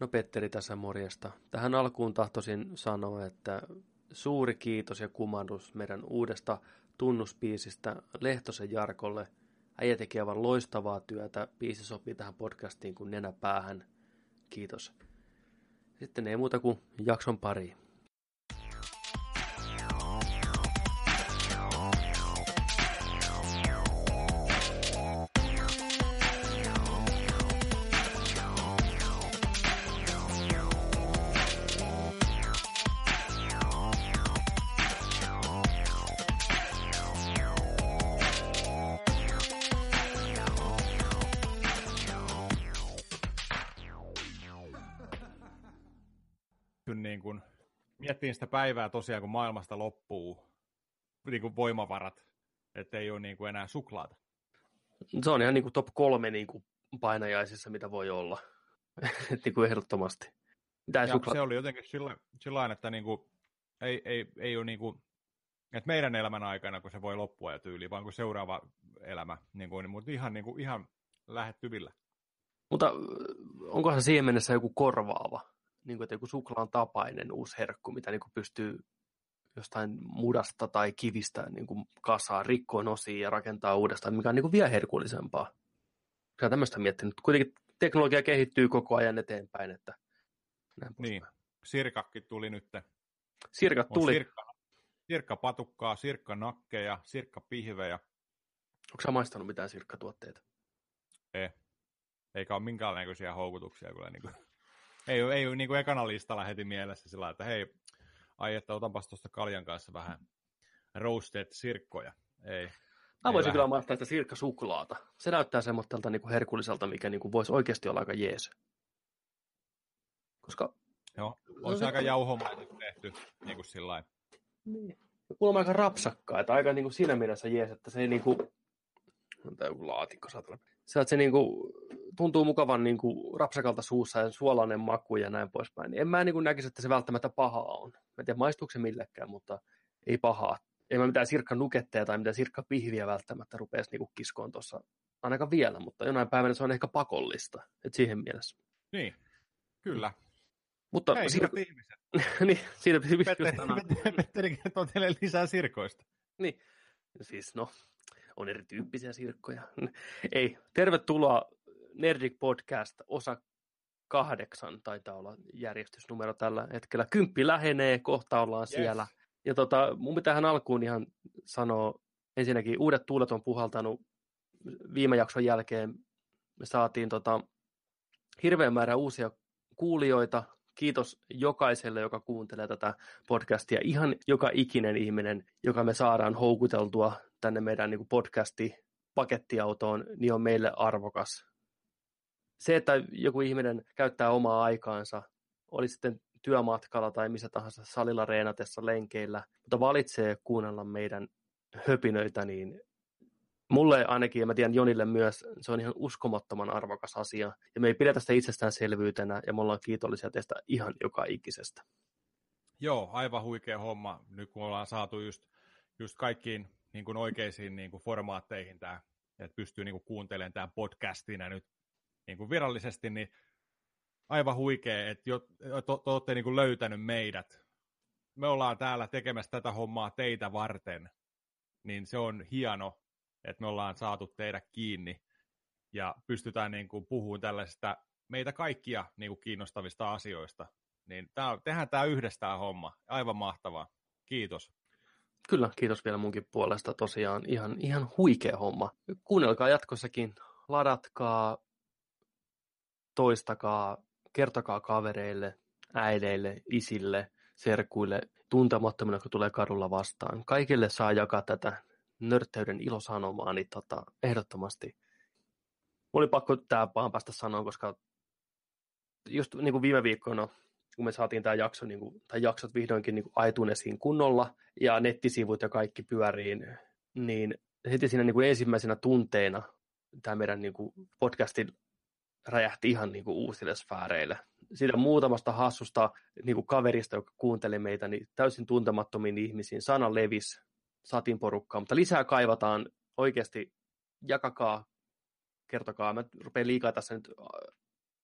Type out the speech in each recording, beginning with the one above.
No Petteri tässä morjesta. Tähän alkuun tahtoisin sanoa, että suuri kiitos ja kumannus meidän uudesta tunnuspiisistä Lehtosen Jarkolle. Äijä teki aivan loistavaa työtä. Biisi sopii tähän podcastiin kuin nenä päähän. Kiitos. Sitten ei muuta kuin jakson pariin. Päivää tosiaan, kun maailmasta loppuu niin kuin voimavarat, että ei ole niin kuin enää suklaata. Se on ihan niin kuin top kolme niin kuin painajaisissa, mitä voi olla. niin kuin ehdottomasti. Mitä suklaata? se oli jotenkin sillä, sillä että niin kuin, ei, ei, ei ole niin kuin, että meidän elämän aikana, kun se voi loppua ja tyyli, vaan kuin seuraava elämä, niin kuin, mutta ihan, niin kuin, ihan lähettyvillä. Mutta onkohan siihen mennessä joku korvaava? Niin kuin, että joku suklaan tapainen uusi herkku, mitä niin kuin pystyy jostain mudasta tai kivistä niin kuin kasaa, rikkoon osiin ja rakentaa uudestaan, mikä on niin kuin vielä herkullisempaa. Kyllä tämmöistä miettinyt. Kuitenkin teknologia kehittyy koko ajan eteenpäin. Että niin, sirkakki tuli nyt. Sirkat tuli. Sirkka, sirkka patukkaa, sirkka nakkeja, sirkka pihvejä. Onko sä maistanut mitään sirkkatuotteita? Ei. Eikä ole minkäänlaisia houkutuksia kyllä. Niin kuin ei, ei niin kuin ekana listalla heti mielessä sillä että hei, ai että otanpas tuosta kaljan kanssa vähän roasted sirkkoja. Ei. Mä voisin kyllä maistaa sitä sirkkasuklaata. Se näyttää semmoiselta niin kuin herkulliselta, mikä niin kuin voisi oikeasti olla aika jees. Koska... Joo, on se aika jauhomaisesti tehty, niin kuin sillä Niin. Kuulemma aika rapsakkaa, että aika niin kuin siinä mielessä jees, että se ei niin kuin... On joku laatikko, saatana. Se, että se niin kuin tuntuu mukavan niin kuin rapsakalta suussa ja suolainen maku ja näin poispäin, niin en mä niin kuin näkisi, että se välttämättä pahaa on. Mä en tiedä, maistuuko se millekään, mutta ei pahaa. Ei mä mitään nuketteja tai mitään pihviä välttämättä rupeaisi niin kiskoon tuossa ainakaan vielä, mutta jonain päivänä se on ehkä pakollista, että siihen mielessä. Niin, kyllä. Mutta Hei, sir... ihmiset. niin, siinä Petteri kertoo teille lisää sirkoista. Niin, siis no, on erityyppisiä sirkkoja. Ei, tervetuloa Nerdik Podcast osa kahdeksan taitaa olla järjestysnumero tällä hetkellä. Kymppi lähenee, kohta ollaan yes. siellä. Ja tota, mun pitää tähän alkuun ihan sanoa, ensinnäkin uudet tuulet on puhaltanut viime jakson jälkeen. Me saatiin tota, hirveän määrä uusia kuulijoita. Kiitos jokaiselle, joka kuuntelee tätä podcastia. Ihan joka ikinen ihminen, joka me saadaan houkuteltua tänne meidän niin podcasti pakettiautoon, niin on meille arvokas se, että joku ihminen käyttää omaa aikaansa, oli sitten työmatkalla tai missä tahansa salilla reenatessa lenkeillä, mutta valitsee kuunnella meidän höpinöitä, niin mulle ainakin, ja mä tiedän Jonille myös, se on ihan uskomattoman arvokas asia. Ja me ei pidetä sitä itsestäänselvyytenä, ja me ollaan kiitollisia teistä ihan joka ikisestä. Joo, aivan huikea homma. Nyt kun ollaan saatu just, just kaikkiin niin kuin oikeisiin niin kuin formaatteihin tämä, että pystyy niin kuin kuuntelemaan tämän podcastina nyt niin kuin virallisesti, niin aivan huikea, että jo, to, to, olette niin kuin löytänyt meidät. Me ollaan täällä tekemässä tätä hommaa teitä varten, niin se on hieno, että me ollaan saatu teidät kiinni ja pystytään niin kuin puhumaan tällaisista meitä kaikkia niin kuin kiinnostavista asioista. Niin tää, tehdään tämä yhdessä homma. Aivan mahtavaa. Kiitos. Kyllä, kiitos vielä munkin puolesta. Tosiaan ihan, ihan huikea homma. Kuunnelkaa jatkossakin, ladatkaa, toistakaa, kertokaa kavereille, äideille, isille, serkuille, tuntemattomille, kun tulee kadulla vastaan. Kaikille saa jakaa tätä nörtteyden ilosanomaa, niin tota, ehdottomasti. Mulla oli pakko tämä vaan päästä sanoa, koska just niin kuin viime viikkoina, kun me saatiin tämä jakso, niin kuin, tai jaksot vihdoinkin niin kuin kunnolla, ja nettisivut ja kaikki pyöriin, niin heti siinä niin kuin ensimmäisenä tunteina tämä meidän niin kuin podcastin räjähti ihan niin kuin uusille sfääreille. Siitä muutamasta hassusta niin kuin kaverista, joka kuunteli meitä, niin täysin tuntemattomiin ihmisiin. Sana levis, saatiin porukkaa, mutta lisää kaivataan oikeasti, jakakaa, kertokaa. Mä rupean liikaa tässä nyt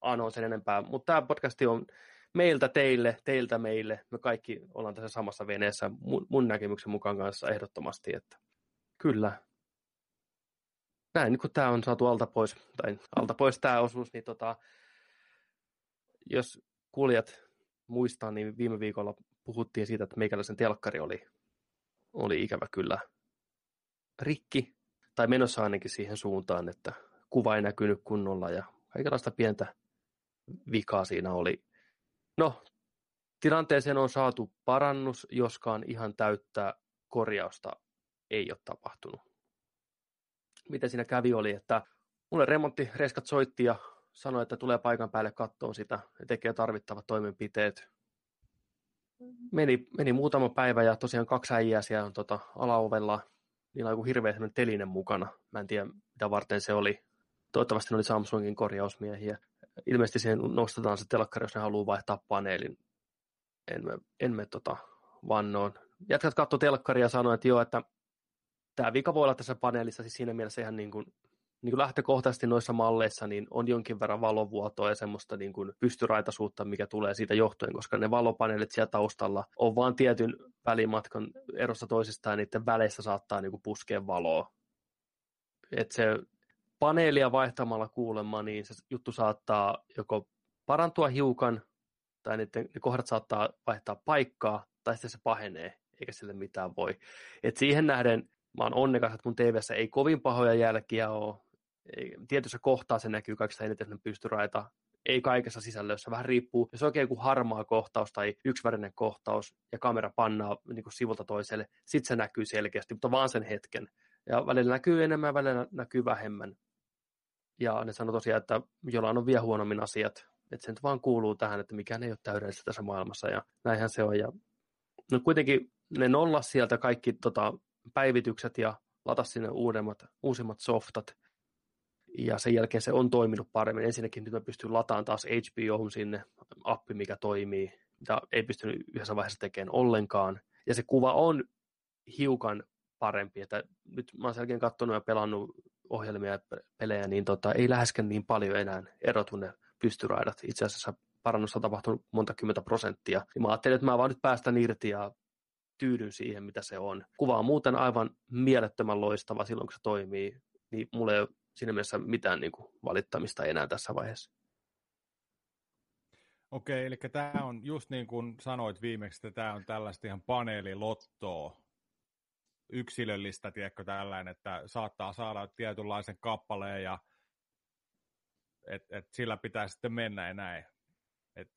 anoa sen enempää. Mutta tämä podcasti on meiltä teille, teiltä meille. Me kaikki ollaan tässä samassa veneessä mun, mun näkemyksen mukaan kanssa ehdottomasti, että kyllä. Näin, kun tämä on saatu alta pois, tai alta pois tämä osuus, niin tota, jos kuulijat muistaa, niin viime viikolla puhuttiin siitä, että meikäläisen telkkari oli, oli ikävä kyllä rikki, tai menossa ainakin siihen suuntaan, että kuva ei näkynyt kunnolla ja kaikenlaista pientä vikaa siinä oli. No, tilanteeseen on saatu parannus, joskaan ihan täyttää korjausta ei ole tapahtunut. Mitä siinä kävi oli, että mulle remontti Reskat soitti ja sanoi, että tulee paikan päälle kattoon sitä ja tekee tarvittavat toimenpiteet. Meni, meni muutama päivä ja tosiaan kaksi äijää siellä on tota, alaovella. Niillä on joku hirveä teline mukana. Mä en tiedä, mitä varten se oli. Toivottavasti ne oli Samsungin korjausmiehiä. Ilmeisesti siihen nostetaan se telkkari, jos ne haluaa vaihtaa paneelin. En me, en me tota, vannoon. Jätkät katso telkkaria ja sanoi, että joo, että tämä vika voi olla tässä paneelissa siis siinä mielessä ihan niin kuin, niin kuin lähtökohtaisesti noissa malleissa niin on jonkin verran valovuotoa ja semmoista niin kuin pystyraitaisuutta, mikä tulee siitä johtuen, koska ne valopaneelit siellä taustalla on vain tietyn välimatkan erossa toisistaan, ja niiden väleissä saattaa niin kuin puskea valoa. Et se paneelia vaihtamalla kuulemma, niin se juttu saattaa joko parantua hiukan, tai niiden, ne kohdat saattaa vaihtaa paikkaa, tai sitten se pahenee, eikä sille mitään voi. Et siihen nähden mä oon onnekas, että mun TVssä ei kovin pahoja jälkiä ole. Tietyssä kohtaa se näkyy kaikista eniten pystyraita. Ei kaikessa sisällössä, vähän riippuu. Jos oikein joku harmaa kohtaus tai yksivärinen kohtaus ja kamera pannaa niin kuin sivulta toiselle, sit se näkyy selkeästi, mutta vaan sen hetken. Ja välillä näkyy enemmän välillä näkyy vähemmän. Ja ne sanoo tosiaan, että jollain on vielä huonommin asiat. Että se nyt vaan kuuluu tähän, että mikään ei ole täydellistä tässä maailmassa ja näinhän se on. Ja no kuitenkin ne nollas sieltä kaikki tota, päivitykset ja lata sinne uudemmat, uusimmat softat. Ja sen jälkeen se on toiminut paremmin. Ensinnäkin nyt mä pystyn lataamaan taas HBO sinne, appi mikä toimii, mitä ei pystynyt yhdessä vaiheessa tekemään ollenkaan. Ja se kuva on hiukan parempi, että nyt mä oon sen jälkeen katsonut ja pelannut ohjelmia ja pelejä, niin tota, ei läheskään niin paljon enää erotu ne pystyraidat. Itse asiassa parannusta on tapahtunut monta kymmentä prosenttia. Ja mä ajattelin, että mä vaan nyt päästän irti ja tyydyn siihen, mitä se on. Kuva on muuten aivan mielettömän loistava silloin, kun se toimii, niin mulla ei ole siinä mielessä mitään niin kuin, valittamista enää tässä vaiheessa. Okei, eli tämä on just niin kuin sanoit viimeksi, että tämä on tällaista ihan paneelilottoa, yksilöllistä, tiedätkö, tällainen, että saattaa saada tietynlaisen kappaleen ja et, et sillä pitää sitten mennä ja näin. Et,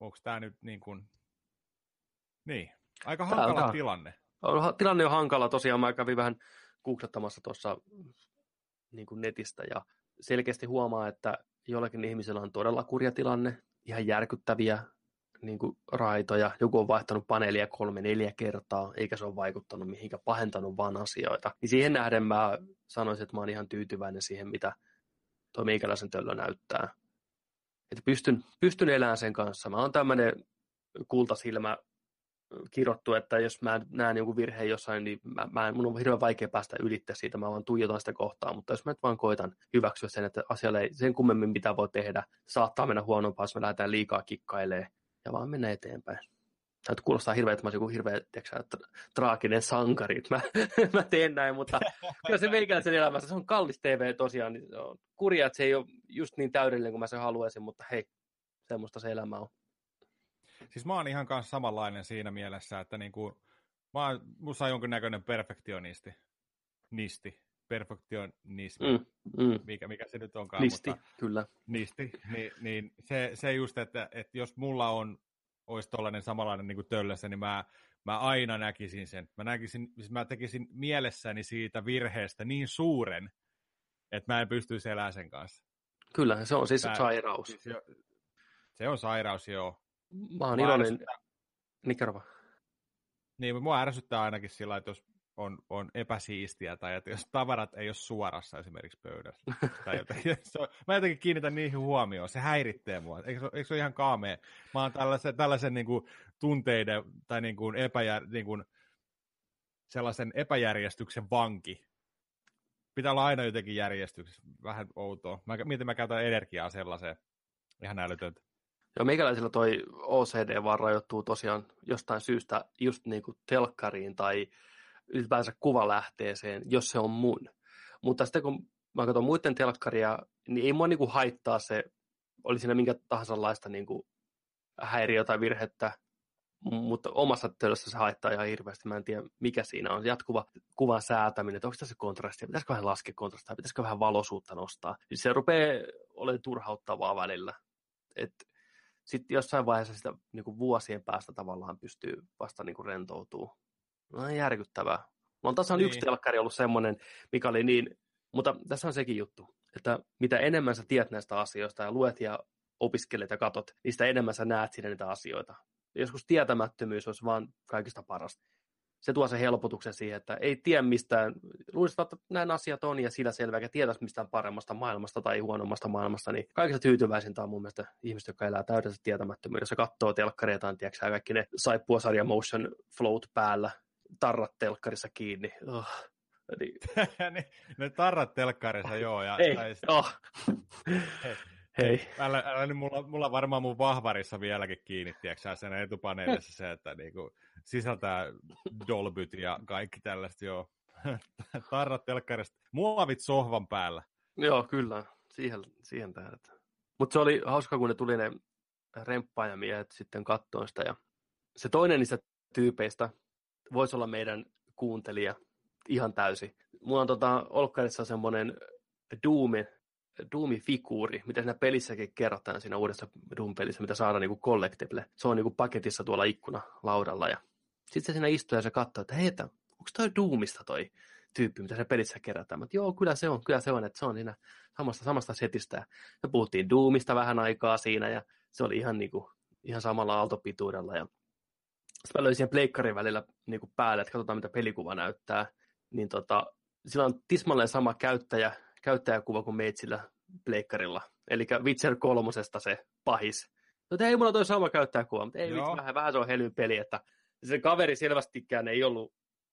onko tämä nyt niin kuin, niin, Aika hankala Tää, tilanne. Tilanne on hankala. Tosiaan mä kävin vähän googlettamassa tuossa niin kuin netistä ja selkeästi huomaa, että jollakin ihmisellä on todella kurja tilanne, ihan järkyttäviä niin kuin raitoja. Joku on vaihtanut paneelia kolme, neljä kertaa, eikä se ole vaikuttanut mihinkä, pahentanut vaan asioita. Niin siihen nähden mä sanoisin, että mä oon ihan tyytyväinen siihen, mitä tuo meikäläisen töllö näyttää. Että pystyn, pystyn elämään sen kanssa. Mä oon tämmöinen kultasilmä kirottu, että jos mä näen jonkun virheen jossain, niin mä, mä, mun on hirveän vaikea päästä ylittää siitä, mä vaan tuijotan sitä kohtaa, mutta jos mä nyt vaan koitan hyväksyä sen, että asialle ei sen kummemmin mitä voi tehdä, saattaa mennä huonompaa, jos me lähdetään liikaa kikkailemaan ja vaan mennä eteenpäin. Tämä kuulostaa hirveä, että mä olisin joku hirveä tiiäksä, traaginen sankari, mä, mä teen näin, mutta kyllä se meikäläisen elämässä, se on kallis TV tosiaan, niin se on kurja, että se ei ole just niin täydellinen kuin mä se haluaisin, mutta hei, semmoista se elämä on. Siis mä oon ihan kanssa samanlainen siinä mielessä, että niinku, mä oon, musta on jonkinnäköinen perfektionisti. Nisti. Perfektionismi. Mm, mm. Mikä, mikä se nyt onkaan. Nisti, mutta, kyllä. Nisti. Niin, niin se, se just, että, että jos mulla on, olisi tollainen samanlainen niin kuin töllössä, niin mä, mä aina näkisin sen. Mä, näkisin, siis mä tekisin mielessäni siitä virheestä niin suuren, että mä en pystyisi elämään sen kanssa. Kyllä, se on siis mä, sairaus. Siis jo, se on sairaus, joo. Mä oon iloinen. Niin kerro Niin, mua ärsyttää ainakin sillä, että jos on, on epäsiistiä tai että jos tavarat ei ole suorassa esimerkiksi pöydässä. tai jotenkin, se on, mä jotenkin kiinnitän niihin huomioon, se häiritsee mua. Eikö se, eikö se ole ihan kaamea? Mä oon tällaisen, tällaisen niin kuin, tunteiden tai niin kuin, epäjär, niin kuin, sellaisen epäjärjestyksen vanki. Pitää olla aina jotenkin järjestyksessä, vähän outoa. Mä, miten mä käytän energiaa sellaiseen. ihan älytöntä. Joo, meikäläisellä toi OCD vaan rajoittuu tosiaan jostain syystä just niin kuin telkkariin tai ylipäänsä kuvalähteeseen, jos se on mun. Mutta sitten kun mä katson muiden telkkaria, niin ei mua niin kuin haittaa se, oli siinä minkä tahansa laista niin kuin häiriö tai virhettä, mutta omassa työssä se haittaa ihan hirveästi. Mä en tiedä, mikä siinä on. Jatkuva kuvan säätäminen, että onko tässä kontrastia, pitäisikö vähän laskea kontrastia, pitäisikö vähän valosuutta nostaa. Siis se rupeaa olemaan turhauttavaa välillä. Sitten jossain vaiheessa sitä niin kuin vuosien päästä tavallaan pystyy vasta niin kuin rentoutuu. No järkyttävää. Mulla on tasan niin. yksi telkkari ollut semmoinen, mikä oli niin, mutta tässä on sekin juttu, että mitä enemmän sä tiedät näistä asioista ja luet ja opiskelet ja katot, niin sitä enemmän sä näet sinne niitä asioita joskus tietämättömyys olisi vaan kaikista parasta. Se tuo se helpotuksen siihen, että ei tiedä mistään, luulisi, että näin asiat on ja sillä selvä, eikä tietäisi mistään paremmasta maailmasta tai huonommasta maailmasta, niin kaikista tyytyväisintä on mun mielestä ihmiset, jotka elää täydessä tietämättömyydessä, katsoo telkkareita, tiedätkö, kaikki ne saippua motion float päällä, tarrat telkkarissa kiinni. Oh. Niin. ne, tarrat telkkarissa, joo. Ja, ei, oh. Hei. Älä, älä, niin mulla, mulla varmaan mun vahvarissa vieläkin kiinni, tiedätkö sen etupaneelissa se, että niinku, sisältää Dolbyt ja kaikki tällaista, joo. Tarrat telkkarista. Muovit sohvan päällä. Joo, kyllä. Siihen, siihen tähdät. Mutta se oli hauska, kun ne tuli ne remppaajamiehet sitten kattoon sitä. Ja se toinen niistä tyypeistä voisi olla meidän kuuntelija ihan täysi. Mulla on tota, Olkkarissa semmoinen Doomin Doom-figuuri, mitä siinä pelissäkin kerrotaan siinä uudessa Doom-pelissä, mitä saadaan niin collectible. Se on niin kuin paketissa tuolla ikkuna laudalla ja sitten se siinä istuu ja se katsoo, että hei, onko toi Doomista toi tyyppi, mitä se pelissä kerätään. Mutta joo, kyllä se on, kyllä se on, että se on siinä samasta, samasta setistä. Me puhuttiin Doomista vähän aikaa siinä ja se oli ihan, niin kuin, ihan samalla aaltopituudella. Ja sitten mä löysin siihen pleikkarin välillä niin kuin päälle, että katsotaan mitä pelikuva näyttää. Niin tota, sillä on tismalleen sama käyttäjä, käyttäjäkuva kuin meitsillä pleikkarilla. Eli Witcher kolmosesta se pahis. No ei mulla toi sama käyttäjäkuva, mutta ei vitsi, vähän, vähän se on helyn peli, että se kaveri selvästikään ei ollut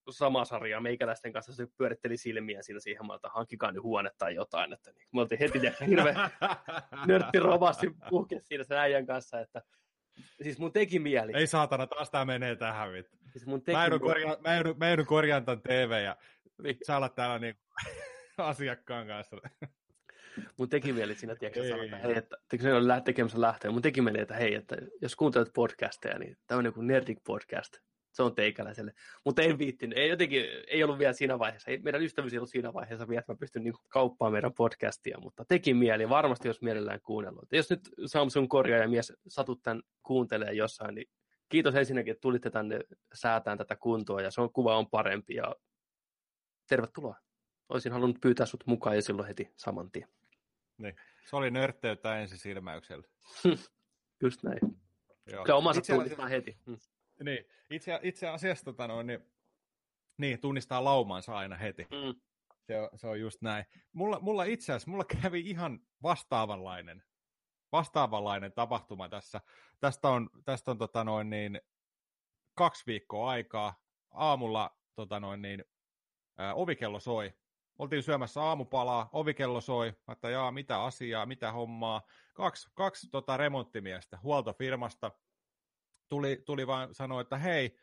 sama sarja meikäläisten kanssa, se pyöritteli silmiä siinä siihen, että hankkikaa nyt huone tai jotain. Että niin, me oltiin heti hirveä nörtti rovasti puhke siinä sen äijän kanssa, että siis mun teki mieli. Ei saatana, taas tää menee tähän vittu. Siis mun teki mä, joudun korjaan, mä, joudun, mä joudun korjaan tämän TV ja niin. sä alat täällä niin asiakkaan kanssa. Mun teki mieli siinä, tiedätkö, sanoa, että hei, että se on tekemässä lähteä. Mun teki mieli, että hei, että jos kuuntelet podcasteja, niin tämä on joku Nerdic podcast. Se on teikäläiselle. Mutta en viittinyt. Ei, jotenkin, ei ollut vielä siinä vaiheessa. Ei, meidän ystävyys ei ollut siinä vaiheessa vielä, että mä pystyn niin kauppaamaan meidän podcastia. Mutta teki mieli. Varmasti, jos mielellään kuunnellut. Jos nyt Samsung korjaaja mies satut tämän kuuntelee jossain, niin kiitos ensinnäkin, että tulitte tänne säätään tätä kuntoa. Ja se on, kuva on parempi. Ja tervetuloa olisin halunnut pyytää sut mukaan ja silloin heti saman tien. Niin. Se oli nörtteyttä ensisilmäyksellä. Just näin. Joo. Omansa itse tunnistaa heti. Hmm. Niin. Itse, itse asiassa tota noin, niin, niin, tunnistaa laumansa aina heti. Mm. Se, on, se on just näin. Mulla, mulla itse asiassa, mulla kävi ihan vastaavanlainen, vastaavanlainen tapahtuma tässä. Tästä on, tästä on tota noin, niin, kaksi viikkoa aikaa. Aamulla tota noin, niin, ää, ovikello soi oltiin syömässä aamupalaa, ovikello soi, että jaa, mitä asiaa, mitä hommaa. Kaksi, kaksi tota, remonttimiestä huoltofirmasta tuli, tuli vaan sanoa, että hei,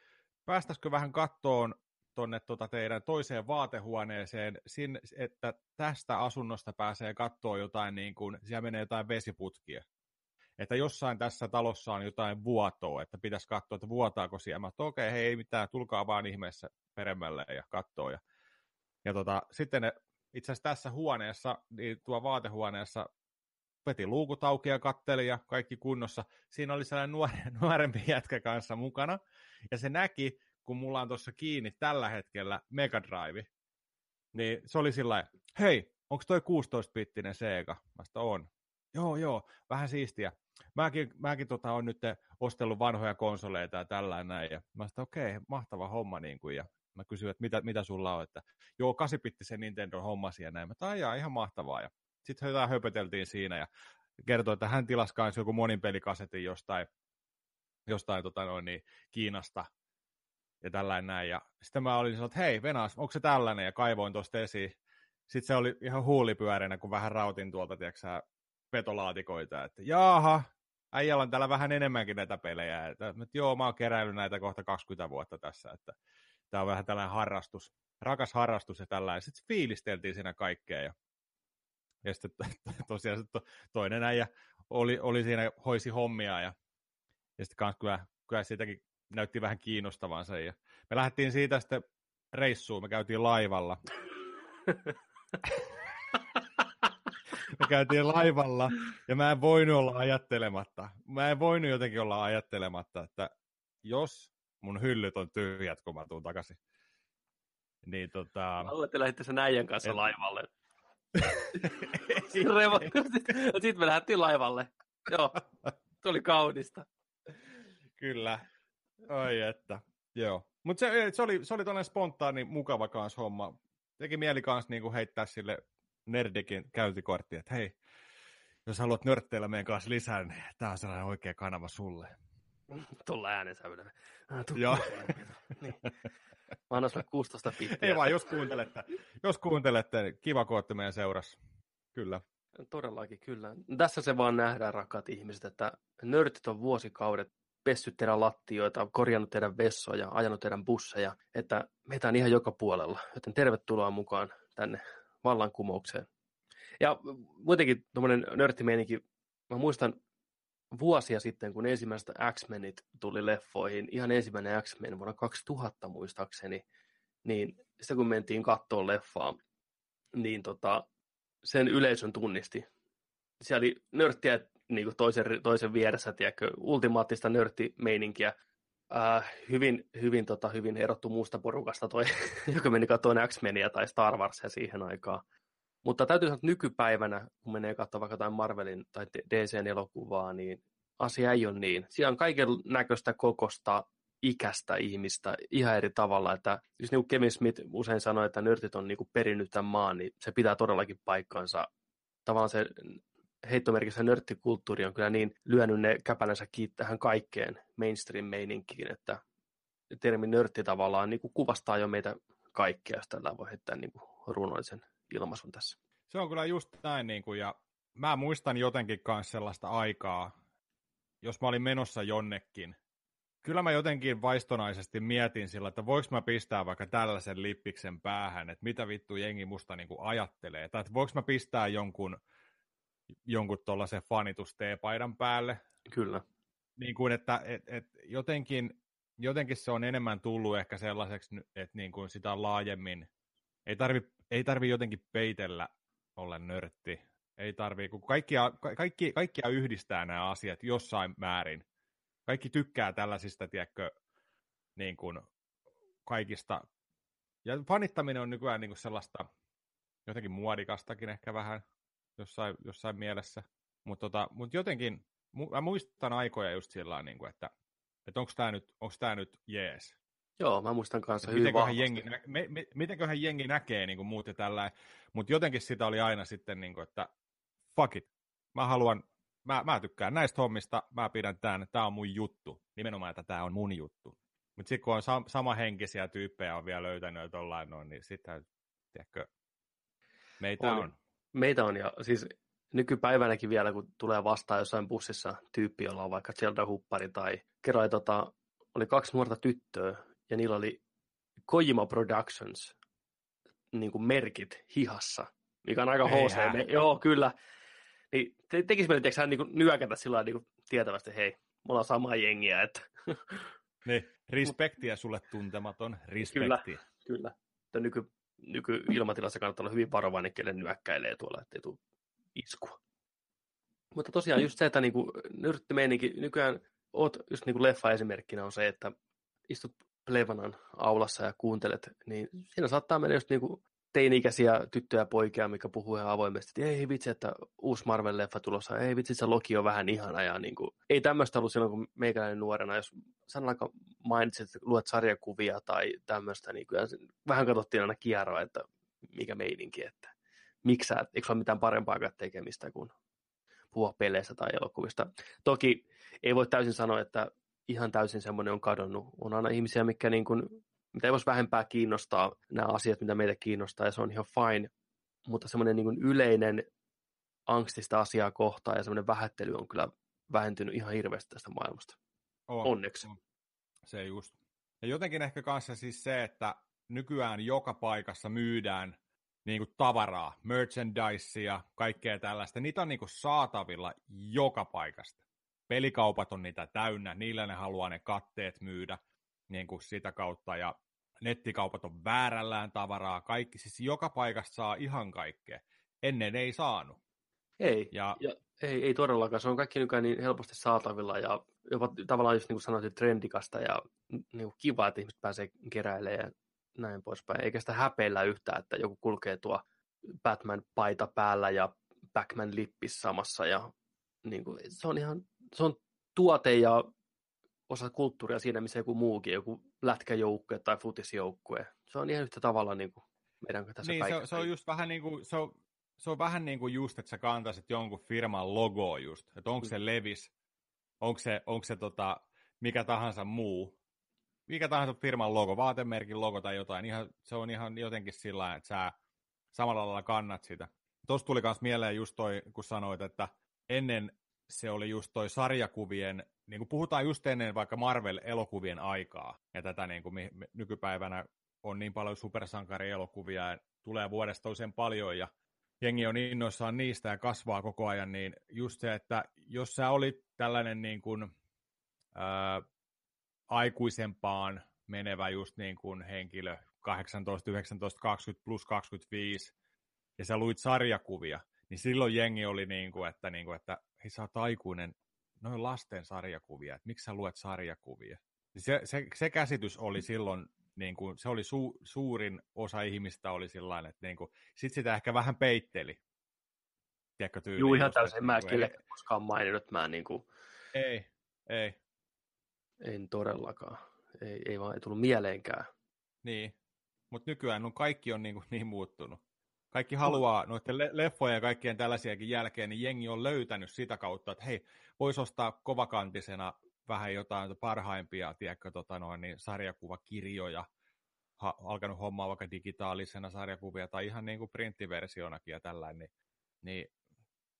päästäisikö vähän kattoon tuonne tota teidän toiseen vaatehuoneeseen, sin, että tästä asunnosta pääsee kattoon jotain, niin kuin, siellä menee jotain vesiputkia. Että jossain tässä talossa on jotain vuotoa, että pitäisi katsoa, että vuotaako siellä. Mä okei, okay, hei, ei mitään, tulkaa vaan ihmeessä peremmälle ja katsoa. Ja ja tota, sitten ne, itse asiassa tässä huoneessa, niin tuo vaatehuoneessa veti luukut auki ja katteli ja kaikki kunnossa. Siinä oli sellainen nuore, nuorempi jätkä kanssa mukana. Ja se näki, kun mulla on tuossa kiinni tällä hetkellä Mega Drive, niin se oli sillä hei, onko toi 16-bittinen Sega? Mä sitä on. Joo, joo, vähän siistiä. Mäkin, mäkin tota, on nyt ostellut vanhoja konsoleita ja tällainen Ja mä sitä okei, okay, mahtava homma. Niin kuin, ja Mä kysyin, että mitä, mitä sulla on, että joo, kasipitti se Nintendo hommasi ja näin. Mä tajaa, ihan mahtavaa. Ja sitten jotain höpöteltiin siinä ja kertoi, että hän tilasi kanssa joku monin pelikasetin jostain, jostain tota noin, niin, Kiinasta ja tällainen näin. Ja sitten mä olin että hei Venas, onko se tällainen? Ja kaivoin tuosta esiin. Sitten se oli ihan huulipyöreänä, kun vähän rautin tuolta, tiedätkö vetolaatikoita, että jaaha, äijällä on täällä vähän enemmänkin näitä pelejä. Että, että joo, mä oon keräillyt näitä kohta 20 vuotta tässä, että tämä on vähän tällainen harrastus, rakas harrastus ja tällainen. Sitten fiilisteltiin siinä kaikkea ja, ja sitten tosiaan sitten toinen äijä oli, oli siinä, hoisi hommia ja, ja sitten kans kyllä, kyllä siitäkin näytti vähän kiinnostavansa. Ja me lähdettiin siitä sitten reissuun, me käytiin laivalla. me käytiin laivalla ja mä en voinut olla ajattelematta. Mä en voinut jotenkin olla ajattelematta, että jos mun hyllyt on tyhjät, kun mä tuun takaisin. Niin tota... Mä että lähditte sen äijän kanssa et... laivalle. Sitten me lähdettiin laivalle. Joo, tuli kaunista. Kyllä. Oi että, joo. Mutta se, se, oli, se oli tällainen spontaani, mukava kans homma. Teki mieli kans niinku heittää sille Nerdikin käyntikortti, että hei, jos haluat nörtteillä meidän kanssa lisää, niin tämä on sellainen oikea kanava sulle. Tuolla äänensävyllä. Joo. niin. Mä annan sulle 16 pittiä. Ei vaan, jos kuuntelette, jos kuuntelette, niin kiva kun olette meidän seurassa. Kyllä. Todellakin, kyllä. Tässä se vaan nähdään, rakkaat ihmiset, että nörtit on vuosikaudet pessyt teidän lattioita, korjannut teidän vessoja, ajanut teidän busseja, että meitä on ihan joka puolella. Joten tervetuloa mukaan tänne vallankumoukseen. Ja muutenkin tuommoinen nörttimeininki, mä muistan vuosia sitten, kun ensimmäiset X-Menit tuli leffoihin, ihan ensimmäinen X-Men vuonna 2000 muistaakseni, niin sitten kun mentiin kattoon leffaa, niin tota, sen yleisön tunnisti. Siellä oli nörttiä niin kuin toisen, toisen vieressä, tiedätkö, ultimaattista nörttimeininkiä. Äh, hyvin, hyvin, tota, hyvin erottu muusta porukasta toi, joka meni katsomaan X-Menia tai Star Warsia siihen aikaan. Mutta täytyy sanoa, että nykypäivänä, kun menee katsomaan vaikka jotain Marvelin tai DCn elokuvaa, niin asia ei ole niin. Siellä on kaiken näköistä kokosta ikäistä ihmistä ihan eri tavalla. Että jos niin kuin Kevin Smith usein sanoi, että nörtit on niin kuin perinnyt tämän maan, niin se pitää todellakin paikkansa. Tavallaan se heittomerkissä nörttikulttuuri on kyllä niin lyönyt ne käpälänsä tähän kaikkeen mainstream-meininkiin, että termi nörtti tavallaan niin kuin kuvastaa jo meitä kaikkea, jos tällä voi heittää niin kuin runollisen ilmaisun tässä. Se on kyllä just näin, niin kuin, ja mä muistan jotenkin myös sellaista aikaa, jos mä olin menossa jonnekin, kyllä mä jotenkin vaistonaisesti mietin sillä, että voiko mä pistää vaikka tällaisen lippiksen päähän, että mitä vittu jengi musta niin kuin ajattelee, tai että voiko mä pistää jonkun, jonkun tuollaisen fanitusteepaidan päälle. Kyllä. Niin kuin, että et, et jotenkin, jotenkin se on enemmän tullut ehkä sellaiseksi, että niin kuin sitä on laajemmin, ei tarvi, ei tarvi jotenkin peitellä olla nörtti, ei tarvii, kun kaikkia, kaikki, kaikkia yhdistää nämä asiat jossain määrin. Kaikki tykkää tällaisista, tiedätkö, niin kuin kaikista. Ja fanittaminen on nykyään niin kuin sellaista jotenkin muodikastakin ehkä vähän jossain, jossain mielessä. Mutta tota, mut jotenkin, mä muistan aikoja just sillä niin kuin, että, että onko tämä nyt, nyt jees. Joo, mä muistan kanssa hyvin mitenköhän jengi, me, me, mitenköhän jengi näkee niin kuin muut ja tällä, mutta jotenkin sitä oli aina sitten, niin kuin, että fuck it. Mä haluan, mä, mä tykkään näistä hommista, mä pidän tämän, tämä on mun juttu. Nimenomaan, että tämä on mun juttu. Mutta sitten kun on sam- samahenkisiä tyyppejä on vielä löytänyt jollain noin, niin sitten, tiedätkö, meitä on. on. Meitä on, ja siis nykypäivänäkin vielä, kun tulee vastaan jossain bussissa tyyppi, jolla on vaikka Zelda-huppari tai kerran tota, oli kaksi nuorta tyttöä, ja niillä oli Kojima Productions niin kuin merkit hihassa, mikä on aika HC. Joo, kyllä. Niin te, tekisi meille tiiäks, niin kuin nyökätä sillä niin kuin tietävästi, hei, me ollaan samaa jengiä. Että... Niin, respektiä sulle tuntematon, respektiä. Kyllä, kyllä. Että nyky, nyky-ilmatilassa kannattaa olla hyvin varovainen, kelle nyökkäilee tuolla, ettei tule iskua. Mutta tosiaan just se, että niin nyrttimeininki, nykyään oot, just niin kuin leffa esimerkkinä on se, että istut Plevanan aulassa ja kuuntelet, niin siinä saattaa mennä just niin kuin teini-ikäisiä tyttöjä ja poikia, mikä puhuu ihan avoimesti, että ei vitsi, että uusi Marvel-leffa tulossa, ei vitsi, se Loki on vähän ihana. Ja niin kuin, ei tämmöistä ollut silloin, kun meikäläinen nuorena, jos sanallakaan mainitsit, että luet sarjakuvia tai tämmöistä, niin kyllä vähän katsottiin aina kierroa, että mikä meininki, että miksi sä, eikö ole mitään parempaa tekemistä kuin puhua peleistä tai elokuvista. Toki ei voi täysin sanoa, että ihan täysin semmoinen on kadonnut. On aina ihmisiä, mikä niin kuin mitä ei voisi vähempää kiinnostaa nämä asiat, mitä meitä kiinnostaa, ja se on ihan fine. Mutta semmoinen niin yleinen angstista asiaa kohtaan ja semmoinen vähättely on kyllä vähentynyt ihan hirveästi tästä maailmasta. On, Onneksi. On. Se just. Ja jotenkin ehkä kanssa siis se, että nykyään joka paikassa myydään niin kuin tavaraa, merchandisea, kaikkea tällaista. Niitä on niin kuin saatavilla joka paikasta. Pelikaupat on niitä täynnä, niillä ne haluaa ne katteet myydä niin kuin sitä kautta, ja nettikaupat on väärällään tavaraa, kaikki, siis joka paikasta saa ihan kaikkea. Ennen ei saanut. Ei, ja, ja ei, ei todellakaan. Se on kaikki nykyään niin helposti saatavilla ja jopa tavallaan just niin kuin sanoit, trendikasta ja niin kuin kiva, että ihmiset pääsee keräilemään ja näin poispäin. Eikä sitä häpeillä yhtään, että joku kulkee tuo Batman-paita päällä ja Batman-lippis samassa. Ja, niin kuin, se on ihan se on tuote ja osa kulttuuria siinä, missä joku muukin, joku lätkäjoukkue tai futisjoukkue. Se on ihan yhtä tavalla niin kuin meidän tässä niin, se, se, on just vähän niin kuin, se on, se on vähän niin kuin just, että sä kantaisit jonkun firman logoa just, että onko se mm. Levis, onko se, onko se tota, mikä tahansa muu, mikä tahansa firman logo, vaatemerkin logo tai jotain, ihan, se on ihan jotenkin sillä että sä samalla lailla kannat sitä. Tuossa tuli myös mieleen just toi, kun sanoit, että ennen se oli just toi sarjakuvien, niin kuin puhutaan just ennen vaikka Marvel-elokuvien aikaa, ja tätä niin kuin nykypäivänä on niin paljon supersankarielokuvia, ja tulee vuodesta toiseen paljon, ja jengi on innoissaan niistä ja kasvaa koko ajan, niin just se, että jos sä olit tällainen niin kuin, ää, aikuisempaan menevä just niin kuin henkilö, 18, 19, 20 plus 25, ja sä luit sarjakuvia, niin silloin jengi oli niin kuin, että, niin kuin, että hei sä oot aikuinen, noin lasten sarjakuvia, että miksi sä luet sarjakuvia? Se, se, se käsitys oli silloin, niin kuin, se oli su, suurin osa ihmistä oli sillä että niin kuin, sit sitä ehkä vähän peitteli. Tiedätkö, tyyli, Juu, ihan täysin. Mä niin en koskaan maininnut, mä niin kuin... Ei, ei. En todellakaan. Ei, ei vaan ei tullut mieleenkään. Niin, mutta nykyään on kaikki on niin, kuin niin muuttunut kaikki haluaa noiden le- leffojen ja kaikkien tällaisiakin jälkeen, niin jengi on löytänyt sitä kautta, että hei, voisi ostaa kovakantisena vähän jotain parhaimpia, tiedätkö, tota noin, niin sarjakuvakirjoja, ha- alkanut hommaa vaikka digitaalisena sarjakuvia tai ihan niin kuin printtiversionakin ja tällainen, niin, niin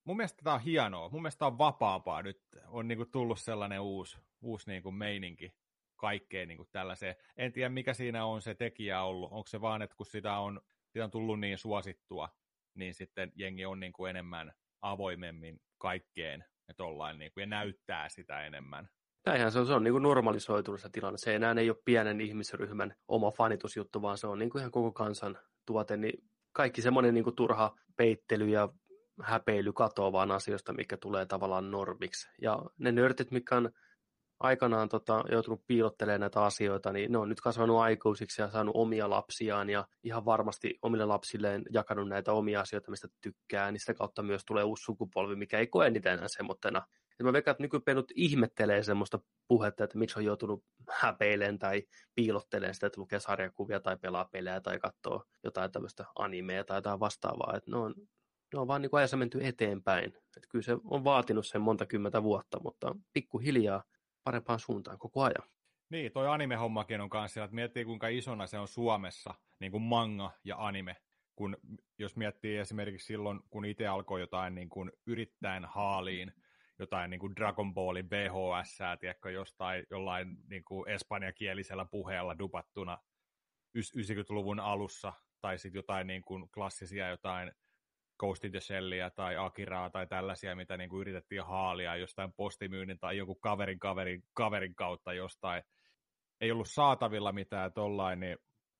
mun mielestä tämä on hienoa, mun mielestä tämä on vapaampaa. Nyt, on niin kuin tullut sellainen uusi, uusi niin kuin meininki kaikkeen niin kuin tällaiseen. En tiedä, mikä siinä on se tekijä ollut, onko se vaan, että kun sitä on siitä on tullut niin suosittua, niin sitten jengi on niin kuin enemmän avoimemmin kaikkeen ja, tollain, niin kuin, ja näyttää sitä enemmän. Näinhän se on, se on niin kuin normalisoitunut se tilanne. Se enää ei ole pienen ihmisryhmän oma fanitusjuttu, vaan se on niin kuin ihan koko kansan tuote. Niin kaikki semmoinen niin kuin turha peittely ja häpeily katoaa vaan asioista, mikä tulee tavallaan normiksi. Ja ne nörtit, mikä on aikanaan tota, joutunut piilottelemaan näitä asioita, niin ne on nyt kasvanut aikuisiksi ja saanut omia lapsiaan ja ihan varmasti omille lapsilleen jakanut näitä omia asioita, mistä tykkää, niin sitä kautta myös tulee uusi sukupolvi, mikä ei koe niitä enää semmoittena. Ja mä veikkaan, että nykypenut ihmettelee semmoista puhetta, että miksi on joutunut häpeilemään tai piilottelemaan sitä, että lukee sarjakuvia tai pelaa pelejä tai katsoo jotain tämmöistä animea tai jotain vastaavaa. Että ne on, ne on vaan niin ajassa menty eteenpäin. Että kyllä se on vaatinut sen monta kymmentä vuotta, mutta pikkuhiljaa parempaan suuntaan koko ajan. Niin, toi anime-hommakin on kanssa että miettii kuinka isona se on Suomessa, niin kuin manga ja anime. Kun, jos miettii esimerkiksi silloin, kun itse alkoi jotain niin kuin yrittäen haaliin, jotain niin kuin Dragon Ballin VHS, tiedätkö, jostain jollain niin kuin espanjakielisellä puheella dupattuna 90-luvun alussa, tai sitten jotain niin kuin klassisia jotain Ghost in the Shellia tai Akiraa tai tällaisia, mitä niin kuin yritettiin haalia jostain postimyynnin tai joku kaverin kaverin kaverin kautta jostain. Ei ollut saatavilla mitään tollain, niin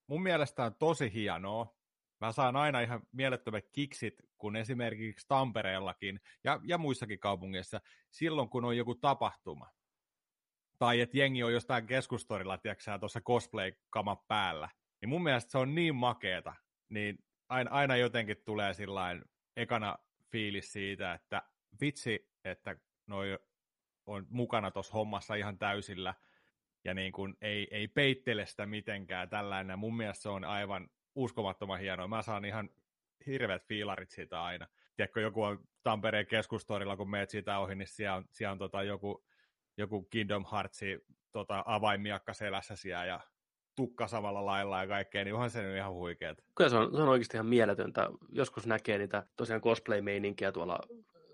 mun mielestä on tosi hienoa. Mä saan aina ihan mielettömät kiksit, kun esimerkiksi Tampereellakin ja, ja muissakin kaupungeissa, silloin kun on joku tapahtuma. Tai että jengi on jostain keskustorilla, tiedätkö tuossa cosplay-kama päällä. Niin mun mielestä se on niin makeeta. Niin aina, aina jotenkin tulee sillain ekana fiilis siitä, että vitsi, että noi on mukana tuossa hommassa ihan täysillä ja niin kuin ei, ei peittele sitä mitenkään tällainen. Mun mielestä se on aivan uskomattoman hienoa. Mä saan ihan hirveät fiilarit siitä aina. Tiedätkö, joku on Tampereen keskustorilla, kun meet siitä ohi, niin siellä on, siellä on tota joku, joku Kingdom Heartsi tota, avaimiakka selässä siellä ja tukka samalla lailla ja kaikkea, niin onhan se nyt ihan huikeet. Kyllä se on, se on oikeasti ihan mieletöntä. Joskus näkee niitä tosiaan cosplay-meininkiä tuolla,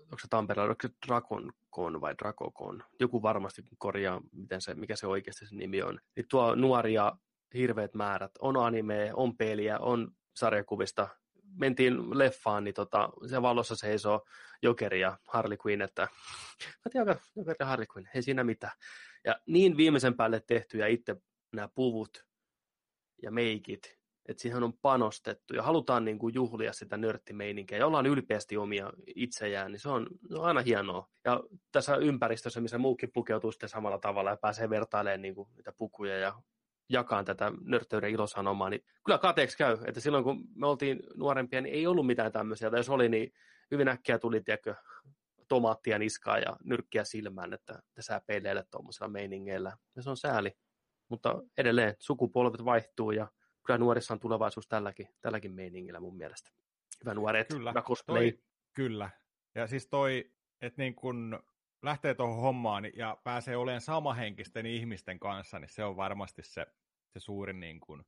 onko se Tampereella, onko se Dragon vai Dragocon? Joku varmasti korjaa, miten se, mikä se oikeasti se nimi on. Niin tuo nuoria hirveät määrät. On anime, on peliä, on sarjakuvista. Mentiin leffaan, niin tota, se valossa seisoo Jokeri ja Harley Quinn, että Jokeri ja Harley Quinn, ei siinä mitään. Ja niin viimeisen päälle tehty ja itse nämä puvut ja meikit, että siihen on panostettu ja halutaan niin kuin juhlia sitä nörttimeininkiä ja ollaan ylpeästi omia itsejään, niin se on, se on aina hienoa. Ja tässä ympäristössä, missä muukin pukeutuu sitten samalla tavalla ja pääsee vertailemaan niin kuin niitä pukuja ja jakaa tätä nörtteyden ilosanomaa, niin kyllä kateeksi käy, että silloin kun me oltiin nuorempia, niin ei ollut mitään tämmöisiä, tai jos oli, niin hyvin äkkiä tuli, tiedätkö, tomaattia niskaa ja nyrkkiä silmään, että te säpeileille tuommoisilla meiningeillä. Ja se on sääli. Mutta edelleen sukupolvet vaihtuu ja kyllä nuorissa on tulevaisuus tälläkin, tälläkin meiningillä mun mielestä. Hyvä nuoret, kyllä, hyvä cosplay. Toi, kyllä. Ja siis toi, että niin kun lähtee tuohon hommaan ja pääsee olemaan samahenkisten ihmisten kanssa, niin se on varmasti se, se suurin niin kun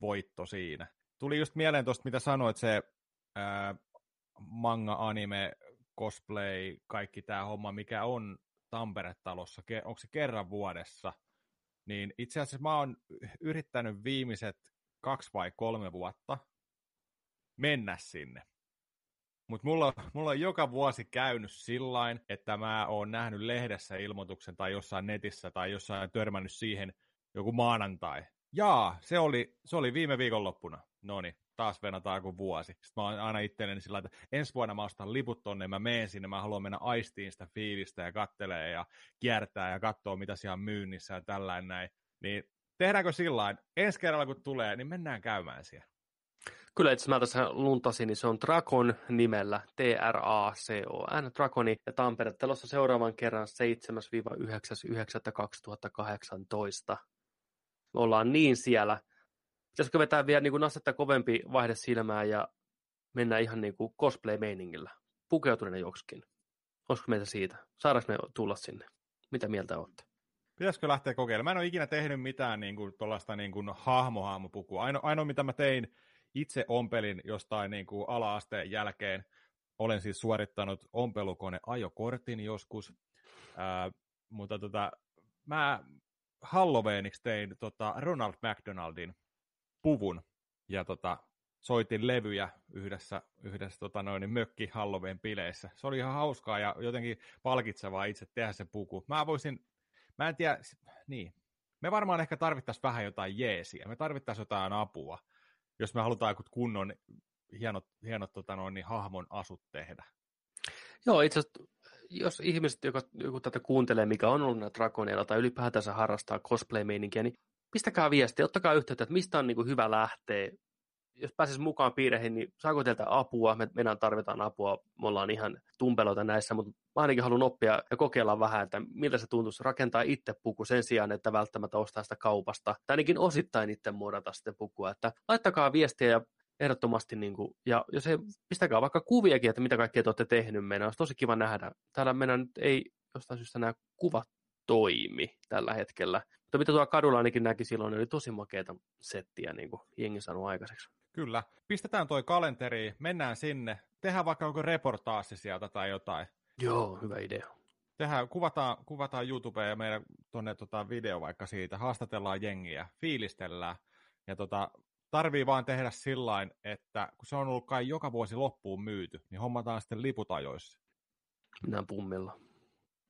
voitto siinä. Tuli just mieleen tuosta, mitä sanoit, se ää, manga, anime, cosplay, kaikki tämä homma, mikä on Tampere-talossa, onko se kerran vuodessa, niin itse asiassa mä oon yrittänyt viimeiset kaksi vai kolme vuotta mennä sinne. Mutta mulla, mulla on joka vuosi käynyt sillain, että mä oon nähnyt lehdessä ilmoituksen tai jossain netissä tai jossain törmännyt siihen joku maanantai. Jaa, se oli, se oli viime viikonloppuna. No niin, taas venataan kuin vuosi. Sitten mä oon aina itselleni sillä että ensi vuonna mä ostan liput tonne, mä menen sinne, mä haluan mennä aistiin sitä fiilistä ja kattelee ja kiertää ja katsoo, mitä siellä on myynnissä ja tällainen näin. Niin tehdäänkö sillä ensi kerralla kun tulee, niin mennään käymään siellä. Kyllä itse mä tässä luntasin, niin se on Drakon nimellä, T-R-A-C-O-N, Drakoni, ja Tampere telossa seuraavan kerran 7-9.2018. Ollaan niin siellä. Pitäisikö vetää vielä niin kuin astetta kovempi vaihde silmään ja mennä ihan niin kuin cosplay-meiningillä, pukeutuneena joksikin. Olisiko meitä siitä? Saadaanko me tulla sinne? Mitä mieltä olette? Pitäisikö lähteä kokeilemaan? Mä en ole ikinä tehnyt mitään niin kuin, tuollaista niin kuin hahmo-hahmopukua. Aino, ainoa, mitä mä tein, itse ompelin jostain niin kuin ala-asteen jälkeen. Olen siis suorittanut ompelukone ajokortin joskus, ää, mutta tota, mä Halloweeniksi tein tota Ronald McDonaldin puvun ja tota, soitin levyjä yhdessä, yhdessä tota noin, mökki Halloween bileissä. Se oli ihan hauskaa ja jotenkin palkitsevaa itse tehdä se puku. Mä voisin, mä en tiedä, niin, me varmaan ehkä tarvittaisiin vähän jotain jeesiä, me tarvittaisiin jotain apua jos me halutaan joku kunnon hienot, hienot tota noin, niin hahmon asut tehdä. Joo, itse asiassa jos ihmiset, joka, joku tätä kuuntelee, mikä on ollut Dragoneilla tai ylipäätänsä harrastaa cosplay-meininkiä, niin pistäkää viestiä, ottakaa yhteyttä, että mistä on niin kuin hyvä lähteä. Jos pääsisi mukaan piireihin, niin saako teiltä apua? Me, meidän tarvitaan apua, me ollaan ihan tumpeloita näissä, mutta mä ainakin haluan oppia ja kokeilla vähän, että miltä se tuntuisi rakentaa itse puku sen sijaan, että välttämättä ostaa sitä kaupasta. Tai ainakin osittain itse muodata sitten pukua. Että laittakaa viestiä ja ehdottomasti, niin kuin, ja jos ei, pistäkää vaikka kuviakin, että mitä kaikkea te olette tehnyt meidän, olisi tosi kiva nähdä. Täällä meidän nyt ei jostain syystä nämä kuvat toimi tällä hetkellä. Mutta mitä tuolla kadulla ainakin näki silloin, oli tosi makeita settiä, niin kuin jengi sanoi aikaiseksi. Kyllä. Pistetään toi kalenteri, mennään sinne, tehdään vaikka joku reportaasi sieltä tai jotain. Joo, hyvä idea. Tehdään, kuvataan, kuvataan YouTubeen ja meidän tuonne tota video vaikka siitä, haastatellaan jengiä, fiilistellään. Ja tota, tarvii vaan tehdä sillä että kun se on ollut kai joka vuosi loppuun myyty, niin hommataan sitten liput ajoissa. Mennään pummilla.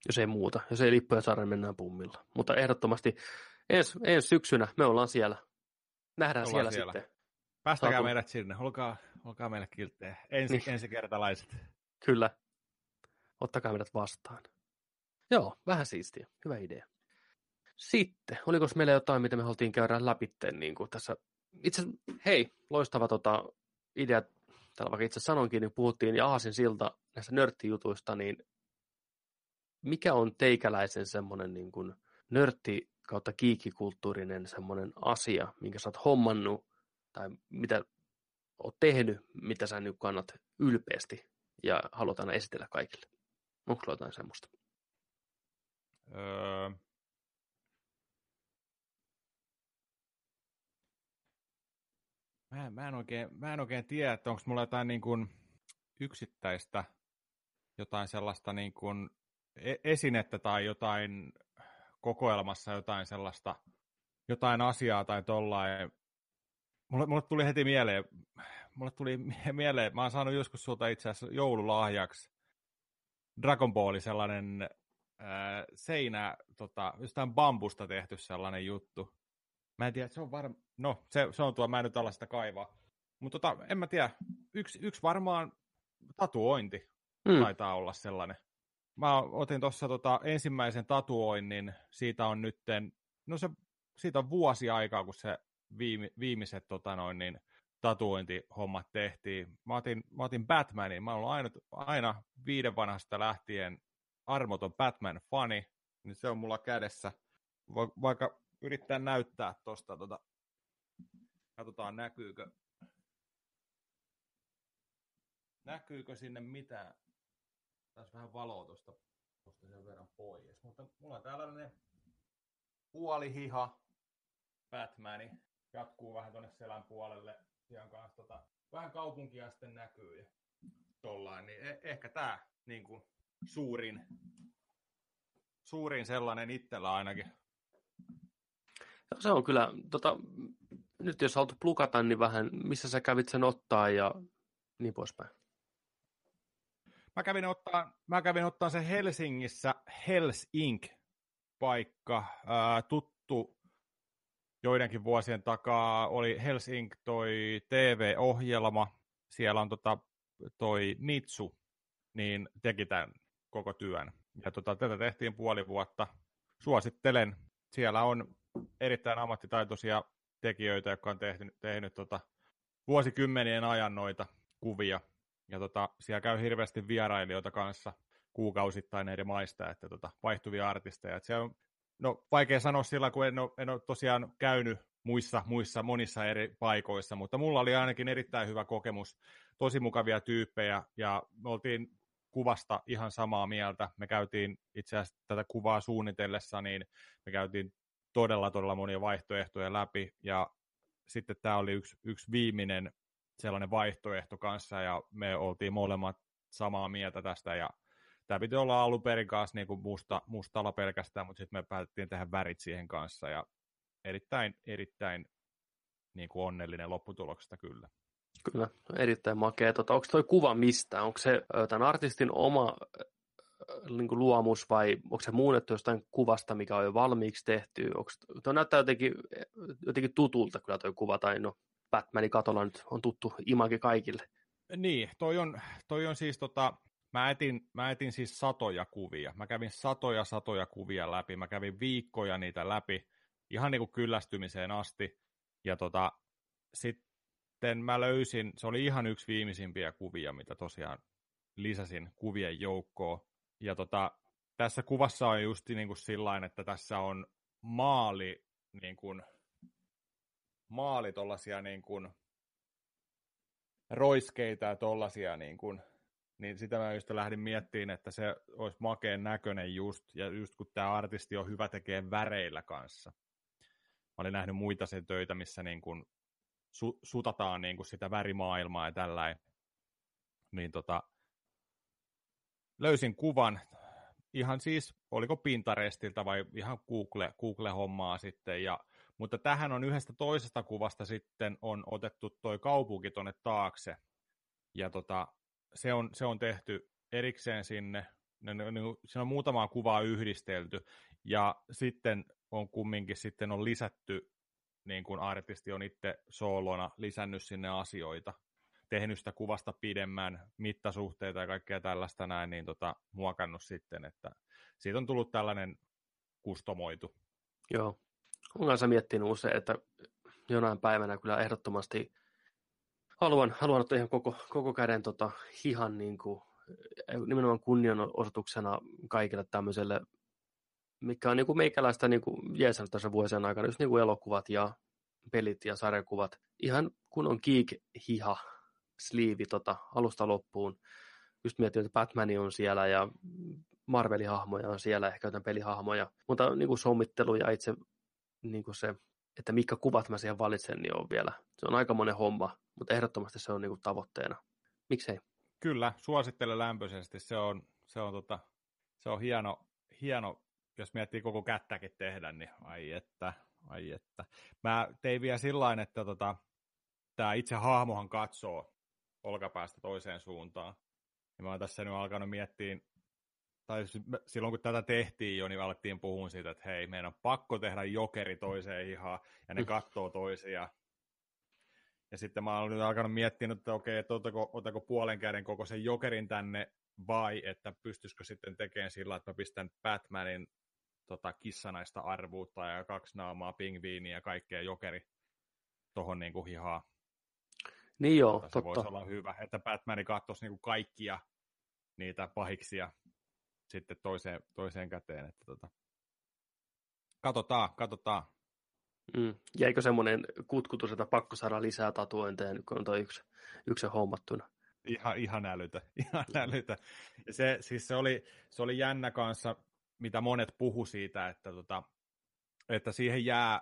Jos ei muuta. Jos ei lippuja saada, niin mennään pummilla. Mutta ehdottomasti ensi, ens syksynä me ollaan siellä. Nähdään ollaan siellä, siellä, sitten. Päästäkää Saatu... meidät sinne. Olkaa, olkaa meille kilttejä. Ensi, niin. ensikertalaiset. Kyllä. Ottakaa meidät vastaan. Joo, vähän siistiä. Hyvä idea. Sitten, oliko meillä jotain, mitä me haltiin käydä läpi niin kuin tässä itse, hei, loistava tota, idea, täällä vaikka itse sanoinkin, niin puhuttiin ja Aasin silta näistä nörttijutuista, niin mikä on teikäläisen semmoinen niin kuin nörtti kautta kiikikulttuurinen semmoinen asia, minkä sä oot hommannut tai mitä oot tehnyt, mitä sä nyt kannat ylpeästi ja haluat aina esitellä kaikille? Onko jotain semmoista? Öö, mä, mä, en oikein, mä en oikein tiedä, että onko mulla jotain niin kuin yksittäistä, jotain sellaista niin kuin e-, esinettä tai jotain kokoelmassa jotain sellaista, jotain asiaa tai tollain. Mulle, mulle tuli heti mieleen, mulle tuli mieleen, mä oon saanut joskus sulta itse asiassa joululahjaksi Dragon Ball sellainen seinä, tota, jostain bambusta tehty sellainen juttu. Mä en tiedä, se on varmaan, no se, se on tuo, mä en nyt ala sitä kaivaa. Mutta tota, en mä tiedä, yksi, yksi varmaan tatuointi mm. taitaa olla sellainen. Mä otin tuossa tota ensimmäisen tatuoinnin, siitä on nytten, no se, siitä on vuosi aikaa, kun se viime, viimeiset tota noin, niin, tatuointihommat tehtiin. Mä otin, mä otin Batmanin, mä oon aina, aina viiden vanhasta lähtien armoton Batman-fani, niin se on mulla kädessä. Va- vaikka yrittää näyttää tosta, tota, katsotaan näkyykö, näkyykö sinne mitään. Taas vähän valoa tuosta, tuosta sen verran pois. Mutta mulla on tällainen puolihiha Batmani. Jatkuu vähän tuonne selän puolelle. Siellä kanssa tota, vähän kaupunkia sitten näkyy ja tollain. Niin e- ehkä tämä niin kuin, suurin, suurin sellainen itsellä ainakin. Se on kyllä, tota, nyt jos haluat plukata, niin vähän, missä sä kävit sen ottaa ja niin poispäin. Mä kävin ottaa, mä kävin ottaa sen Helsingissä Hells Inc. paikka, ää, tuttu joidenkin vuosien takaa oli Hells Inc. toi TV-ohjelma, siellä on tota, toi Mitsu, niin teki tämän koko työn. Ja tota, tätä tehtiin puoli vuotta. Suosittelen. Siellä on erittäin ammattitaitoisia tekijöitä, jotka on tehnyt, tehnyt tota, vuosikymmenien ajan noita kuvia. Ja tota, siellä käy hirveästi vierailijoita kanssa kuukausittain eri maista, että tota, vaihtuvia artisteja. Et siellä on, no, vaikea sanoa sillä, kun en ole, en ole tosiaan käynyt muissa, muissa monissa eri paikoissa, mutta mulla oli ainakin erittäin hyvä kokemus, tosi mukavia tyyppejä, ja me oltiin kuvasta ihan samaa mieltä. Me käytiin itse asiassa tätä kuvaa suunnitellessa, niin me käytiin todella, todella monia vaihtoehtoja läpi, ja sitten tämä oli yksi, yksi viimeinen sellainen vaihtoehto kanssa, ja me oltiin molemmat samaa mieltä tästä, ja tämä piti olla alun perin kanssa niin kuin musta, mustalla pelkästään, mutta sitten me päätettiin tehdä värit siihen kanssa, ja erittäin, erittäin niin kuin onnellinen lopputuloksesta kyllä. Kyllä, erittäin makea. Tota, onko tuo kuva mistä? Onko se tämän artistin oma niin kuin luomus vai onko se muunnettu jostain kuvasta, mikä on jo valmiiksi tehty? Onko, tuo näyttää jotenkin, jotenkin tutulta kyllä tuo kuva, tai no Batmanin katolla nyt on tuttu imake kaikille. Niin, toi on, toi on siis tota, mä etin, mä etin siis satoja kuvia. Mä kävin satoja satoja kuvia läpi. Mä kävin viikkoja niitä läpi ihan niin kuin kyllästymiseen asti. Ja tota, sitten mä löysin, se oli ihan yksi viimeisimpiä kuvia, mitä tosiaan lisäsin kuvien joukkoon. Ja tota, tässä kuvassa on just niin kuin sillain, että tässä on maali, niin kuin, maali tollasia niin kuin, roiskeita ja tollasia niin kuin, niin sitä mä just lähdin miettimään, että se olisi makeen näköinen just, ja just kun tämä artisti on hyvä tekee väreillä kanssa. Mä olin nähnyt muita sen töitä, missä niin kuin su, sutataan niin kuin sitä värimaailmaa ja tällainen. Niin tota, löysin kuvan, ihan siis, oliko Pinterestiltä vai ihan Google, Google-hommaa sitten, ja, mutta tähän on yhdestä toisesta kuvasta sitten on otettu toi kaupunki tuonne taakse, ja tota, se, on, se on tehty erikseen sinne, siinä on muutamaa kuvaa yhdistelty, ja sitten on kumminkin sitten on lisätty, niin kuin artisti on itse soolona lisännyt sinne asioita, tehnyt sitä kuvasta pidemmän, mittasuhteita ja kaikkea tällaista näin, niin tota, muokannut sitten, että siitä on tullut tällainen kustomoitu. Joo, olen kanssa miettinyt usein, että jonain päivänä kyllä ehdottomasti haluan, haluan ottaa ihan koko, koko käden tota, hihan niin kuin, nimenomaan kunnianosoituksena kaikille tämmöiselle mikä on niin kuin meikäläistä niin kuin jeesannut tässä vuosien aikana, just niin kuin elokuvat ja pelit ja sarjakuvat. Ihan kun on geek-hiha, sliivi tota, alusta loppuun. Just mietin, että Batman on siellä ja Marvelin hahmoja on siellä, ehkä jotain pelihahmoja. Mutta niin kuin sommittelu ja itse niin kuin se että mitkä kuvat mä siihen valitsen, niin on vielä, se on aika monen homma, mutta ehdottomasti se on niin kuin tavoitteena. Miksei? Kyllä, suosittelen lämpöisesti. Se on, se on, tota, se on hieno, hieno, jos miettii koko kättäkin tehdä, niin ai että, ai että. Mä tein vielä sillä että tota, tämä itse hahmohan katsoo olkapäästä toiseen suuntaan. Ja mä oon tässä nyt alkanut miettiä, tai silloin kun tätä tehtiin jo, niin alettiin puhua siitä, että hei, meidän on pakko tehdä jokeri toiseen ihan, ja ne katsoo toisia. Ja sitten mä oon nyt alkanut miettiä, että okei, että otako, otako puolen käden koko sen jokerin tänne, vai että pystyisikö sitten tekemään sillä, että mä pistän Batmanin tota, kissanaista arvuutta ja kaksi naamaa, pingviiniä ja kaikkea jokeri tuohon niin kuin hihaa. Niin joo, se totta. voisi olla hyvä, että Batman katsoisi niin kuin kaikkia niitä pahiksia sitten toiseen, toiseen käteen. Että tota. Katsotaan, katsotaan. Mm. Jäikö semmoinen kutkutus, että pakko saada lisää tatuointeja, nyt kun on toi yksi, yksi hommattuna? Ihan, ihan älytä, ihan älytä. Se, siis se, oli, se oli jännä kanssa, mitä monet puhu siitä, että, tota, että siihen jää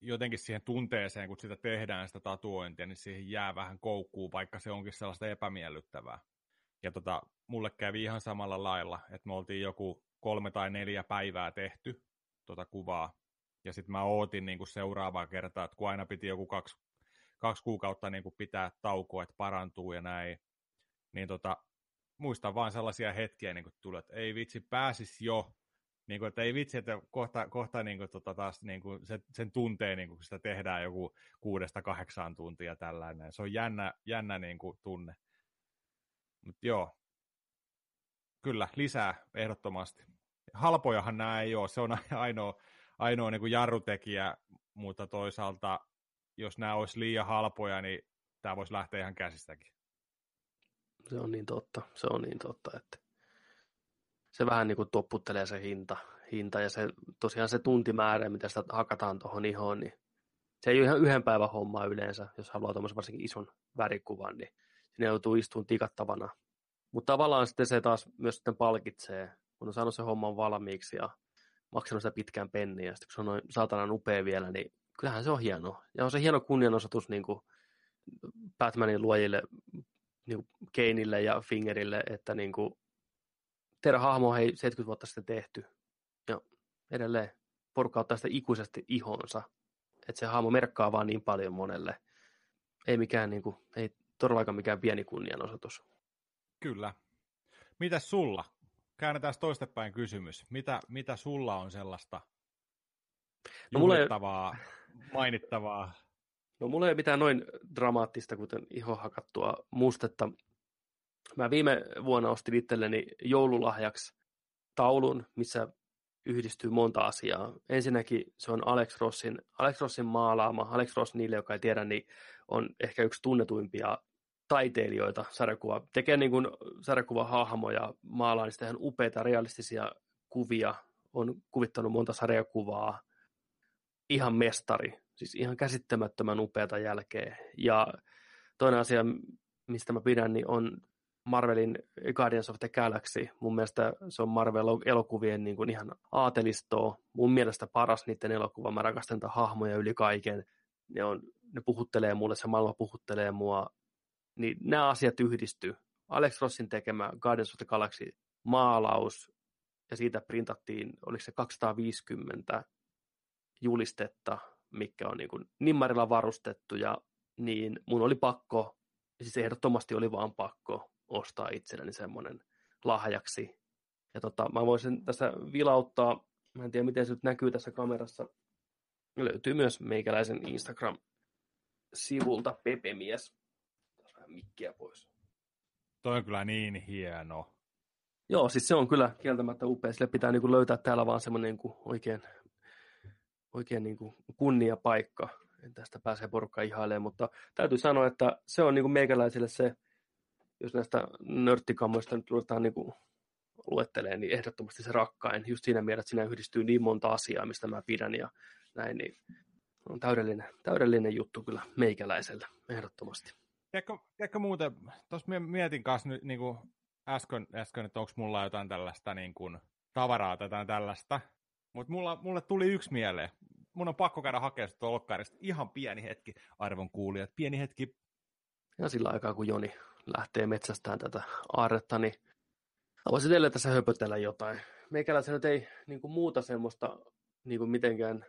jotenkin siihen tunteeseen, kun sitä tehdään sitä tatuointia, niin siihen jää vähän koukkuu, vaikka se onkin sellaista epämiellyttävää. Ja tota, mulle kävi ihan samalla lailla, että me oltiin joku kolme tai neljä päivää tehty tota kuvaa, ja sitten mä ootin niin kuin seuraavaa kertaa, että kun aina piti joku kaksi, kaksi kuukautta niin kuin pitää taukoa, että parantuu ja näin, niin tota, muistan vaan sellaisia hetkiä, niin kuin tuli, että ei vitsi, pääsis jo, niin kuin, että ei vitsi, että kohta, kohta niin kuin, tota, taas niin kuin, se, sen tuntee, niin kuin, kun sitä tehdään joku kuudesta kahdeksaan tuntia tällainen. Se on jännä, jännä niin kuin, tunne. Mutta joo, kyllä, lisää ehdottomasti. Halpojahan nämä ei ole, se on ainoa, ainoa niin kuin jarrutekijä, mutta toisaalta jos nämä olisi liian halpoja, niin tämä voisi lähteä ihan käsistäkin. Se on niin totta, se on niin totta, että se vähän niin kuin topputtelee se hinta, hinta ja se, tosiaan se tuntimäärä, mitä sitä hakataan tuohon ihoon, niin se ei ole ihan yhden päivän hommaa yleensä, jos haluaa tuommoisen varsinkin ison värikuvan, niin sinne joutuu istumaan tikattavana. Mutta tavallaan sitten se taas myös sitten palkitsee, kun on saanut se homman valmiiksi ja maksanut sitä pitkään penniä, sitten kun se on noin saatanan upea vielä, niin kyllähän se on hieno. Ja on se hieno kunnianosoitus niin kuin Batmanin luojille, niin kuin Keinille ja Fingerille, että niin kuin teidän hahmo on hei 70 vuotta sitten tehty. Ja edelleen porukka ottaa sitä ikuisesti ihonsa. Että se hahmo merkkaa vaan niin paljon monelle. Ei mikään niin kuin, ei todellakaan mikään pieni kunnianosoitus. Kyllä. Mitäs sulla? Käännetään toistepäin kysymys. Mitä, mitä sulla on sellaista no, mulle... mainittavaa? No mulla ei ole mitään noin dramaattista, kuten iho hakattua mustetta. Mä viime vuonna ostin itselleni joululahjaksi taulun, missä yhdistyy monta asiaa. Ensinnäkin se on Alex Rossin, Alex Rossin maalaama. Alex Ross, niille, joka ei tiedä, niin on ehkä yksi tunnetuimpia taiteilijoita sarjakuva. Tekee niin kuin sarjakuvahahmoja, maalaa niistä ihan upeita realistisia kuvia. On kuvittanut monta sarjakuvaa. Ihan mestari, siis ihan käsittämättömän upeata jälkeen. Ja toinen asia, mistä mä pidän, niin on Marvelin Guardians of the Galaxy. Mun mielestä se on Marvel-elokuvien niin kuin ihan aatelistoa. Mun mielestä paras niiden elokuva. Mä rakastan hahmoja yli kaiken. Ne, on, ne puhuttelee mulle, se maailma puhuttelee mua. Niin nämä asiat yhdistyy. Alex Rossin tekemä Guardians of the Galaxy maalaus, ja siitä printattiin, oliko se 250 julistetta, mikä on niin kuin nimmarilla varustettu, ja niin mun oli pakko, siis ehdottomasti oli vaan pakko ostaa itselleni semmoinen lahjaksi. Ja tota, mä voisin tässä vilauttaa, mä en tiedä miten se nyt näkyy tässä kamerassa, löytyy myös meikäläisen Instagram-sivulta Pepemies. Tässä vähän mikkiä pois. Toi on kyllä niin hieno. Joo, siis se on kyllä kieltämättä upea. Sille pitää niin kuin löytää täällä vaan semmoinen niin kuin oikein, oikein niin kuin kunnia paikka. Tästä pääsee porukka ihailemaan, mutta täytyy sanoa, että se on niin kuin meikäläisille se jos näistä nörttikammoista nyt ruvetaan niin kuin luettelee, niin ehdottomasti se rakkain. Just siinä mielessä, että siinä yhdistyy niin monta asiaa, mistä mä pidän ja näin, niin on täydellinen, täydellinen juttu kyllä meikäläisellä, ehdottomasti. Tiedätkö, tiedätkö muuten, tuossa mietin kanssa nyt niin kuin äsken, äsken että onko mulla jotain tällaista niin kuin, tavaraa tai jotain tällaista, mutta mulla, mulle tuli yksi mieleen. mun on pakko käydä hakemaan sitä. Ihan pieni hetki, arvon kuulijat. Pieni hetki. Ja sillä aikaa, kun Joni lähtee metsästään tätä aarretta, niin voisin teille tässä höpötellä jotain. Meikäläisen nyt ei niin kuin muuta semmoista niin kuin mitenkään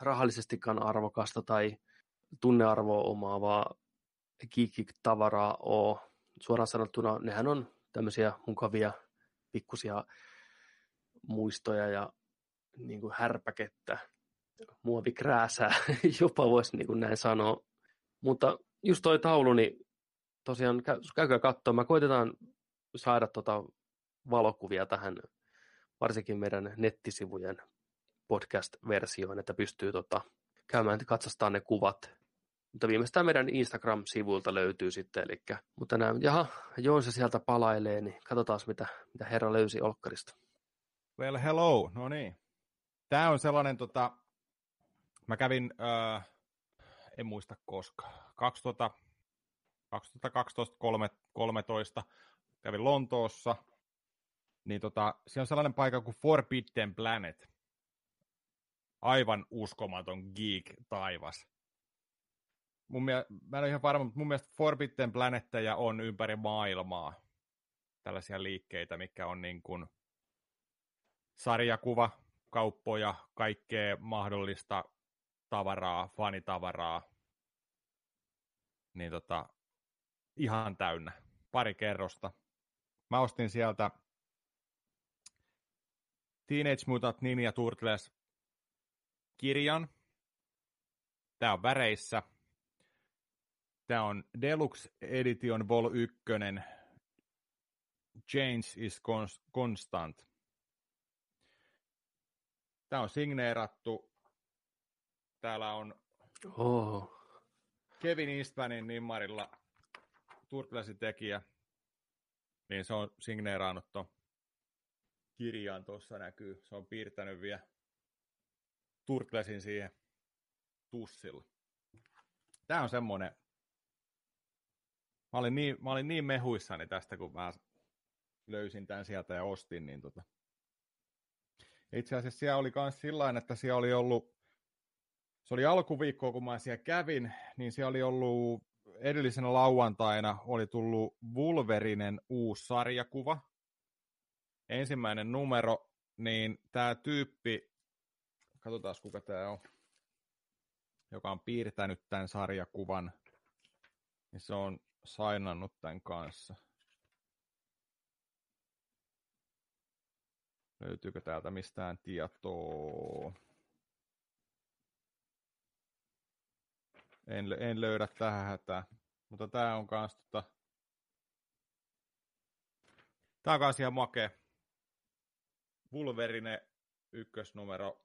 rahallisestikaan arvokasta tai tunnearvoa omaavaa kiikki-tavaraa ole. Suoraan sanottuna nehän on tämmöisiä mukavia pikkusia muistoja ja niin kuin härpäkettä, muovikrääsää, jopa voisi niin näin sanoa. Mutta just toi taulu, niin tosiaan käykää. Mä koitetaan saada tota valokuvia tähän, varsinkin meidän nettisivujen podcast-versioon, että pystyy tota, käymään katsastamaan ne kuvat. Mutta viimeistään meidän Instagram-sivuilta löytyy sitten. Eli, mutta nämä, jaha, Joonsa sieltä palailee, niin katsotaan mitä, mitä herra löysi Olkkarista. Well, hello. No niin. Tämä on sellainen, tota, mä kävin, äh, en muista koska, 2000, 2012-2013 kävin Lontoossa, niin tota, siellä on sellainen paikka kuin Forbidden Planet. Aivan uskomaton geek taivas. Mun mielestä, mä en ole ihan varma, mutta mun mielestä Forbidden Planetteja on ympäri maailmaa. Tällaisia liikkeitä, mikä on niin kuin sarjakuva, kauppoja, kaikkea mahdollista tavaraa, fanitavaraa. Niin tota, ihan täynnä. Pari kerrosta. Mä ostin sieltä Teenage Mutant Ninja Turtles kirjan. Tää on väreissä. Tää on Deluxe Edition Vol 1. Change is constant. Tämä on signeerattu. Täällä on oh. Kevin Eastmanin nimmarilla Turtlesin tekijä. Niin se on signeerannut tuon kirjaan tuossa näkyy. Se on piirtänyt vielä Turtlesin siihen tussilla. Tämä on semmoinen, mä olin niin, mä olin niin mehuissani tästä, kun mä löysin tämän sieltä ja ostin, niin tota, itse asiassa siellä oli myös sillä että siellä oli ollut, se oli alkuviikkoa, kun mä siellä kävin, niin siellä oli ollut edellisenä lauantaina oli tullut Vulverinen uusi sarjakuva. Ensimmäinen numero, niin tämä tyyppi, katsotaan kuka tämä on, joka on piirtänyt tämän sarjakuvan, niin se on sainannut tämän kanssa. Löytyykö täältä mistään tietoa? En, en löydä tähän hätään. Mutta tää on kans tota... Tää on kans ihan makea. Vulverine ykkösnumero.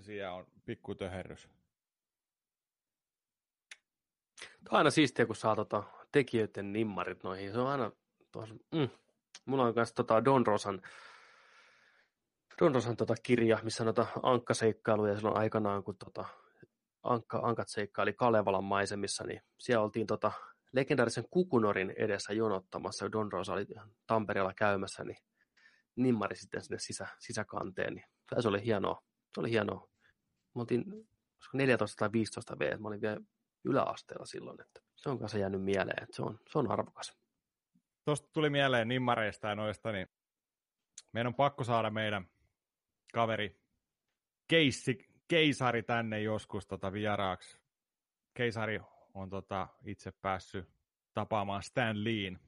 Siellä on pikku töherrys. Tämä on aina siistiä, kun saa tota, tekijöiden nimmarit noihin. Se on aina tuossa, mm. Mulla on myös tota Don Rosan Don Rosan tota kirja, missä on noita ankkaseikkailuja silloin aikanaan, kun tota, ankka, ankat seikkaili Kalevalan maisemissa, niin siellä oltiin tota, legendaarisen Kukunorin edessä jonottamassa, Don Rosa oli Tampereella käymässä, niin nimmari sitten sinne sisä, sisäkanteen, niin se oli hienoa. Se oli hienoa. Mä oltiin 14 tai 15 V, mä olin vielä yläasteella silloin, että se on kanssa jäänyt mieleen, että se on, se on arvokas. Tuosta tuli mieleen nimmareista ja noista, niin meidän on pakko saada meidän kaveri keissi, keisari tänne joskus tota vieraaksi. Keisari on tota itse päässyt tapaamaan Stan Leen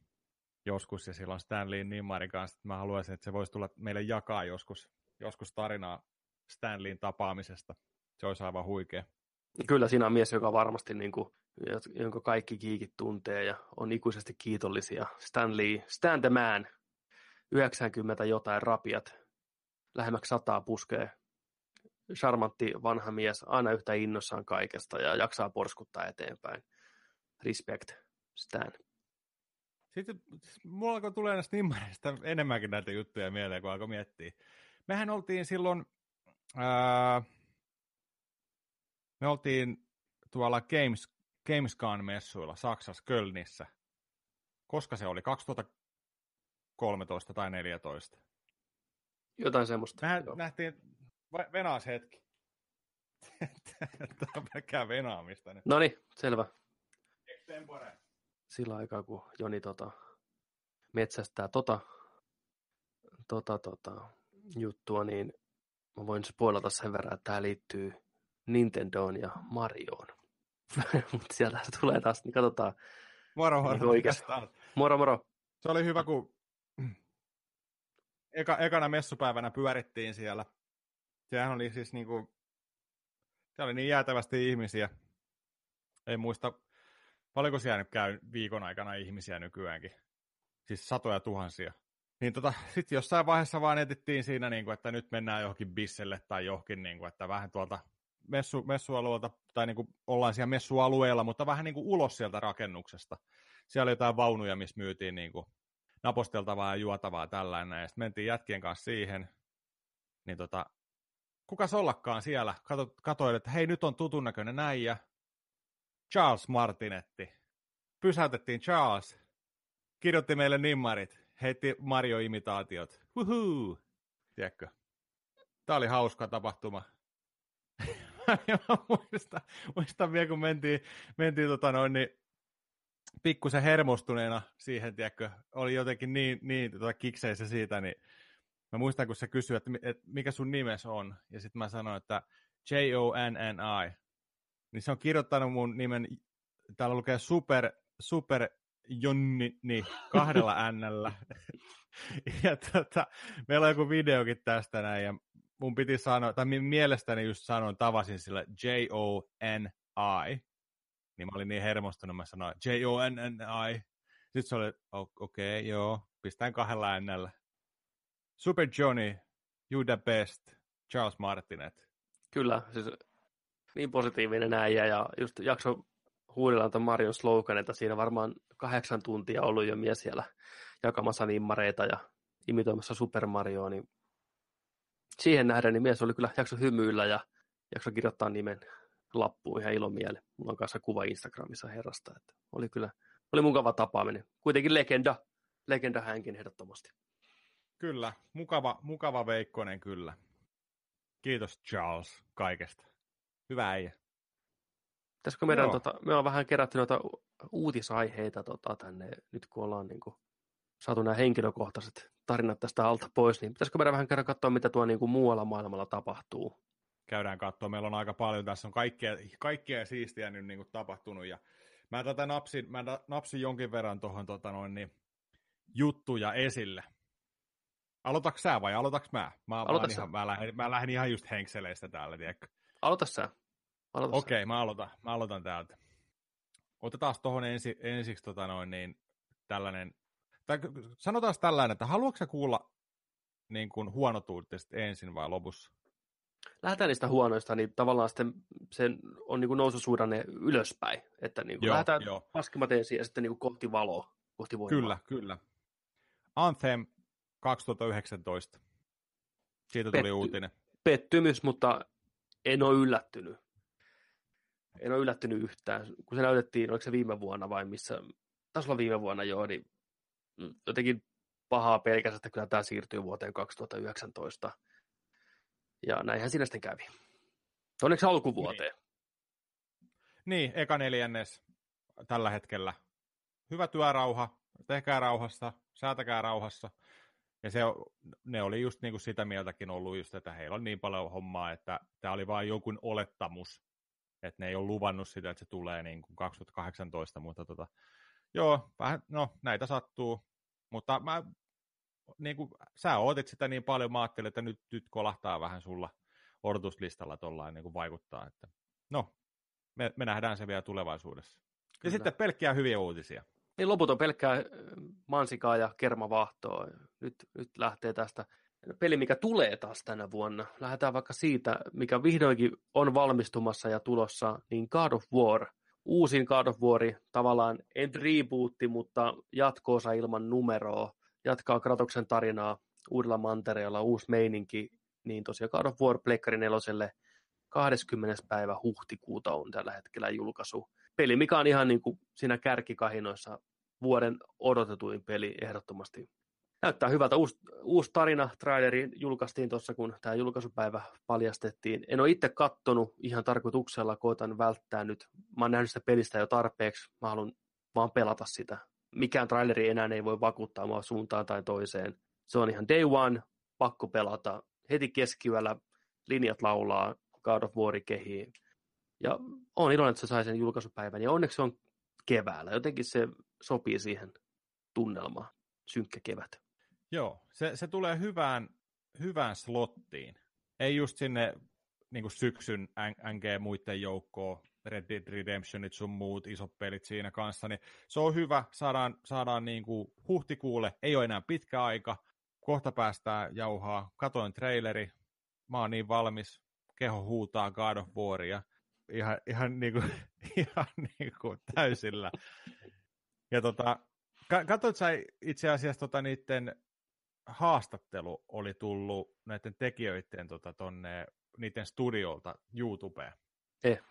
joskus, ja silloin Stan Leen Nimmarin kanssa. Mä haluaisin, että se voisi tulla meille jakaa joskus, joskus tarinaa Stan Leen tapaamisesta. Se olisi aivan huikea. Kyllä siinä on mies, joka varmasti, niin kuin, jonka kaikki kiikit tuntee ja on ikuisesti kiitollisia. Stan Lee, Stan the Man, 90 jotain rapiat, lähemmäksi sataa puskee. Charmantti vanha mies, aina yhtä innossaan kaikesta ja jaksaa porskuttaa eteenpäin. Respect, Stan. Sitten mulla alkoi tulee näistä nimmareista enemmänkin näitä juttuja mieleen, kun alkoi miettiä. Mehän oltiin silloin, ää, me oltiin tuolla Games, Gamescom-messuilla Saksassa, Kölnissä. Koska se oli? 2013 tai 2014? Jotain semmoista. Mehän nähtiin, venaas hetki. Tämä on pelkkää venaamista nyt. No niin, selvä. Extempore. Sillä aikaa, kun Joni tota, metsästää tota, tota, tota, juttua, niin mä voin spoilata sen verran, että tämä liittyy Nintendoon ja Marioon. Mutta sieltä se tulee taas, niin katsotaan. Moro, moro. Niin? Moro, moro. Se oli hyvä, kun eka, ekana messupäivänä pyörittiin siellä. Sehän oli siis niinku, siellä oli niin jäätävästi ihmisiä. Ei muista, paljonko siellä nyt käy viikon aikana ihmisiä nykyäänkin. Siis satoja tuhansia. Niin tota, sitten jossain vaiheessa vaan etittiin siinä, niin kuin, että nyt mennään johonkin bisselle tai johonkin, niin kuin, että vähän tuolta messu, messualueelta, tai niin kuin ollaan siellä messualueella, mutta vähän niin kuin ulos sieltä rakennuksesta. Siellä oli jotain vaunuja, missä myytiin niin kuin naposteltavaa ja juotavaa tällainen, ja sitten mentiin jätkien kanssa siihen, niin tota, kukas ollakaan siellä, Kato, katoin, että hei nyt on tutun näköinen näijä, Charles Martinetti. Pysäytettiin Charles, kirjoitti meille nimmarit, heitti Mario-imitaatiot. Wuhuu! Tiedätkö? Tämä oli hauska tapahtuma. muistan, muistan vielä, kun mentiin, mentiin tota noin, niin pikkusen hermostuneena siihen, tiedätkö, oli jotenkin niin, niin tota kikseissä siitä, niin mä muistan, kun se kysyi, että, että mikä sun nimes on, ja sitten mä sanoin, että J-O-N-N-I, niin se on kirjoittanut mun nimen, täällä lukee Super, Super Jonni niin, kahdella Nllä. ja tota, meillä on joku videokin tästä näin, ja mun piti sanoa, tai mielestäni just sanoin, tavasin sillä J-O-N-I, niin mä olin niin hermostunut, mä sanoin J-O-N-N-I. Sitten se oli, okei, okay, joo, pistän kahdella Nllä. Super Johnny, you the best, Charles Martinet. Kyllä, siis niin positiivinen äijä ja just jakso huudella tuon Marion slogan, että siinä varmaan kahdeksan tuntia ollut jo mies siellä jakamassa nimmareita ja imitoimassa Super Marioa, niin siihen nähden niin mies oli kyllä jakso hymyillä ja jakso kirjoittaa nimen lappuun ihan ilomiele. Mulla on kanssa kuva Instagramissa herrasta, että oli kyllä oli mukava tapaaminen. Kuitenkin legenda, legenda hänkin ehdottomasti. Kyllä, mukava, mukava Veikkonen kyllä. Kiitos Charles kaikesta. Hyvä äijä. Pitäisikö meidän, tota, me on vähän kerätty noita uutisaiheita tota, tänne, nyt kun ollaan niin kuin, saatu nämä henkilökohtaiset tarinat tästä alta pois, niin pitäisikö meidän vähän käydä katsoa, mitä tuo niin kuin muualla maailmalla tapahtuu? Käydään katsoa, meillä on aika paljon, tässä on kaikkea, kaikkea siistiä nyt niin kuin tapahtunut, ja mä tätä napsin, mä napsin jonkin verran tuohon tota noin, niin, juttuja esille. Aloitaks sä vai aloitaks mä? Mä, Aloita ihan, mä, lähden, mä lähden ihan just henkseleistä täällä, tiedätkö? Aloita sä. Okei, okay, mä aloitan, mä aloitan täältä. Otetaan tuohon ensi, ensiksi tota noin, niin, tällainen, tai sanotaan tällainen, että haluatko sä kuulla niin kuin huonot uutiset ensin vai lopussa? Lähdetään niistä huonoista, niin tavallaan sitten sen on niin kuin noususuhdanne ylöspäin, että niin kuin joo, lähdetään jo. paskimmat ensin ja sitten niin kuin kohti valoa, kohti voimaa. Kyllä, kyllä. Anthem 2019. Siitä tuli Petty, uutinen. Pettymys, mutta en ole yllättynyt en ole yllättynyt yhtään. Kun se näytettiin, oliko se viime vuonna vai missä, taisi olla viime vuonna jo, niin jotenkin pahaa pelkästään, että kyllä tämä siirtyy vuoteen 2019. Ja näinhän siinä sitten kävi. Onneksi alkuvuoteen. Niin. niin, eka neljännes tällä hetkellä. Hyvä työrauha, tehkää rauhassa, säätäkää rauhassa. Ja se, ne oli just niin kuin sitä mieltäkin ollut just, että heillä on niin paljon hommaa, että tämä oli vain jonkun olettamus, että ne ei ole luvannut sitä, että se tulee niin kuin 2018, mutta tota, joo, vähän, no näitä sattuu, mutta mä, niin kuin, sä ootit sitä niin paljon, mä ajattelin, että nyt, nyt kolahtaa vähän sulla odotuslistalla tuollain niin kuin vaikuttaa, että no, me, me nähdään se vielä tulevaisuudessa. Kyllä. Ja sitten pelkkiä hyviä uutisia. Niin loput on pelkkää mansikaa ja kermavahtoa. Nyt, nyt lähtee tästä peli, mikä tulee taas tänä vuonna. Lähdetään vaikka siitä, mikä vihdoinkin on valmistumassa ja tulossa, niin God of War. Uusin God of War, tavallaan en rebootti, mutta jatkoosa ilman numeroa. Jatkaa Kratoksen tarinaa uudella mantereella, uusi meininki. Niin tosiaan God of War Pleikkari neloselle 20. päivä huhtikuuta on tällä hetkellä julkaisu. Peli, mikä on ihan niin kuin siinä kärkikahinoissa vuoden odotetuin peli ehdottomasti näyttää hyvältä. Uusi, uusi tarina, traileri julkaistiin tuossa, kun tämä julkaisupäivä paljastettiin. En ole itse kattonut ihan tarkoituksella, koitan välttää nyt. Mä oon nähnyt sitä pelistä jo tarpeeksi. Mä haluan vaan pelata sitä. Mikään traileri enää ei voi vakuuttaa mua suuntaan tai toiseen. Se on ihan day one, pakko pelata. Heti keskiyöllä linjat laulaa, God of War kehii. Ja on iloinen, että se sai sen julkaisupäivän. Ja onneksi se on keväällä. Jotenkin se sopii siihen tunnelmaan. Synkkä kevät. Joo, se, se tulee hyvään, hyvään slottiin. Ei just sinne niin kuin syksyn NG muiden joukkoon, Red Dead Redemptionit sun muut isot pelit siinä kanssa, niin se on hyvä, saadaan, saadaan niin kuin huhtikuulle, ei ole enää pitkä aika, kohta päästään jauhaa, katoin traileri, mä oon niin valmis, keho huutaa God of Waria, ihan, ihan, niin kuin, ihan niin kuin täysillä. Ja tota, katsoit sä itse asiassa tota niiden haastattelu oli tullut näiden tekijöiden tota, tonne, niiden studiolta YouTubeen. Eh.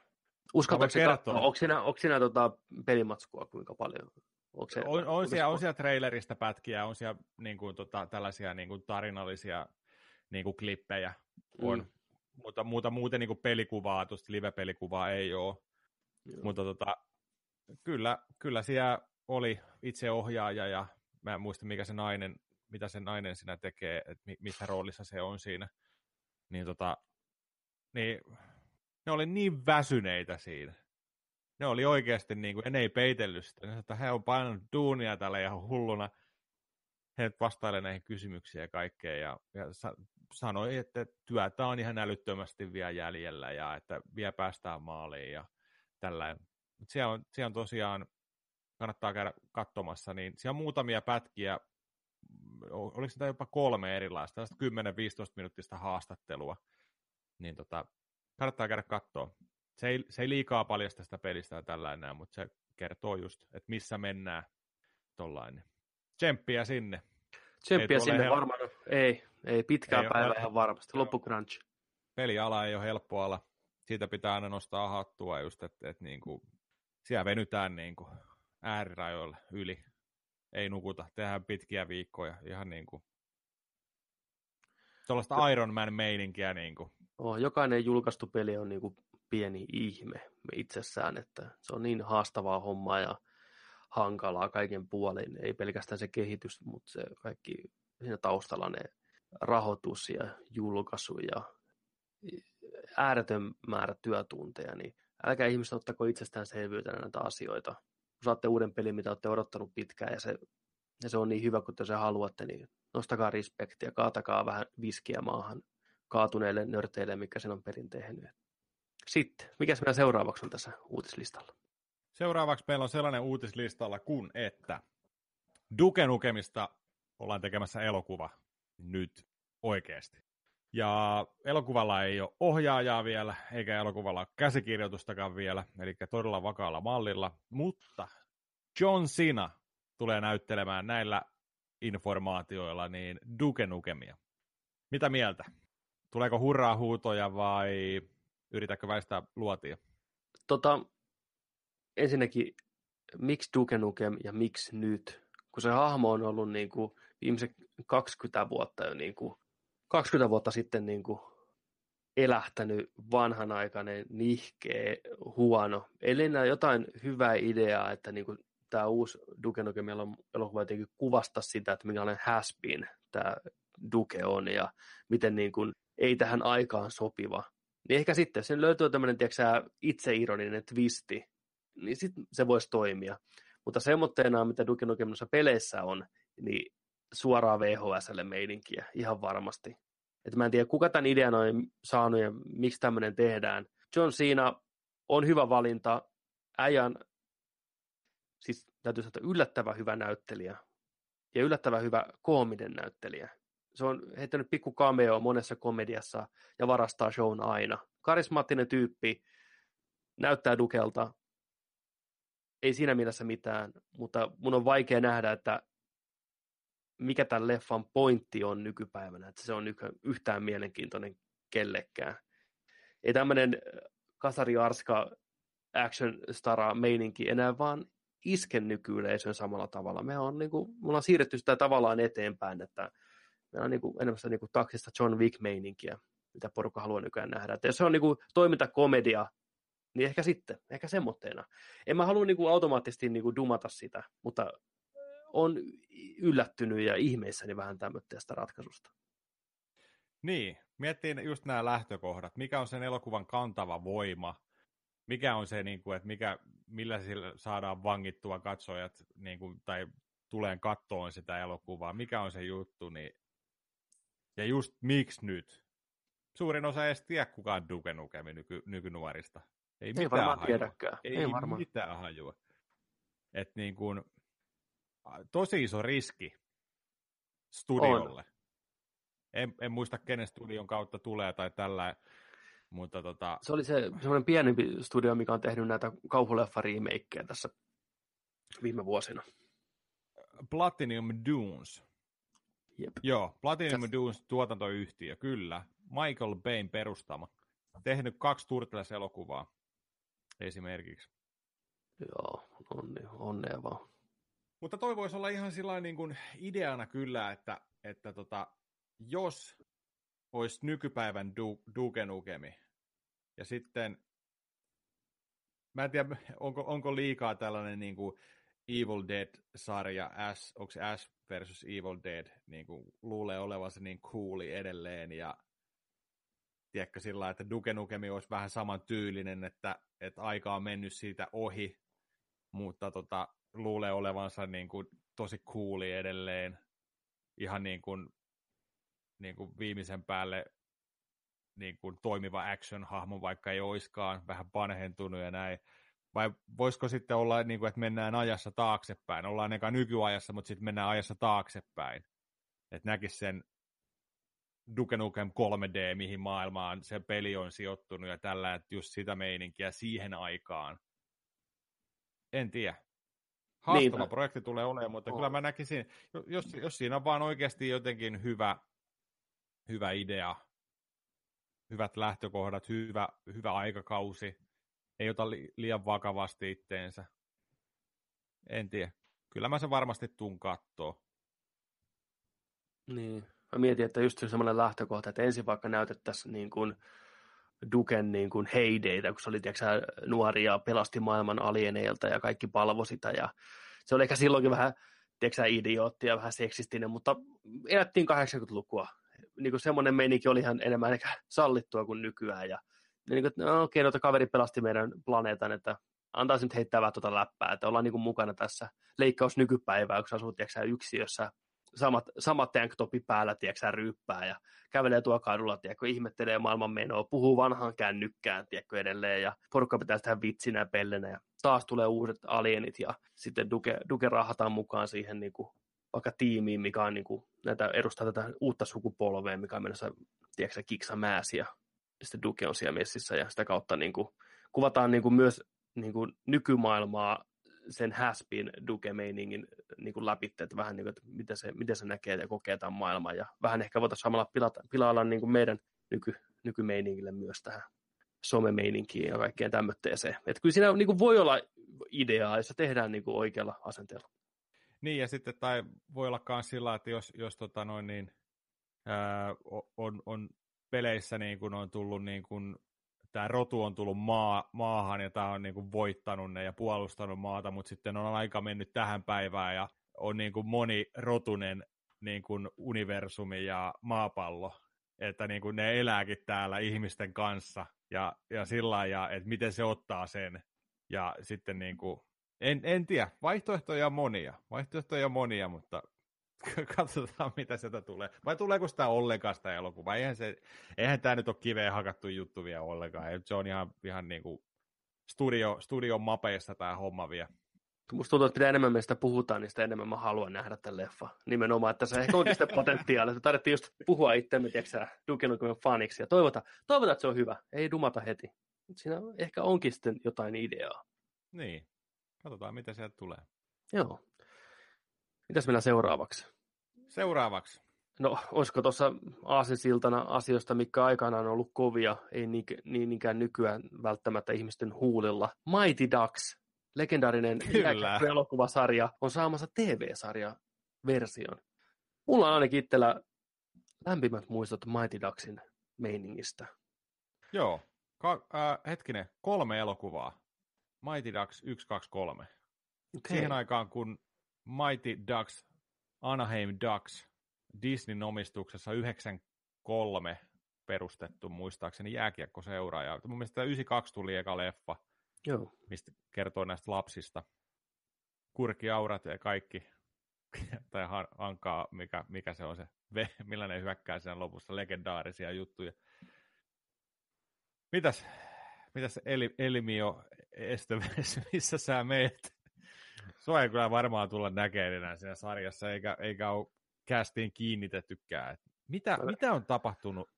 Uskaltaako se katsoa? Onko siinä, onko siinä tota pelimatskua kuinka paljon? Onko se, on, on, siellä, on siellä trailerista pätkiä, on siellä niin kuin, tota, tällaisia niin kuin, tarinallisia niin kuin, klippejä. On, mm. mutta muuta, muuten niin kuin, pelikuvaa, tuosta live-pelikuvaa ei ole. Joo. Mutta tota, kyllä, kyllä siellä oli itse ohjaaja ja mä en muista mikä se nainen mitä se nainen siinä tekee, että missä roolissa se on siinä. Niin, tota, niin ne oli niin väsyneitä siinä. Ne oli oikeasti, niin kuin, ne ei peitellyt sitä. Ne että he on painanut duunia tällä ihan hulluna. He vastailevat näihin kysymyksiin ja kaikkea. Ja, ja sa- sanoi, että työtä on ihan älyttömästi vielä jäljellä ja että vielä päästään maaliin ja tällainen. Mutta siellä on, siellä on tosiaan, kannattaa käydä katsomassa, niin siellä on muutamia pätkiä, oliko sitä jopa kolme erilaista, tällaista 10-15 minuuttista haastattelua, niin tota, kannattaa käydä katsoa. Se ei, se ei liikaa paljasta sitä pelistä ja tällainen, mutta se kertoo just, että missä mennään tollainen. Tsemppiä sinne. Tsemppiä sinne hel- varmaan. Ei, ei pitkää päivää ihan varmasti. Loppukranchi. Peliala ei ole helppo ala. Siitä pitää aina nostaa hattua just, että, että niin kuin, siellä venytään niin kuin äärirajoille yli ei nukuta, tehdään pitkiä viikkoja, ihan niin kuin tuollaista Iron Man-meininkiä. Niin kuin. Oh, jokainen julkaistu peli on niin kuin pieni ihme itsessään, että se on niin haastavaa hommaa ja hankalaa kaiken puolin. Ei pelkästään se kehitys, mutta se kaikki siinä taustalla ne rahoitus ja julkaisu ja ääretön määrä työtunteja, niin älkää ihmiset ottako itsestäänselvyytenä näitä asioita saatte uuden pelin, mitä olette odottanut pitkään ja se, ja se on niin hyvä kuin te se haluatte, niin nostakaa respektiä, kaatakaa vähän viskiä maahan kaatuneille nörteille, mikä sen on perin tehnyt. Sitten, mikä meidän seuraavaksi on tässä uutislistalla? Seuraavaksi meillä on sellainen uutislistalla kuin, että Duke Nukemista ollaan tekemässä elokuva nyt oikeasti. Ja elokuvalla ei ole ohjaajaa vielä, eikä elokuvalla ole käsikirjoitustakaan vielä, eli todella vakaalla mallilla, mutta John Cena tulee näyttelemään näillä informaatioilla niin Duke Nukemia. Mitä mieltä? Tuleeko hurraa huutoja vai yritätkö väistää luotia? Tota, ensinnäkin, miksi Duke Nukem ja miksi nyt? Kun se hahmo on ollut niin kuin viimeiset 20 vuotta jo niin kuin 20 vuotta sitten niin kuin elähtänyt vanhanaikainen, nihkeä, huono. Eli jotain hyvää ideaa, että niin kuin tämä uusi Duke Nukem elokuva jotenkin kuvasta sitä, että minkälainen has-been tämä Duke on ja miten niin kuin ei tähän aikaan sopiva. Niin ehkä sitten, sen löytyy tämmöinen tiedätkö, itseironinen twisti, niin sitten se voisi toimia. Mutta semmoitteena, mitä Duke Nukem peleissä on, niin suoraan VHSlle meininkiä, ihan varmasti. Et mä en tiedä, kuka tämän idean on saanut ja miksi tämmöinen tehdään. John Cena on hyvä valinta. Äijän, siis täytyy sanoa, yllättävän hyvä näyttelijä ja yllättävän hyvä koominen näyttelijä. Se on heittänyt pikku cameo monessa komediassa ja varastaa shown aina. Karismaattinen tyyppi, näyttää dukelta, ei siinä mielessä mitään, mutta mun on vaikea nähdä, että mikä tämän leffan pointti on nykypäivänä, että se on yhtään mielenkiintoinen kellekään. Ei tämmöinen kasari arska action stara meininki enää vaan iske nykyyleisön samalla tavalla. Me on, niin kuin, me ollaan siirretty sitä tavallaan eteenpäin, että meillä on niin kuin, enemmän sitä niin kuin, taksista John Wick-meininkiä, mitä porukka haluaa nykyään nähdä. Että jos se on niin kuin, toimintakomedia, niin ehkä sitten, ehkä semmoitteena. En mä halua niin kuin, automaattisesti niin kuin, dumata sitä, mutta on yllättynyt ja ihmeissäni vähän tämmöistä ratkaisusta. Niin, miettii just nämä lähtökohdat. Mikä on sen elokuvan kantava voima? Mikä on se, niin kuin, että mikä, millä sillä saadaan vangittua katsojat niin kuin, tai tuleen kattoon sitä elokuvaa? Mikä on se juttu? Niin... Ja just miksi nyt? Suurin osa ei edes tiedä, kuka on Duke Nukemi nyky, nykynuorista. Ei, ei mitään varmaan hajua. tiedäkään. Ei, ei varmaan. mitään hajua. Et niin kuin, tosi iso riski studiolle. On. En, en muista, kenen studion kautta tulee tai tällä, mutta tota... Se oli se semmoinen pienempi studio, mikä on tehnyt näitä kauhuleffa tässä viime vuosina. Platinum Dunes. Jep. Joo, Platinum Täs... Dunes tuotantoyhtiö, kyllä. Michael Bain perustama. Tehnyt kaksi Turtles-elokuvaa esimerkiksi. Joo, onni, onnea vaan. Mutta toi voisi olla ihan sillä niin kuin ideana kyllä, että, että tota, jos olisi nykypäivän du, Duke Nukemi, ja sitten, mä en tiedä, onko, onko liikaa tällainen niin kuin Evil Dead-sarja, Ash, onko Ash versus Evil Dead, niin kuin luulee olevansa niin cooli edelleen, ja tiedätkö sillä että Duke Nukemi olisi vähän saman tyylinen, että, että aika on mennyt siitä ohi, mutta tota, luulee olevansa niin kuin tosi cooli edelleen, ihan niin kuin, niin kuin viimeisen päälle niin kuin toimiva action-hahmo, vaikka ei oiskaan, vähän panhentunut ja näin. Vai voisiko sitten olla, niin kuin, että mennään ajassa taaksepäin? Ollaan eka nykyajassa, mutta sitten mennään ajassa taaksepäin. Että näkisi sen Duke Nukem 3D, mihin maailmaan se peli on sijoittunut ja tällä, että just sitä meininkiä siihen aikaan. En tiedä. Haastava Niinpä. projekti tulee olemaan, mutta oh. kyllä mä näkisin, jos, jos siinä on vaan oikeasti jotenkin hyvä, hyvä idea, hyvät lähtökohdat, hyvä, hyvä aikakausi, ei ota li, liian vakavasti itteensä. En tiedä. Kyllä mä sen varmasti tuun kattoo. Niin. Mä mietin, että just semmoinen lähtökohta, että ensin vaikka näytettäisiin niin kuin Duken niin kuin heideitä, kun se oli tiedätkö, nuori ja pelasti maailman alieneilta ja kaikki palvo sitä. Ja se oli ehkä silloinkin vähän tiedätkö, idiootti ja vähän seksistinen, mutta elettiin 80-lukua. Niin kuin semmoinen meininki oli ihan enemmän ehkä sallittua kuin nykyään. Ja niin kuin, no, okei, okay, kaveri pelasti meidän planeetan, että antaa nyt heittää vähän tuota läppää, että ollaan niin kuin mukana tässä leikkaus nykypäivää, kun asut tiedätkö, yksiössä samat, samat tanktopi päällä, tiedätkö, ryyppää ja kävelee tuo kadulla, tiedätkö, ihmettelee maailman menoa, puhuu vanhaan kännykkään, tiedätkö, edelleen, ja porukka pitää sitä vitsinä pellenä, ja taas tulee uudet alienit, ja sitten Duke, Duke rahataan mukaan siihen niin kuin, vaikka tiimiin, mikä on niin kuin, näitä, edustaa tätä uutta sukupolvea, mikä on menossa, tiedätkö, kiksa määsi, ja sitten Duke on siellä messissä, ja sitä kautta niin kuin, kuvataan niin kuin, myös niin kuin, nykymaailmaa sen haspin Duke-meiningin niin kuin läpi, että vähän niin kuin, että miten se, miten se näkee ja kokee tämän maailman, ja vähän ehkä voitaisiin samalla pilata, pilailla niin kuin meidän nyky, nykymeiningille myös tähän somemeininkiin ja kaikkeen tämmöiseen. Että kyllä siinä niin kuin voi olla ideaa, jos se tehdään niin kuin oikealla asenteella. Niin, ja sitten tai voi olla myös sillä, että jos, jos tota noin, niin, ää, on, on peleissä niin kuin on tullut niin kuin tämä rotu on tullut maa, maahan ja tämä on niin kuin voittanut ne ja puolustanut maata, mutta sitten on aika mennyt tähän päivään ja on niin kuin monirotunen niin kuin universumi ja maapallo, että niin kuin ne elääkin täällä ihmisten kanssa ja, ja sillä ja että miten se ottaa sen. Ja sitten niin kuin, en, en tiedä, vaihtoehtoja on monia, vaihtoehtoja on monia, mutta katsotaan mitä sieltä tulee. Vai tuleeko sitä ollenkaan sitä elokuvaa? Eihän, se, eihän tämä nyt ole kiveen hakattu juttu vielä ollenkaan. Se on ihan, ihan niin kuin studio, studion mapeista tämä homma vielä. Musta tuntuu, että mitä enemmän meistä puhutaan, niin sitä enemmän mä haluan nähdä tämän leffa. Nimenomaan, että se ehkä onkin sitä potentiaalia. että tarvittiin just puhua itsemme, tiedätkö Duke faniksi ja toivota, toivota, että se on hyvä. Ei dumata heti. Siinä ehkä onkin sitten jotain ideaa. Niin. Katsotaan, mitä sieltä tulee. Joo. Mitäs meillä seuraavaksi? Seuraavaksi. No, olisiko tuossa aasinsiltana asioista, mikä aikanaan on ollut kovia, ei niin, niin niinkään nykyään välttämättä ihmisten huulilla. Mighty Ducks, legendaarinen elokuvasarja on saamassa TV-sarja-version. Mulla on ainakin itsellä lämpimät muistot Mighty Ducksin meiningistä. Joo. Ka- äh, hetkinen, kolme elokuvaa. Mighty Ducks 1, 2, 3. Okay. Siihen aikaan, kun Mighty Ducks, Anaheim Ducks, Disneyn omistuksessa 93 perustettu muistaakseni jääkiekkoseura. Ja mun mielestä 92 tuli eka leffa, Joo. mistä kertoo näistä lapsista. Kurkiaurat ja kaikki, tai ankaa, mikä, mikä se on se, millainen hyökkää sen lopussa, legendaarisia juttuja. Mitäs, mitäs Eli, Elimio Esteves, missä sä meet? Sua ei kyllä varmaan tulla näkemään enää siinä sarjassa, eikä, eikä ole kästiin kiinnitettykään. Mitä, mitä on tapahtunut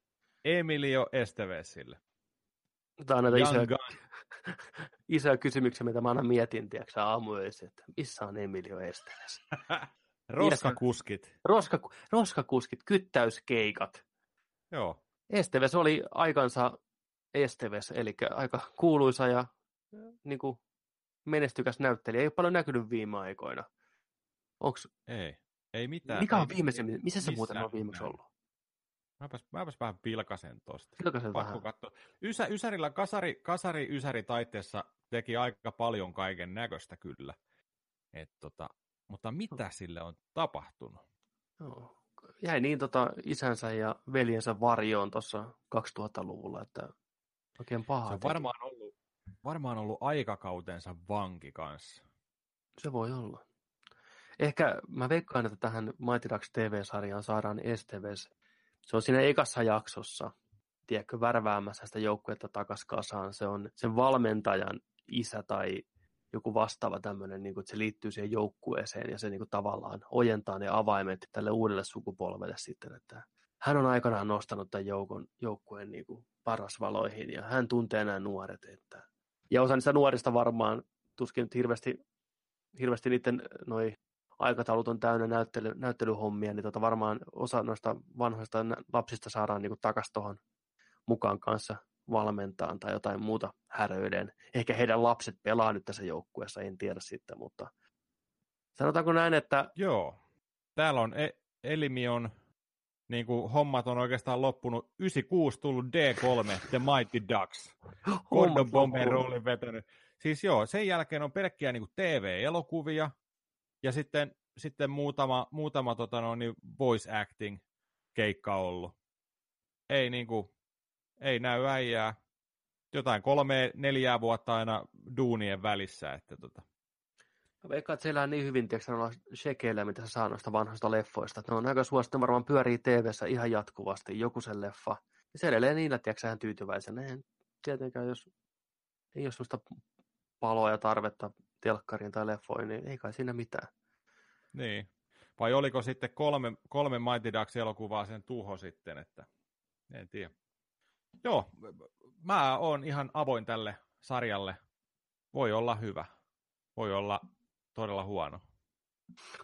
Emilio Estevesille? Tämä on näitä isoja, isoja kysymyksiä, mitä mä aina mietin, tiedätkö, aamuöisin, että missä on Emilio Esteves? Roskakuskit. Roska, roskakuskit, kyttäyskeikat. Joo. Esteves oli aikansa Esteves, eli aika kuuluisa ja niin kuin, menestykäs näyttelijä. Ei ole paljon näkynyt viime aikoina. Onks... Ei, ei mitään. Mikä on viimeisin? Missä se muuten on viimeksi ollut? Mäpäs, mäpäs vähän pilkasen tosta. Pilkasen Pakko vähän. Katsoa. Ysä, ysärillä kasari, kasari ysäri taiteessa teki aika paljon kaiken näköistä kyllä. Et tota, mutta mitä sille on tapahtunut? Joo. Jäi niin tota isänsä ja veljensä varjoon tuossa 2000-luvulla, että oikein paha. Se on varmaan ollut, varmaan ollut aikakautensa vanki kanssa. Se voi olla. Ehkä mä veikkaan, että tähän Mighty Ducks TV-sarjaan saadaan Esteves. Se on siinä ekassa jaksossa, tiedätkö, värväämässä sitä joukkuetta takas kasaan. Se on sen valmentajan isä tai joku vastaava tämmöinen, niin kuin, että se liittyy siihen joukkueeseen ja se niin kuin, tavallaan ojentaa ne avaimet tälle uudelle sukupolvelle sitten, että hän on aikanaan nostanut tämän joukon, joukkueen niin kuin, parasvaloihin ja hän tuntee nämä nuoret. Että... Ja osa niistä nuorista varmaan tuskin nyt hirveästi, hirveästi niiden noi aikataulut on täynnä näyttely, näyttelyhommia, niin tota varmaan osa noista vanhoista lapsista saadaan niin takaisin tuohon mukaan kanssa valmentaan tai jotain muuta häröiden. Ehkä heidän lapset pelaa nyt tässä joukkueessa, en tiedä sitten, mutta sanotaanko näin, että... Joo, täällä on e- Elimi on, niin kuin hommat on oikeastaan loppunut, 96 tullut D3, The Mighty Ducks. Gordon Bomber roolin vetänyt. Siis joo, sen jälkeen on pelkkiä niin kuin TV-elokuvia, ja sitten, sitten muutama, muutama tota no, niin voice acting keikka ollut. Ei niin kuin, ei näy äijää. Jotain kolme, neljää vuotta aina duunien välissä. Että tota. Veikkaan, että siellä on niin hyvin tiedätkö, noilla shekeillä, mitä sä saa noista vanhoista leffoista. Ne on aika suosittu, varmaan pyörii tv ihan jatkuvasti, joku sen leffa. Ja se edelleen niillä, tiedätkö, ihan tyytyväisenä. Eihän tietenkään, jos ei ole sellaista paloa ja tarvetta telkkariin tai leffoihin, niin ei kai siinä mitään. Niin. Vai oliko sitten kolme, kolme Mighty Ducks-elokuvaa sen tuho sitten, että en tiedä. Joo, mä oon ihan avoin tälle sarjalle. Voi olla hyvä. Voi olla todella huono.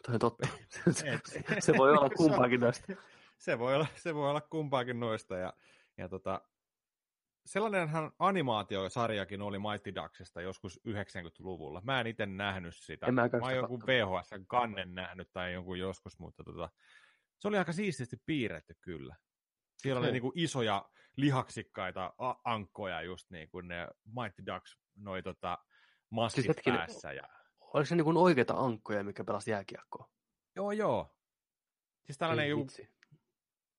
Toi on totta. se, se voi olla kumpaakin näistä. Se voi olla, se voi olla kumpaakin noista. Ja, ja tota, sellainenhan animaatiosarjakin oli Mighty Ducksista joskus 90-luvulla. Mä en itse nähnyt sitä. En mä, mä oon jonkun VHS-kannen nähnyt tai jonkun joskus, mutta tota, se oli aika siististi piirretty kyllä. Siellä oli niin kuin isoja lihaksikkaita ankkoja, just niin kuin ne Mighty Ducks, noi tota, maskit siis hetkinen, päässä. Ja... Oliko se niin oikeita ankkoja, mikä pelasi jääkiekkoa? Joo, joo. Siis tällainen Ei, joku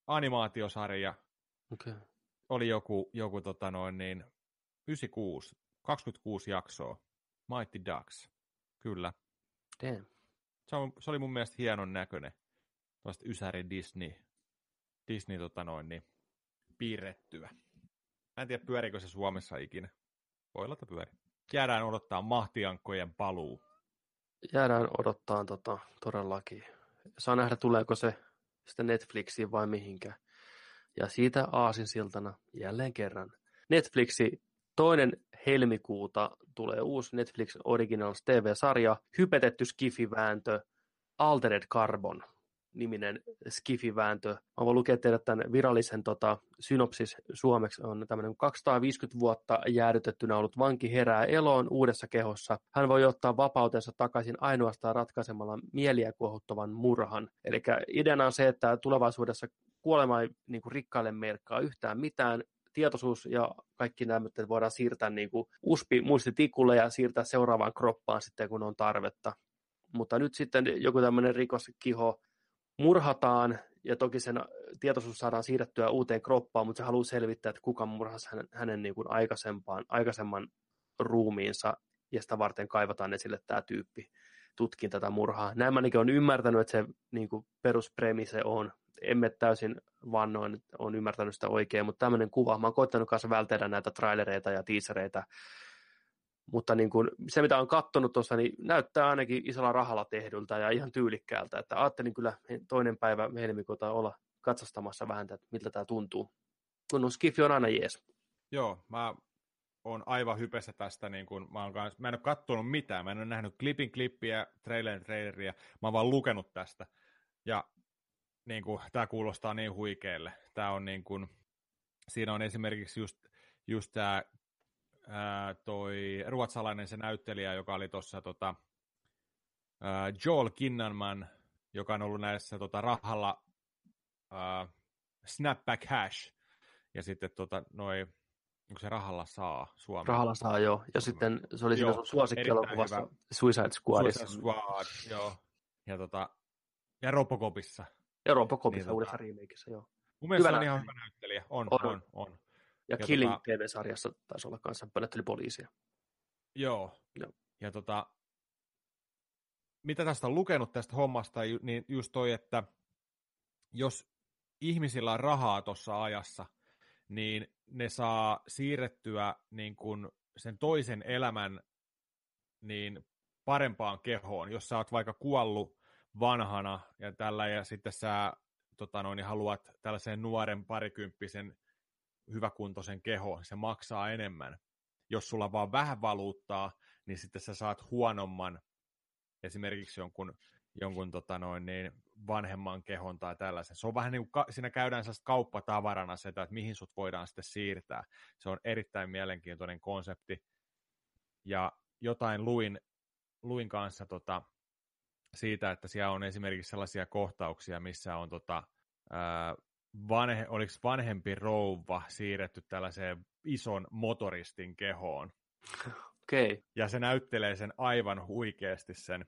animaatiosarja. Okay. Oli joku, joku tota noin niin, 96, 26 jaksoa. Mighty Ducks. Kyllä. Damn. Se, on, se oli mun mielestä hienon näköinen. Tuosta Ysäri Disney, Disney tota noin, niin, piirrettyä. Mä en tiedä, pyörikö se Suomessa ikinä. Voi olla, että pyöri. Jäädään odottaa mahtiankkojen paluu. Jäädään odottaa tota, todellakin. Saa nähdä, tuleeko se sitten Netflixiin vai mihinkään. Ja siitä aasinsiltana jälleen kerran. Netflixi toinen helmikuuta tulee uusi Netflix Originals TV-sarja, hypetetty skifivääntö Altered Carbon. Niminen Skifi-vääntö. Mä voin lukea teille tämän virallisen tota, synopsis suomeksi. On tämmöinen 250 vuotta jäädytettynä ollut vanki herää eloon uudessa kehossa. Hän voi ottaa vapautensa takaisin ainoastaan ratkaisemalla mieliä kuohuttavan murhan. Eli ideana on se, että tulevaisuudessa kuolema ei niin kuin rikkaille merkkaa yhtään mitään, tietoisuus ja kaikki nämä voidaan siirtää niin kuin uspi muistitikulle ja siirtää seuraavaan kroppaan sitten, kun on tarvetta. Mutta nyt sitten joku tämmöinen rikoskiho murhataan, ja toki sen tietoisuus saadaan siirrettyä uuteen kroppaan, mutta se haluaa selvittää, että kuka murhasi hänen, hänen niin kuin aikaisempaan, aikaisemman ruumiinsa, ja sitä varten kaivataan esille tämä tyyppi tutkin tätä murhaa. Näin mä on ymmärtänyt, että se niin kuin peruspremise on, emme täysin vannoin, on ymmärtänyt sitä oikein, mutta tämmöinen kuva, mä oon koittanut kanssa vältellä näitä trailereita ja teasereita, mutta niin kuin, se, mitä on katsonut tuossa, niin näyttää ainakin isolla rahalla tehdyltä ja ihan tyylikkäältä. Että ajattelin kyllä toinen päivä helmikuuta olla katsastamassa vähän, että miltä tämä tuntuu. Kun on Skifi on aina jees. Joo, mä oon aivan hypessä tästä. Niin kun mä, oon mä en ole katsonut mitään. Mä en ole nähnyt klipin klippiä, trailerin traileria. Mä oon vaan lukenut tästä. Ja niin kuin, tämä kuulostaa niin huikealle. Tämä on niin kuin, siinä on esimerkiksi just, just tämä ää, toi ruotsalainen se näyttelijä, joka oli tuossa tota, Joel Kinnanman, joka on ollut näissä tota, rahalla ää, Snapback Hash, ja sitten tota, noi, onko se rahalla saa Suomessa? Rahalla saa, joo. Ja sitten se oli siinä sun suosikkielokuvassa Suicide Squadissa. Suicide Squad, joo. Ja, tota, ja Robocopissa. Ja Robocopissa niin, uudessa tota, remakeissa, joo. Mun mielestä hyvä on ihan hyvä näyttelijä. On, on, on. on. Ja, ja Killing tota, TV-sarjassa taisi olla kanssa pölytteli poliisia. Joo. joo. Ja tota, mitä tästä on lukenut tästä hommasta, niin just toi, että jos ihmisillä on rahaa tuossa ajassa, niin ne saa siirrettyä niin kun sen toisen elämän niin parempaan kehoon. Jos sä oot vaikka kuollut vanhana ja tällä ja sitten sä tota noin, haluat tällaisen nuoren parikymppisen hyväkuntoisen keho, se maksaa enemmän. Jos sulla vaan vähän valuuttaa, niin sitten sä saat huonomman, esimerkiksi jonkun, jonkun tota noin, niin vanhemman kehon tai tällaisen. Se on vähän niin kuin, siinä käydään sellaista kauppatavarana sitä, että mihin sut voidaan sitten siirtää. Se on erittäin mielenkiintoinen konsepti. Ja jotain luin, luin kanssa tota, siitä, että siellä on esimerkiksi sellaisia kohtauksia, missä on tota, ää, vanhe, oliko vanhempi rouva siirretty tällaiseen ison motoristin kehoon. Okay. Ja se näyttelee sen aivan huikeasti sen,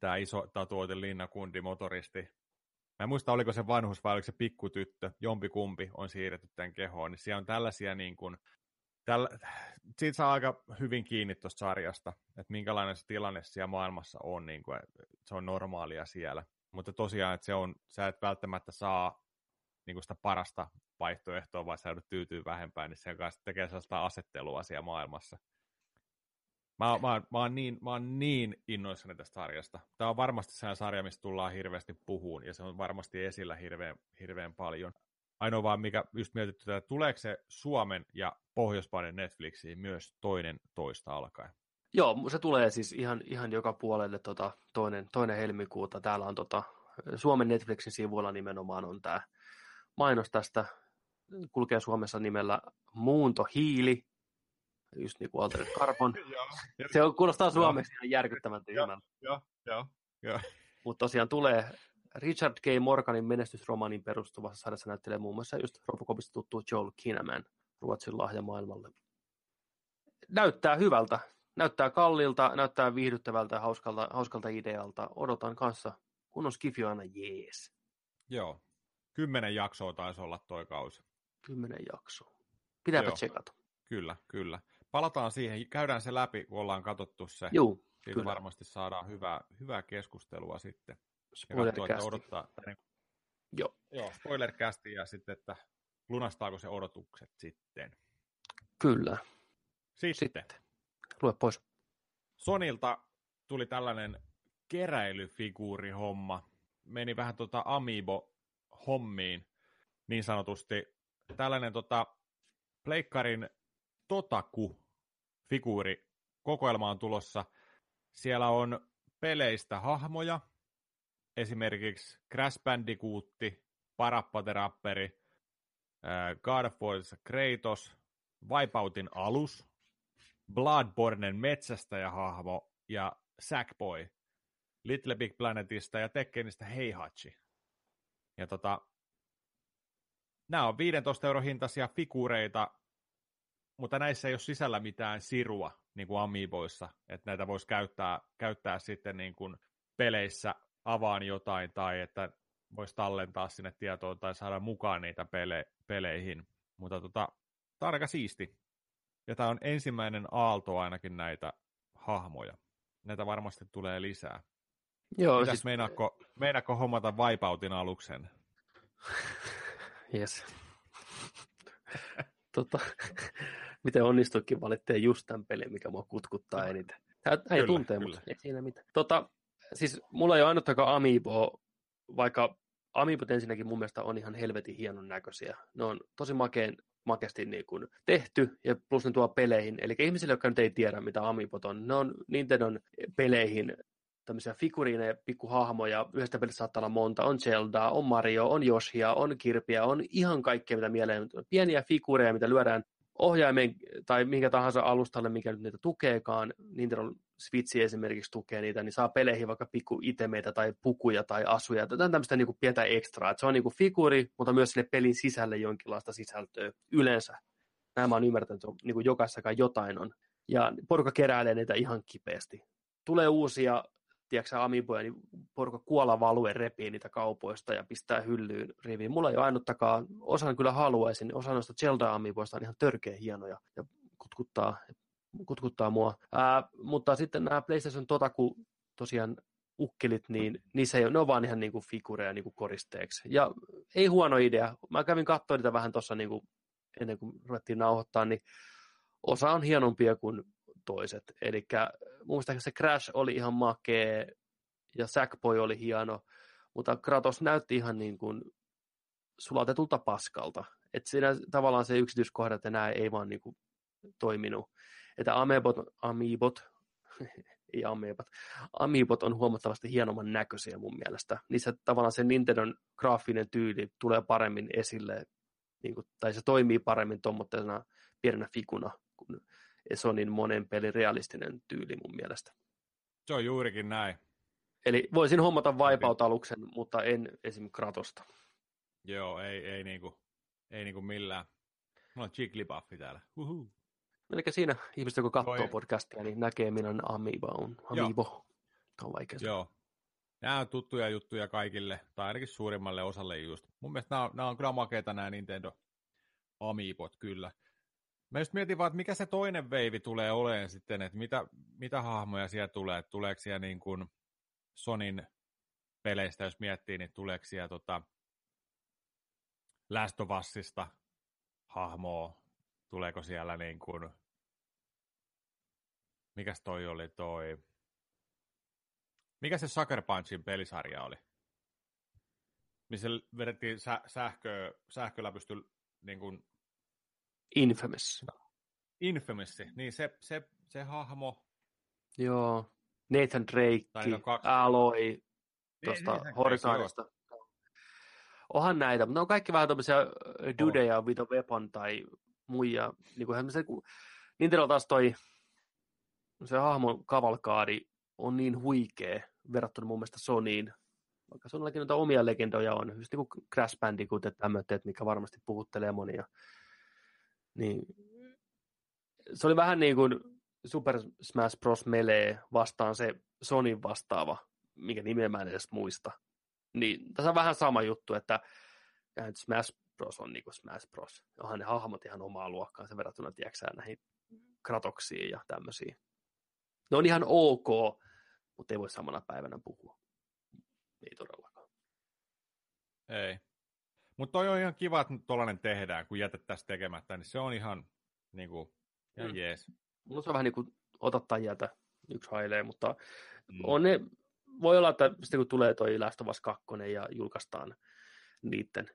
tämä iso tatuoitin linnakundi motoristi. Mä en muista, oliko se vanhus vai oliko se pikkutyttö, jompikumpi on siirretty tämän kehoon. Niin siellä on tällaisia niin kuin, tällä, siitä saa aika hyvin kiinni tuosta sarjasta, että minkälainen se tilanne siellä maailmassa on, niin kuin, se on normaalia siellä. Mutta tosiaan, että se on, sä et välttämättä saa niin kuin sitä parasta vaihtoehtoa, vaan sä joudut tyytyy vähempään, niin sen kanssa tekee sellaista asettelua siellä maailmassa. Mä, mä, mä, oon niin, mä oon niin innoissani tästä sarjasta. Tämä on varmasti sellainen sarja, mistä tullaan hirveästi puhuun, ja se on varmasti esillä hirveän, hirveän paljon. Ainoa vaan, mikä just mietitty, että tuleeko se Suomen ja Pohjoismaiden Netflixiin myös toinen toista alkaen? Joo, se tulee siis ihan, ihan joka puolelle tota, toinen, toinen helmikuuta. Täällä on tota, Suomen Netflixin sivuilla nimenomaan on tämä mainos tästä kulkee Suomessa nimellä Muuntohiili, just niin kuin Altered Carbon. se on, kuulostaa suomeksi ihan järkyttävän tyhmältä. Joo, joo, joo. Mutta tosiaan tulee Richard K. Morganin menestysromaanin perustuvassa sarjassa näyttelee muun muassa just Robocopista tuttu Joel Kinnaman, Ruotsin lahja maailmalle. Näyttää hyvältä, näyttää kallilta, näyttää viihdyttävältä ja hauskalta, hauskalta idealta. Odotan kanssa, kun on Skifi aina jees. Joo, Kymmenen jaksoa taisi olla toi kausi. Kymmenen jaksoa. Pitääpä Joo. tsekata. Kyllä, kyllä. Palataan siihen, käydään se läpi, kun ollaan katsottu se. Joo, Siitä kyllä. varmasti saadaan hyvää, hyvää keskustelua sitten. Spoilercasti. odottaa, niin, Joo. Joo, spoilercasti ja sitten, että lunastaako se odotukset sitten. Kyllä. Sitten. sitten. Lue pois. Sonilta tuli tällainen keräilyfiguurihomma. Meni vähän tuota Amiibo hommiin niin sanotusti. Tällainen tota, Pleikkarin Totaku-figuuri kokoelma on tulossa. Siellä on peleistä hahmoja, esimerkiksi Crash Bandicootti, Parappa the Rapperi, God of War's Kratos, Wipeoutin alus, Bloodbornen metsästäjähahmo ja Sackboy, Little Big Planetista ja Tekkenistä Heihachi. Ja tota, nämä on 15 euro hintaisia figureita, mutta näissä ei ole sisällä mitään sirua, niin kuin Amiiboissa, että näitä voisi käyttää, käyttää sitten niin kuin peleissä avaan jotain, tai että voisi tallentaa sinne tietoon tai saada mukaan niitä pele- peleihin. Mutta tota, tämä on aika siisti. Ja tämä on ensimmäinen aalto ainakin näitä hahmoja. Näitä varmasti tulee lisää. Joo, Mitäs siis... meinaako, meinaako hommata vaipautin aluksen? Yes. tota, miten onnistuikin valitteen just tämän pelin, mikä mua kutkuttaa eniten. Tämä ei tuntee, kyllä. mutta ei siinä mitään. Tota, siis mulla ei ole ainuttakaan Amiibo, vaikka Amiibot ensinnäkin mun mielestä on ihan helvetin hienon näköisiä. Ne on tosi makeen, makeasti niin kuin tehty, ja plus ne tuo peleihin. Eli ihmisille, jotka nyt ei tiedä, mitä Amiibot on, ne on Nintendon peleihin tämmöisiä figuriineja, pikkuhahmoja, yhdestä pelistä saattaa olla monta, on Zelda, on Mario, on Yoshia, on Kirpiä, on ihan kaikkea, mitä mieleen, pieniä figureja, mitä lyödään ohjaimen tai minkä tahansa alustalle, mikä nyt niitä tukeekaan, Nintendo Switch esimerkiksi tukee niitä, niin saa peleihin vaikka pikku itemeitä tai pukuja tai asuja. On tämmöistä niin pientä ekstraa. Että se on niin kuin figuri, mutta myös sinne pelin sisälle jonkinlaista sisältöä yleensä. Nämä on ymmärtänyt, että niin kuin jotain on. Ja porukka keräilee niitä ihan kipeästi. Tulee uusia tiedätkö Amiiboja, niin porukka kuola value repii niitä kaupoista ja pistää hyllyyn riviin. Mulla ei ole ainuttakaan, osan kyllä haluaisin, osa noista Zelda Amiiboista on ihan törkeä hienoja ja kutkuttaa, kutkuttaa mua. Ää, mutta sitten nämä PlayStation Totaku tosiaan ukkelit, niin niissä ei, ne on vaan ihan niin kuin figureja niin kuin koristeeksi. Ja ei huono idea. Mä kävin katsoa niitä vähän tuossa niin kuin, ennen kuin ruvettiin nauhoittaa, niin osa on hienompia kuin toiset. Eli mun mielestä se Crash oli ihan makee ja Sackboy oli hieno, mutta Kratos näytti ihan niin kuin sulatetulta paskalta. Että siinä tavallaan se yksityiskohdat enää ei vaan niin kuin toiminut. Että Amebot, Amiibot, ei Amiibot on huomattavasti hienomman näköisiä mun mielestä. Niissä tavallaan se Nintendon graafinen tyyli tulee paremmin esille, niin kuin, tai se toimii paremmin tuommoisena pienenä figuna kuin Sonin monen pelin realistinen tyyli mun mielestä. Se on juurikin näin. Eli voisin hommata Wipeout-aluksen, mutta en esim. Kratosta. Joo, ei, ei, niinku, ei niinku millään. Mulla on Jigglypuffi täällä. Uhu. Eli siinä ihmiset, kun katsoo Toi... podcastia, niin näkee, minun Amiibo on. Amiibo. On vaikea Joo. Nämä on tuttuja juttuja kaikille, tai ainakin suurimmalle osalle just. Mun mielestä nämä on, nämä on kyllä makeita nämä Nintendo Amiibot kyllä. Mä just mietin vaan, että mikä se toinen veivi tulee olemaan sitten, että mitä, mitä hahmoja siellä tulee, että tuleeko siellä niin kuin Sonin peleistä, jos miettii, niin tuleeko siellä tota Last of Usista hahmoa, tuleeko siellä niin kuin, mikäs toi oli toi, mikä se Sucker Punchin pelisarja oli? Missä vedettiin sä, sähkö, sähköllä pystyi niin kuin Infamous. Infamous, niin se, se, se hahmo. Joo. Nathan Drake, no Aloy, tuosta niin, Horizontista. Onhan näitä, mutta ne on kaikki vähän tämmöisiä dudeja, oh. a weapon tai muija. Niin kuin se, kun Nintendo taas toi se hahmon kavalkaadi on niin huikea verrattuna mun mielestä Sonyin. Vaikka Sonyllakin noita omia legendoja on, just niin kuin Crash Bandicoot ja tämmöiset, mikä varmasti puhuttelee monia. Niin, se oli vähän niin kuin Super Smash Bros. Melee vastaan se Sonin vastaava, mikä nimeä mä en edes muista. Niin tässä on vähän sama juttu, että Smash Bros. on niin kuin Smash Bros. Onhan ne hahmot ihan omaa luokkaansa verrattuna, tiedätkö näihin kratoksiin ja tämmöisiin. Ne on ihan ok, mutta ei voi samana päivänä puhua. Ei todellakaan. Ei. Mutta toi on ihan kiva, että tuollainen tehdään, kun jätettäisiin tekemättä, niin se on ihan niin kuin, ihan mm. jees. Mulla se on vähän niin kuin ota tai jätä, yksi hailee, mutta mm. on ne, voi olla, että sitten kun tulee toi Last of Us 2 ja julkaistaan niiden,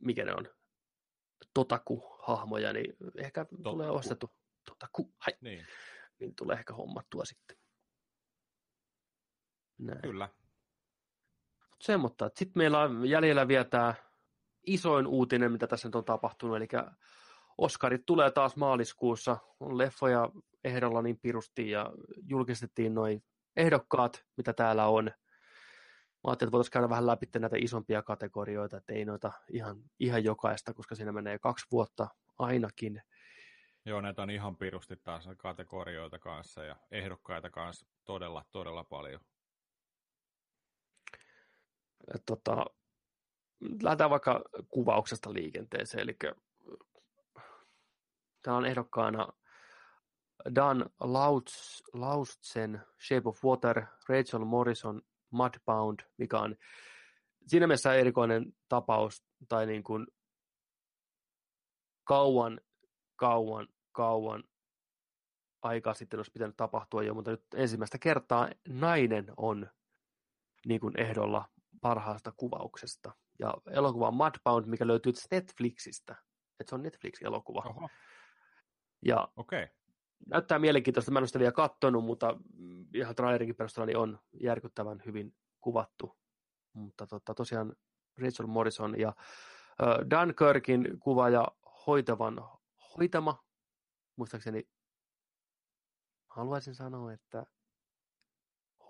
mikä ne on, Totaku-hahmoja, niin ehkä Totaku. tulee ostettu Totaku, hai, niin. niin tulee ehkä hommattua sitten. Näin. Kyllä. semmoista. Sitten meillä on jäljellä vielä tämä isoin uutinen, mitä tässä nyt on tapahtunut, eli Oskarit tulee taas maaliskuussa, on leffoja ehdolla niin pirusti ja julkistettiin noin ehdokkaat, mitä täällä on. Mä ajattelin, että voitaisiin käydä vähän läpi näitä isompia kategorioita, että ei noita ihan, ihan jokaista, koska siinä menee kaksi vuotta ainakin. Joo, näitä on ihan pirusti taas kategorioita kanssa ja ehdokkaita kanssa todella, todella paljon. Et tota, lähdetään vaikka kuvauksesta liikenteeseen, eli täällä on ehdokkaana Dan Lauts, Laustsen Shape of Water, Rachel Morrison Mudbound, mikä on siinä mielessä erikoinen tapaus, tai niin kuin kauan, kauan, kauan aikaa sitten olisi pitänyt tapahtua jo, mutta nyt ensimmäistä kertaa nainen on niin kuin ehdolla parhaasta kuvauksesta. Ja elokuva on Mudbound, mikä löytyy Netflixistä. Että se on Netflix-elokuva. Oho. Ja okay. näyttää mielenkiintoista. Mä en ole sitä vielä katsonut, mutta ihan trailerinkin perusteella niin on järkyttävän hyvin kuvattu. Mutta tota, tosiaan Rachel Morrison ja Dunkirkin kuva ja hoitavan hoitama, muistaakseni haluaisin sanoa, että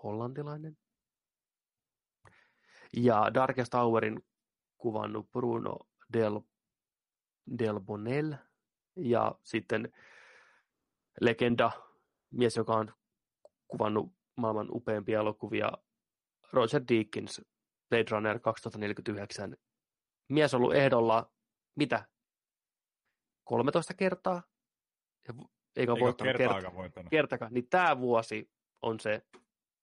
hollantilainen. Ja Darkest Hourin kuvannut Bruno Del, Del Bonel ja sitten legenda, mies, joka on kuvannut maailman upeimpia elokuvia, Roger Deakins, Blade Runner 2049. Mies on ollut ehdolla, mitä, 13 kertaa? Eikä ole voittanut kertaakaan voittanut. Kertakaan. Niin tämä vuosi on se,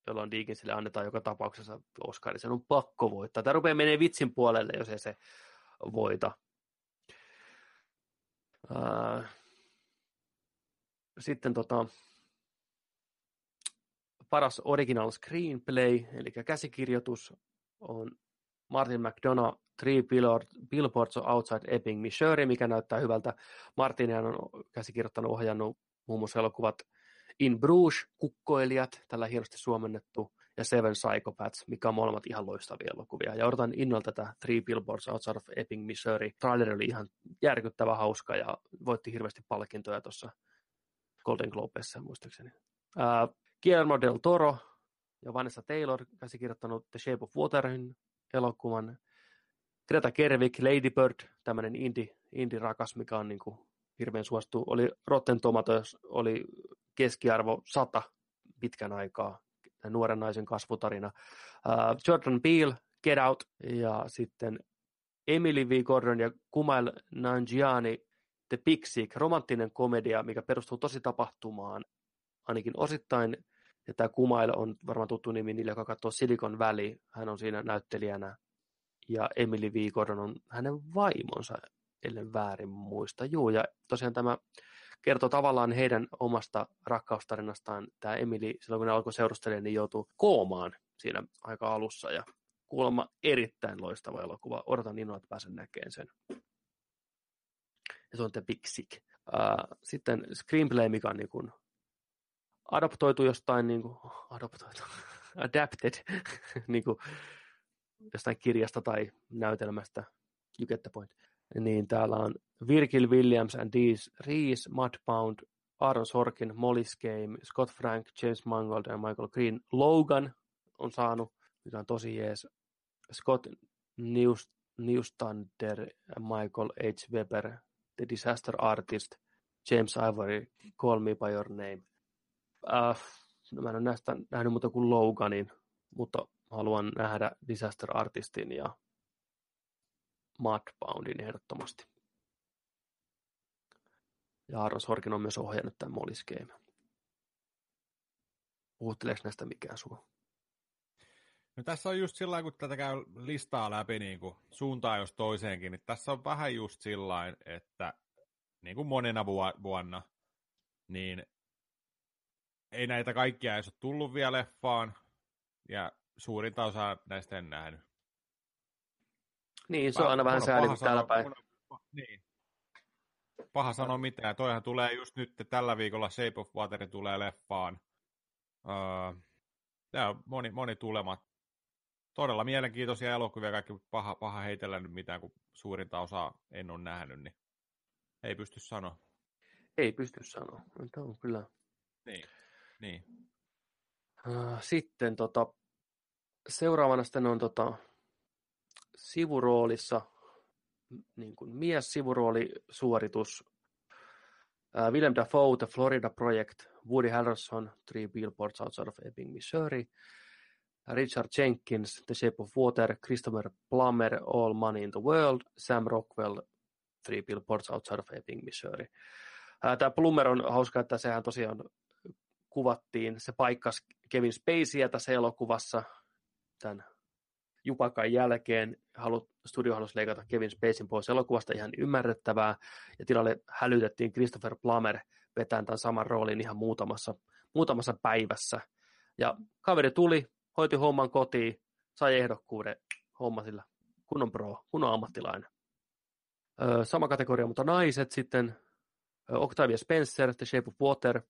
jolloin Deakinsille annetaan joka tapauksessa Oscar. Se on pakko voittaa. Tämä rupeaa menee vitsin puolelle, jos ei se voita. Sitten tota, paras original screenplay, eli käsikirjoitus, on Martin McDonough Three Billboards Outside Ebbing, Missouri, mikä näyttää hyvältä. Martin on käsikirjoittanut, ohjannut muun muassa elokuvat In Bruges, Kukkoilijat, tällä hienosti suomennettu, ja Seven Psychopaths, mikä on molemmat ihan loistavia elokuvia. Ja odotan innolla tätä Three Billboards Outside of Ebbing, Missouri. Trailer oli ihan järkyttävä hauska ja voitti hirveästi palkintoja tuossa Golden Globessa muistaakseni. Uh, Guillermo del Toro ja Vanessa Taylor käsikirjoittanut The Shape of Waterin elokuvan. Greta Gerwig, Lady Bird, tämmöinen indie, indie-rakas, mikä on niin kuin hirveän suosittu. Oli Rotten Tomatoes, oli keskiarvo 100 pitkän aikaa, nuoren naisen kasvutarina. Uh, Jordan Peele, Get Out, ja sitten Emily V. Gordon ja Kumail Nanjiani, The Big Sick, romanttinen komedia, mikä perustuu tosi tapahtumaan, ainakin osittain, ja tämä Kumail on varmaan tuttu nimi niille, joka katsoo Silicon Valley, hän on siinä näyttelijänä, ja Emily V. Gordon on hänen vaimonsa, ellen väärin muista. Juu, ja tosiaan tämä kertoo tavallaan heidän omasta rakkaustarinastaan. Tämä Emily, silloin kun ne alkoi seurustelemaan, niin joutui koomaan siinä aika alussa, ja kuulemma erittäin loistava elokuva. Odotan innolla, että pääsen näkemään sen ja se on The Big Sick. Sitten screenplay, mikä on niin kuin adaptoitu jostain, niin kuin, adaptoitu, adapted, niin kuin jostain kirjasta tai näytelmästä, you get the point. Niin täällä on Virgil Williams and Dees Reese, Mudbound, Aaron Sorkin, Molly's Game, Scott Frank, James Mangold ja Michael Green. Logan on saanut, mikä on tosi jees. Scott Neust, Neustander ja Michael H. Weber The Disaster Artist, James Ivory, Call Me By Your Name. Uh, no mä en ole näistä nähnyt muuta kuin Loganin, mutta haluan nähdä Disaster Artistin ja Mudboundin ehdottomasti. Ja Aaron Sorkin on myös ohjannut tämän Molly's Game. Puhutteleeko näistä mikään sua? No tässä on just sillä kun tätä käy listaa läpi niin kuin suuntaan jos toiseenkin, niin tässä on vähän just sillä että niin kuin monena vuonna, niin ei näitä kaikkia edes ole tullut vielä leffaan, ja suurinta osa näistä en nähnyt. Niin, se on aina vähän sääli täällä päin. niin. Paha sanoa mitään. Toihan tulee just nyt tällä viikolla Shape of Water tulee leffaan. Öö, ja moni, moni tulemat todella mielenkiintoisia elokuvia, kaikki paha, paha heitellä nyt mitään, kun suurinta osaa en ole nähnyt, niin ei pysty sanoa. Ei pysty sanoa. Tämä on kyllä. Niin. niin. Äh, sitten tota, seuraavana sitten on tota, sivuroolissa niin kuin mies sivuroolisuoritus. Uh, Willem Dafoe, The Florida Project, Woody Harrelson, Three Billboards Outside of Ebbing, Missouri, Richard Jenkins, The Shape of Water, Christopher Plummer, All Money in the World, Sam Rockwell, Three Billboards Outside of Ebbing, Missouri. Uh, Tämä Plummer on hauska, että sehän tosiaan kuvattiin, se paikkas Kevin Spaceyä tässä elokuvassa tämän Jupakan jälkeen halu, studio halusi leikata Kevin Spacein pois elokuvasta ihan ymmärrettävää, ja tilalle hälytettiin Christopher Plummer vetämään tämän saman roolin ihan muutamassa, muutamassa päivässä. Ja kaveri tuli, hoiti homman kotiin, sai ehdokkuuden homma sillä kunnon pro, kunnon ammattilainen. Öö, sama kategoria, mutta naiset sitten, Octavia Spencer, The Shape of Water,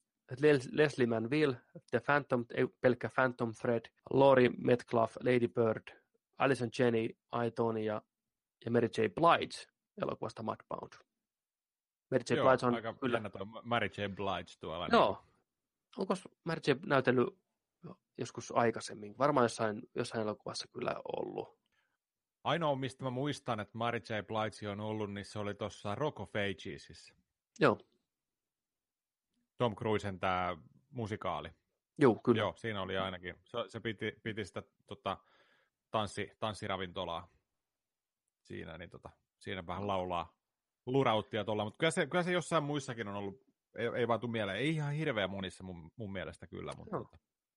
Leslie Manville, The Phantom, pelkkä Phantom Thread, Laurie Metcalf, Lady Bird, Alison Jenny, Aitoni ja, ja Mary J. Blige elokuvasta Mudbound. Mary J. Joo, Blige on aika kyllä... tuo Mary J. Blige tuolla. Joo. Niin. Onko Mary J. näytellyt joskus aikaisemmin? Varmaan jossain, jossain elokuvassa kyllä ollut. Ainoa, mistä mä muistan, että Mary J. Blige on ollut, niin se oli tuossa Rock of Agesissa. Joo. Tom Cruisen tämä musikaali. Joo, kyllä. Joo, siinä oli ainakin. Se, se piti, piti sitä tota, tanssi, tanssiravintolaa siinä, niin tota, siinä vähän laulaa lurauttia tuolla, mutta kyllä se, kyllä se jossain muissakin on ollut, ei, ei vaan tule mieleen, ei ihan hirveä monissa mun, mun mielestä kyllä. Mutta, no.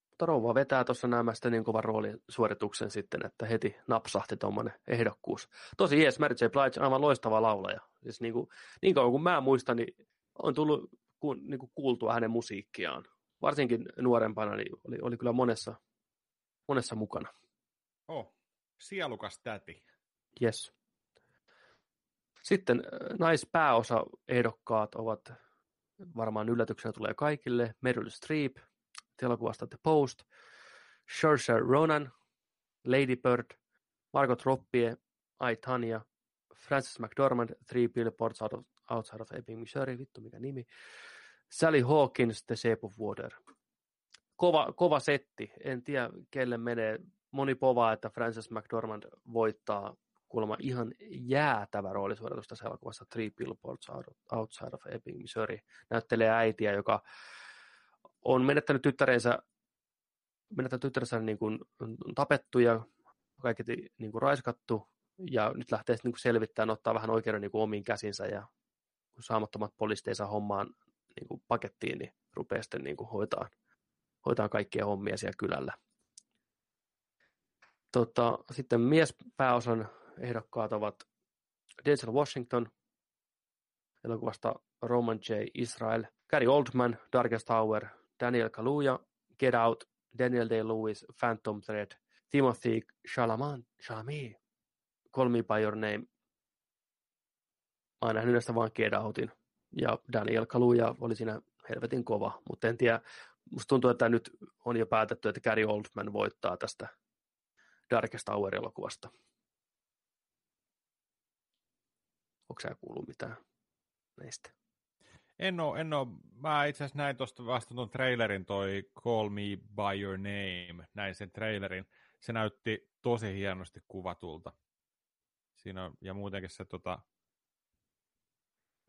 mutta rouva vetää tuossa nämä niin kovan roolisuorituksen sitten, että heti napsahti tuommoinen ehdokkuus. Tosi jees, Mary J. Blige, aivan loistava laulaja. Siis niin, kuin, niin kauan kuin mä muistan, niin on tullut ku, niin kuin kuultua hänen musiikkiaan. Varsinkin nuorempana niin oli, oli kyllä monessa, monessa mukana. Oh, sielukas täti. Yes. Sitten äh, naispääosa ehdokkaat ovat varmaan yllätyksenä tulee kaikille. Meryl Streep, elokuvasta The Post, Saoirse Ronan, Lady Bird, Margot Robbie, I, Tanya, Frances McDormand, Three Billboards out of, Outside of Ebbing, Missouri, vittu mikä nimi, Sally Hawkins, The Shape of Water. Kova, kova setti, en tiedä kelle menee moni povaa, että Frances McDormand voittaa kuulemma ihan jäätävä roolisuoritus tässä elokuvassa Three Billboards Outside of Ebbing, Missouri. Näyttelee äitiä, joka on menettänyt tyttärensä, menettänyt tyttärensä niin kuin tapettu ja kaikki niin kuin raiskattu ja nyt lähtee niin selvittämään, ottaa vähän oikeuden niin kuin omiin käsinsä ja kun saamattomat saa hommaan niin kuin pakettiin, niin rupeaa sitten niin kuin hoitaa, hoitaa kaikkia hommia siellä kylällä. Tota, sitten miespääosan ehdokkaat ovat Denzel Washington elokuvasta Roman J. Israel, Gary Oldman, Darkest Tower, Daniel Kaluuya, Get Out, Daniel Day-Lewis, Phantom Thread, Timothy Chalamet, Chalamet, Call Me By Your Name. Mä oon nähnyt vaan Get Outin. Ja Daniel Kaluuya oli siinä helvetin kova, mutta en tiedä, musta tuntuu, että nyt on jo päätetty, että Gary Oldman voittaa tästä Darkest Hour-elokuvasta. Onko sä kuullut mitään näistä? En ole, en ole. Mä itse asiassa näin tuosta vasta tuon trailerin, toi Call Me By Your Name, näin sen trailerin. Se näytti tosi hienosti kuvatulta. Siinä on, ja muutenkin se tota,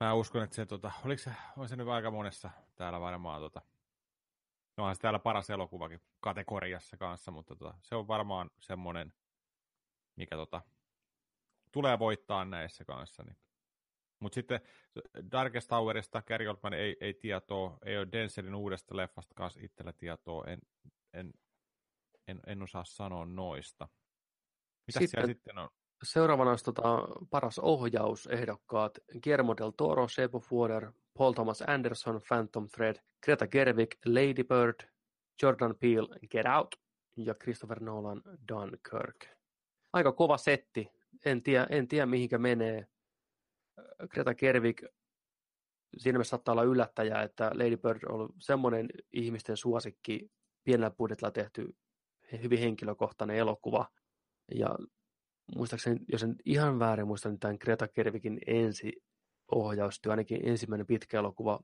mä uskon, että se tota, oliko se, on se nyt aika monessa täällä varmaan tota, onhan se täällä paras elokuvakin kategoriassa kanssa, mutta tota, se on varmaan semmoinen, mikä tota, tulee voittaa näissä kanssa. Niin. Mutta sitten Darkest Towerista Gary Oldman ei, ei tietoa, ei ole Denzelin uudesta leffasta kanssa itsellä tietoa, en, en, en, en osaa sanoa noista. Mitä sitten, siellä sitten on? Seuraavana tota, paras ohjausehdokkaat Guillermo del Toro, Shape of Water, Paul Thomas Anderson, Phantom Thread, Greta Gerwig, Lady Bird, Jordan Peele, Get Out ja Christopher Nolan, Dunkirk. Aika kova setti. En tiedä, en tiedä mihinkä menee. Greta Gerwig siinä mielessä saattaa olla yllättäjä, että Lady Bird on ollut semmoinen ihmisten suosikki, pienellä budjetilla tehty hyvin henkilökohtainen elokuva. Ja muistaakseni, jos en ihan väärin muista, niin tämän Greta Kervikin ensi ohjaustyö, ainakin ensimmäinen pitkä elokuva.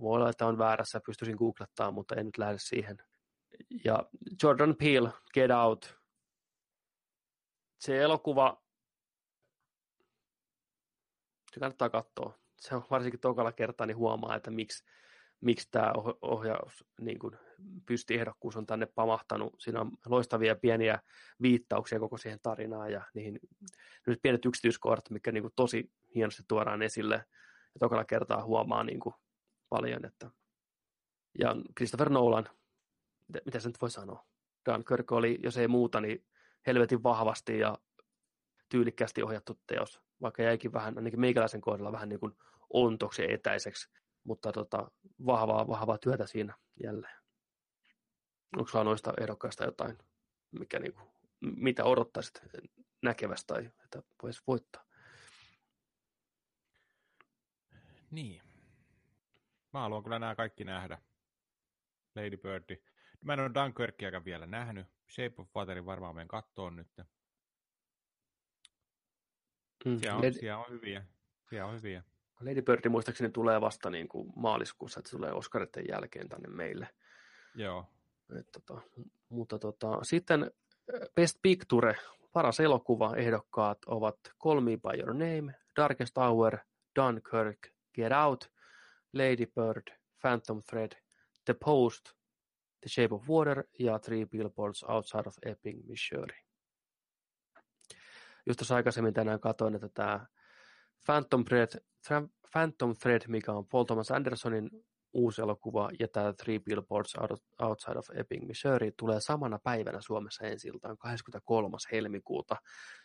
Voi olla, että on väärässä, pystyisin googlettaa, mutta en nyt lähde siihen. Ja Jordan Peele, Get Out. Se elokuva, se kannattaa katsoa. Se on varsinkin tokalla kertaa, niin huomaa, että miksi, miksi tämä ohjaus niin kuin pystiehdokkuus on tänne pamahtanut. Siinä on loistavia pieniä viittauksia koko siihen tarinaan ja niihin nyt pienet yksityiskohdat, mikä niin kuin tosi hienosti tuodaan esille. Ja tokalla kertaa huomaa niin kuin paljon. Että... Ja Christopher Nolan, mitä se nyt voi sanoa? Dunkirk oli, jos ei muuta, niin helvetin vahvasti ja tyylikkästi ohjattu teos, vaikka jäikin vähän, ainakin meikäläisen kohdalla vähän niin kuin ontoksi etäiseksi, mutta tota, vahvaa, vahvaa työtä siinä jälleen. Onko sulla noista ehdokkaista jotain, mikä niin kuin, mitä odottaisit näkevästä tai että voisi voittaa? Niin. Mä haluan kyllä nämä kaikki nähdä. Lady Bird. Mä en ole Dunkirkiäkään vielä nähnyt. Shape of Waterin varmaan menen kattoon nyt. Mm, siellä, on, Lady... siellä on hyviä. Siellä on hyviä. Lady Bird muistaakseni tulee vasta niin kuin maaliskuussa, että se tulee Oscaritten jälkeen tänne meille. Joo. Et, tota, mutta tota, sitten äh, Best Picture, paras elokuva ehdokkaat ovat Call Me By Your Name, Darkest Hour, Dunkirk, Get Out, Lady Bird, Phantom Thread, The Post, The Shape of Water ja Three Billboards Outside of Epping, Missouri. Just tuossa aikaisemmin tänään katsoin, että tämä Phantom Thread, Phantom Thread, mikä on Paul Thomas Andersonin uusi elokuva, ja tämä Three Billboards Outside of Epping, Missouri, tulee samana päivänä Suomessa ensi iltaan 23. helmikuuta.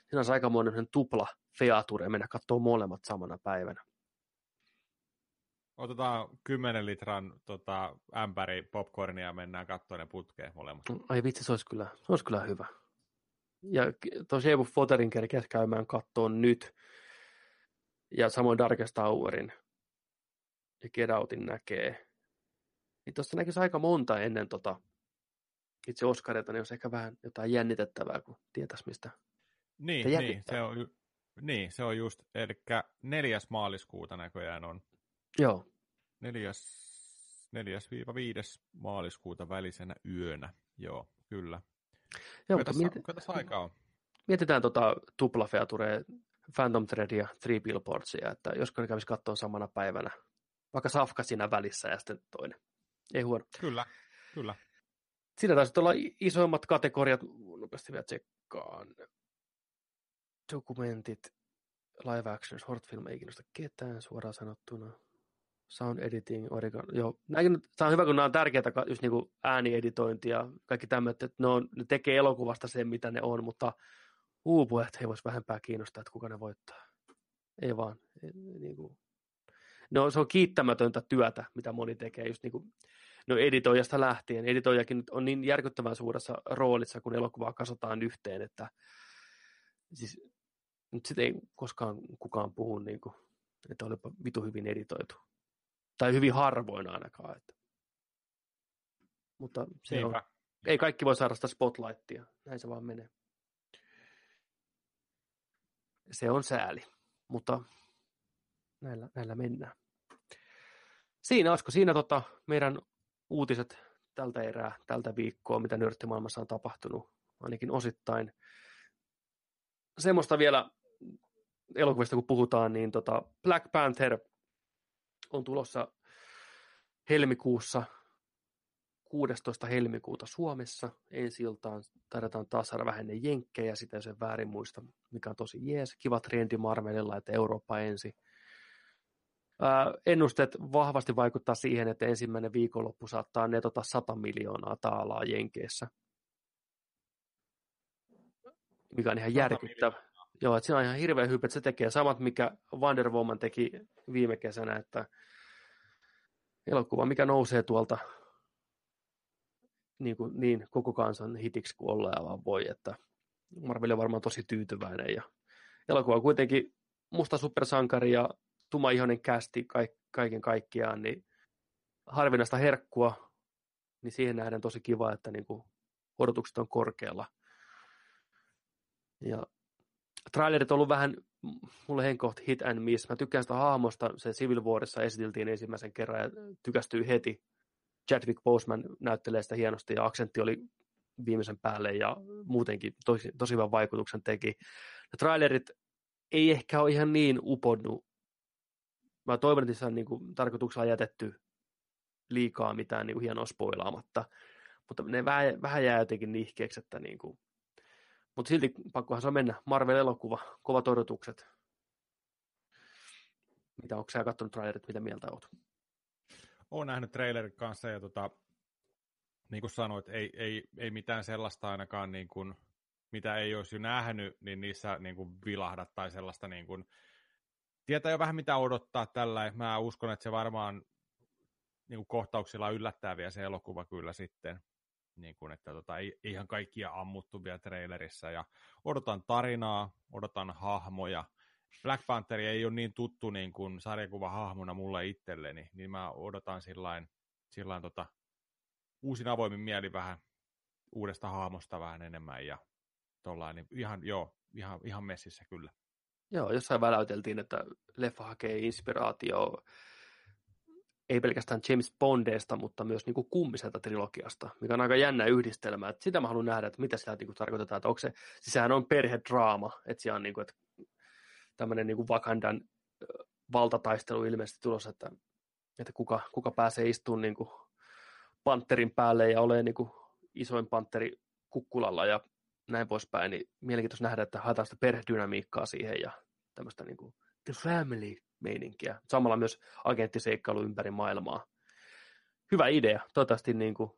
Siinä on aikamoinen tupla feature mennä katsoa molemmat samana päivänä. Otetaan 10 litran tota, ämpäri popcornia ja mennään katsoa ne putkeen molemmat. Ai vitsi, se olisi kyllä, se olisi kyllä hyvä. Ja tosiaan Foterin kerkeä käymään kattoon nyt. Ja samoin Darkest Hourin ja Get Outin näkee. Niin tuossa näkisi aika monta ennen tota, itse Oscarilta, niin olisi ehkä vähän jotain jännitettävää, kun tietäisi mistä. Niin, niin, se on, niin, se on just, eli neljäs maaliskuuta näköjään on. Joo. Neljäs, neljäs viiva viides maaliskuuta välisenä yönä, joo, kyllä. Joo, mutta mieti... aikaa on? Mietitään tota tuplafeature, Phantom Thread ja Three Billboardsia, että josko ne kävisi katsoa samana päivänä. Vaikka Safka siinä välissä ja sitten toinen. Ei huono. Kyllä, kyllä. Siinä taisi olla isoimmat kategoriat, nopeasti vielä tsekkaan. Dokumentit, live action, short film ei kiinnosta ketään suoraan sanottuna sound editing, origan, joo. Näin, tämä on hyvä, kun nämä on tärkeää, just niin kuin äänieditointi ja kaikki tämmöiset, että ne, on, ne tekee elokuvasta sen, mitä ne on, mutta uupujat he vois vähempää kiinnostaa, että kuka ne voittaa. Ei vaan. Niin kuin. No, se on kiittämätöntä työtä, mitä moni tekee, just niin kuin, no editoijasta lähtien. Editoijakin on niin järkyttävän suuressa roolissa, kun elokuvaa kasataan yhteen, että siis nyt sitten ei koskaan kukaan puhu, niin kuin, että olipa vitu hyvin editoitu. Tai hyvin harvoin ainakaan. Että. Mutta se Niinpä. on, ei kaikki voi saada sitä spotlightia. Näin se vaan menee. Se on sääli, mutta näillä, näillä mennään. Siinä, olisiko siinä tota, meidän uutiset tältä erää, tältä viikkoa, mitä nörttimaailmassa on tapahtunut, ainakin osittain. Semmoista vielä elokuvista, kun puhutaan, niin tota Black Panther – on tulossa helmikuussa 16. helmikuuta Suomessa. Ensi iltaan taidetaan taas saada vähän ne jenkkejä, sitä jos en väärin muista, mikä on tosi jees. Kiva trendi Marvelilla, että Eurooppa ensi. Ää, ennusteet vahvasti vaikuttaa siihen, että ensimmäinen viikonloppu saattaa netota 100 miljoonaa taalaa Jenkeissä. Mikä on ihan järkyttävä. Joo, että siinä on ihan hirveä hype, että se tekee samat, mikä Wonder Woman teki viime kesänä, että elokuva, mikä nousee tuolta niin, kuin, niin koko kansan hitiksi kuin ollaan vaan voi, että Marvel on varmaan tosi tyytyväinen ja elokuva on kuitenkin musta supersankari ja tumaihoinen kästi kaiken kaikkiaan, niin harvinaista herkkua, niin siihen nähdään tosi kiva, että niin kuin odotukset on korkealla. Ja trailerit on ollut vähän mulle henkkoht hit and miss. Mä tykkään sitä hahmosta, se Civil Warissa esiteltiin ensimmäisen kerran ja tykästyy heti. Chadwick Boseman näyttelee sitä hienosti ja aksentti oli viimeisen päälle ja muutenkin tosi, tosi hyvän vaikutuksen teki. Ne trailerit ei ehkä ole ihan niin uponnut. Mä toivon, että se on niin kuin, tarkoituksella jätetty liikaa mitään niin kuin hienoa spoilaamatta. Mutta ne vähän, vähän jää jotenkin nihkeeksi, että niin kuin, mutta silti pakkohan se mennä. Marvel-elokuva, kovat odotukset. Mitä onko sä katsonut trailerit, mitä mieltä oot? Olen nähnyt trailerin kanssa ja tota, niin kuin sanoit, ei, ei, ei mitään sellaista ainakaan, niin kuin, mitä ei olisi jo nähnyt, niin niissä niin kuin vilahdat tai sellaista niin kuin, tietää jo vähän mitä odottaa tällä. Mä uskon, että se varmaan niin kuin kohtauksilla yllättää vielä se elokuva kyllä sitten niin kuin, että tota, ei, ihan kaikkia ammuttu vielä trailerissa, ja odotan tarinaa, odotan hahmoja, Black Panther ei ole niin tuttu niin kuin sarjakuva hahmona mulle itselleni, niin mä odotan sillain, sillain tota, uusin avoimin mieli vähän uudesta hahmosta vähän enemmän ja tollain, niin ihan, joo, ihan, ihan messissä kyllä. Joo, jossain väläyteltiin, että leffa hakee inspiraatio ei pelkästään James Bondesta, mutta myös niin kuin kummiselta trilogiasta, mikä on aika jännä yhdistelmä. Että sitä mä haluan nähdä, että mitä sillä niin kuin tarkoitetaan, että onko se, siis sehän on perhedraama, että siellä on niin kuin, että tämmöinen niin kuin Wakandan valtataistelu ilmeisesti tulossa, että, että kuka, kuka pääsee istumaan niin kuin panterin päälle ja olemaan niin kuin isoin panteri kukkulalla ja näin poispäin, niin mielenkiintoista nähdä, että haetaan sitä perhedynamiikkaa siihen ja tämmöistä niin kuin the family meininkiä. Samalla myös agenttiseikkailu ympäri maailmaa. Hyvä idea. Toivottavasti niin kuin,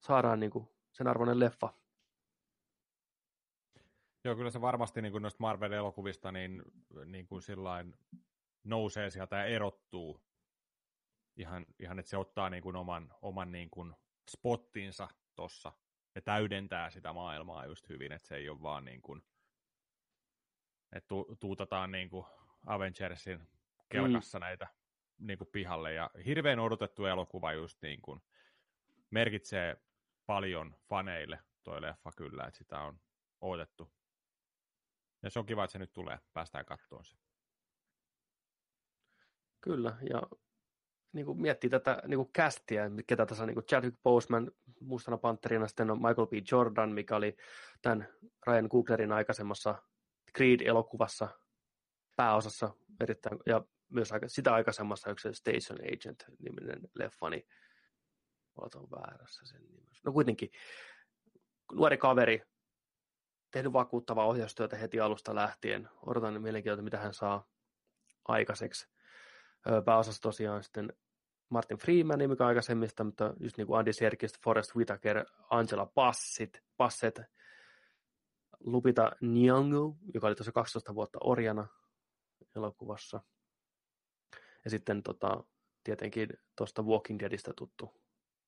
saadaan niin kuin, sen arvoinen leffa. Joo, kyllä se varmasti niin kuin noista Marvel-elokuvista niin, niin kuin sillain nousee sieltä ja erottuu. Ihan, ihan että se ottaa niin kuin oman, oman niin kuin spottinsa tuossa ja täydentää sitä maailmaa just hyvin, että se ei ole vaan niin kuin, että tu, tuutataan niin kuin Avengersin kelkassa mm. näitä niin kuin pihalle. Ja hirveän odotettu elokuva just niin kuin merkitsee paljon faneille toi leffa kyllä, että sitä on odotettu. Ja se on kiva, että se nyt tulee, päästään kattoon se. Kyllä, ja niin kuin miettii tätä niin kuin castia, ketä tässä on niin Chadwick Boseman mustana panterina, sitten on Michael B. Jordan, mikä oli tämän Ryan Cooglerin aikaisemmassa Creed-elokuvassa pääosassa erittäin, ja myös aika, sitä aikaisemmassa yksi Station Agent-niminen leffa, niin on väärässä sen nimessä. No kuitenkin, nuori kaveri, tehnyt vakuuttavaa ohjaustyötä heti alusta lähtien. Odotan mielenkiintoista, mitä hän saa aikaiseksi. Pääosassa tosiaan sitten Martin Freeman, mikä aikaisemmista, mutta just niin kuin Andy Serkis, Forrest Whitaker, Angela Bassett, Bassett Lupita Nyong'o, joka oli tuossa 12 vuotta orjana elokuvassa. Ja sitten tota, tietenkin tuosta Walking Deadistä tuttu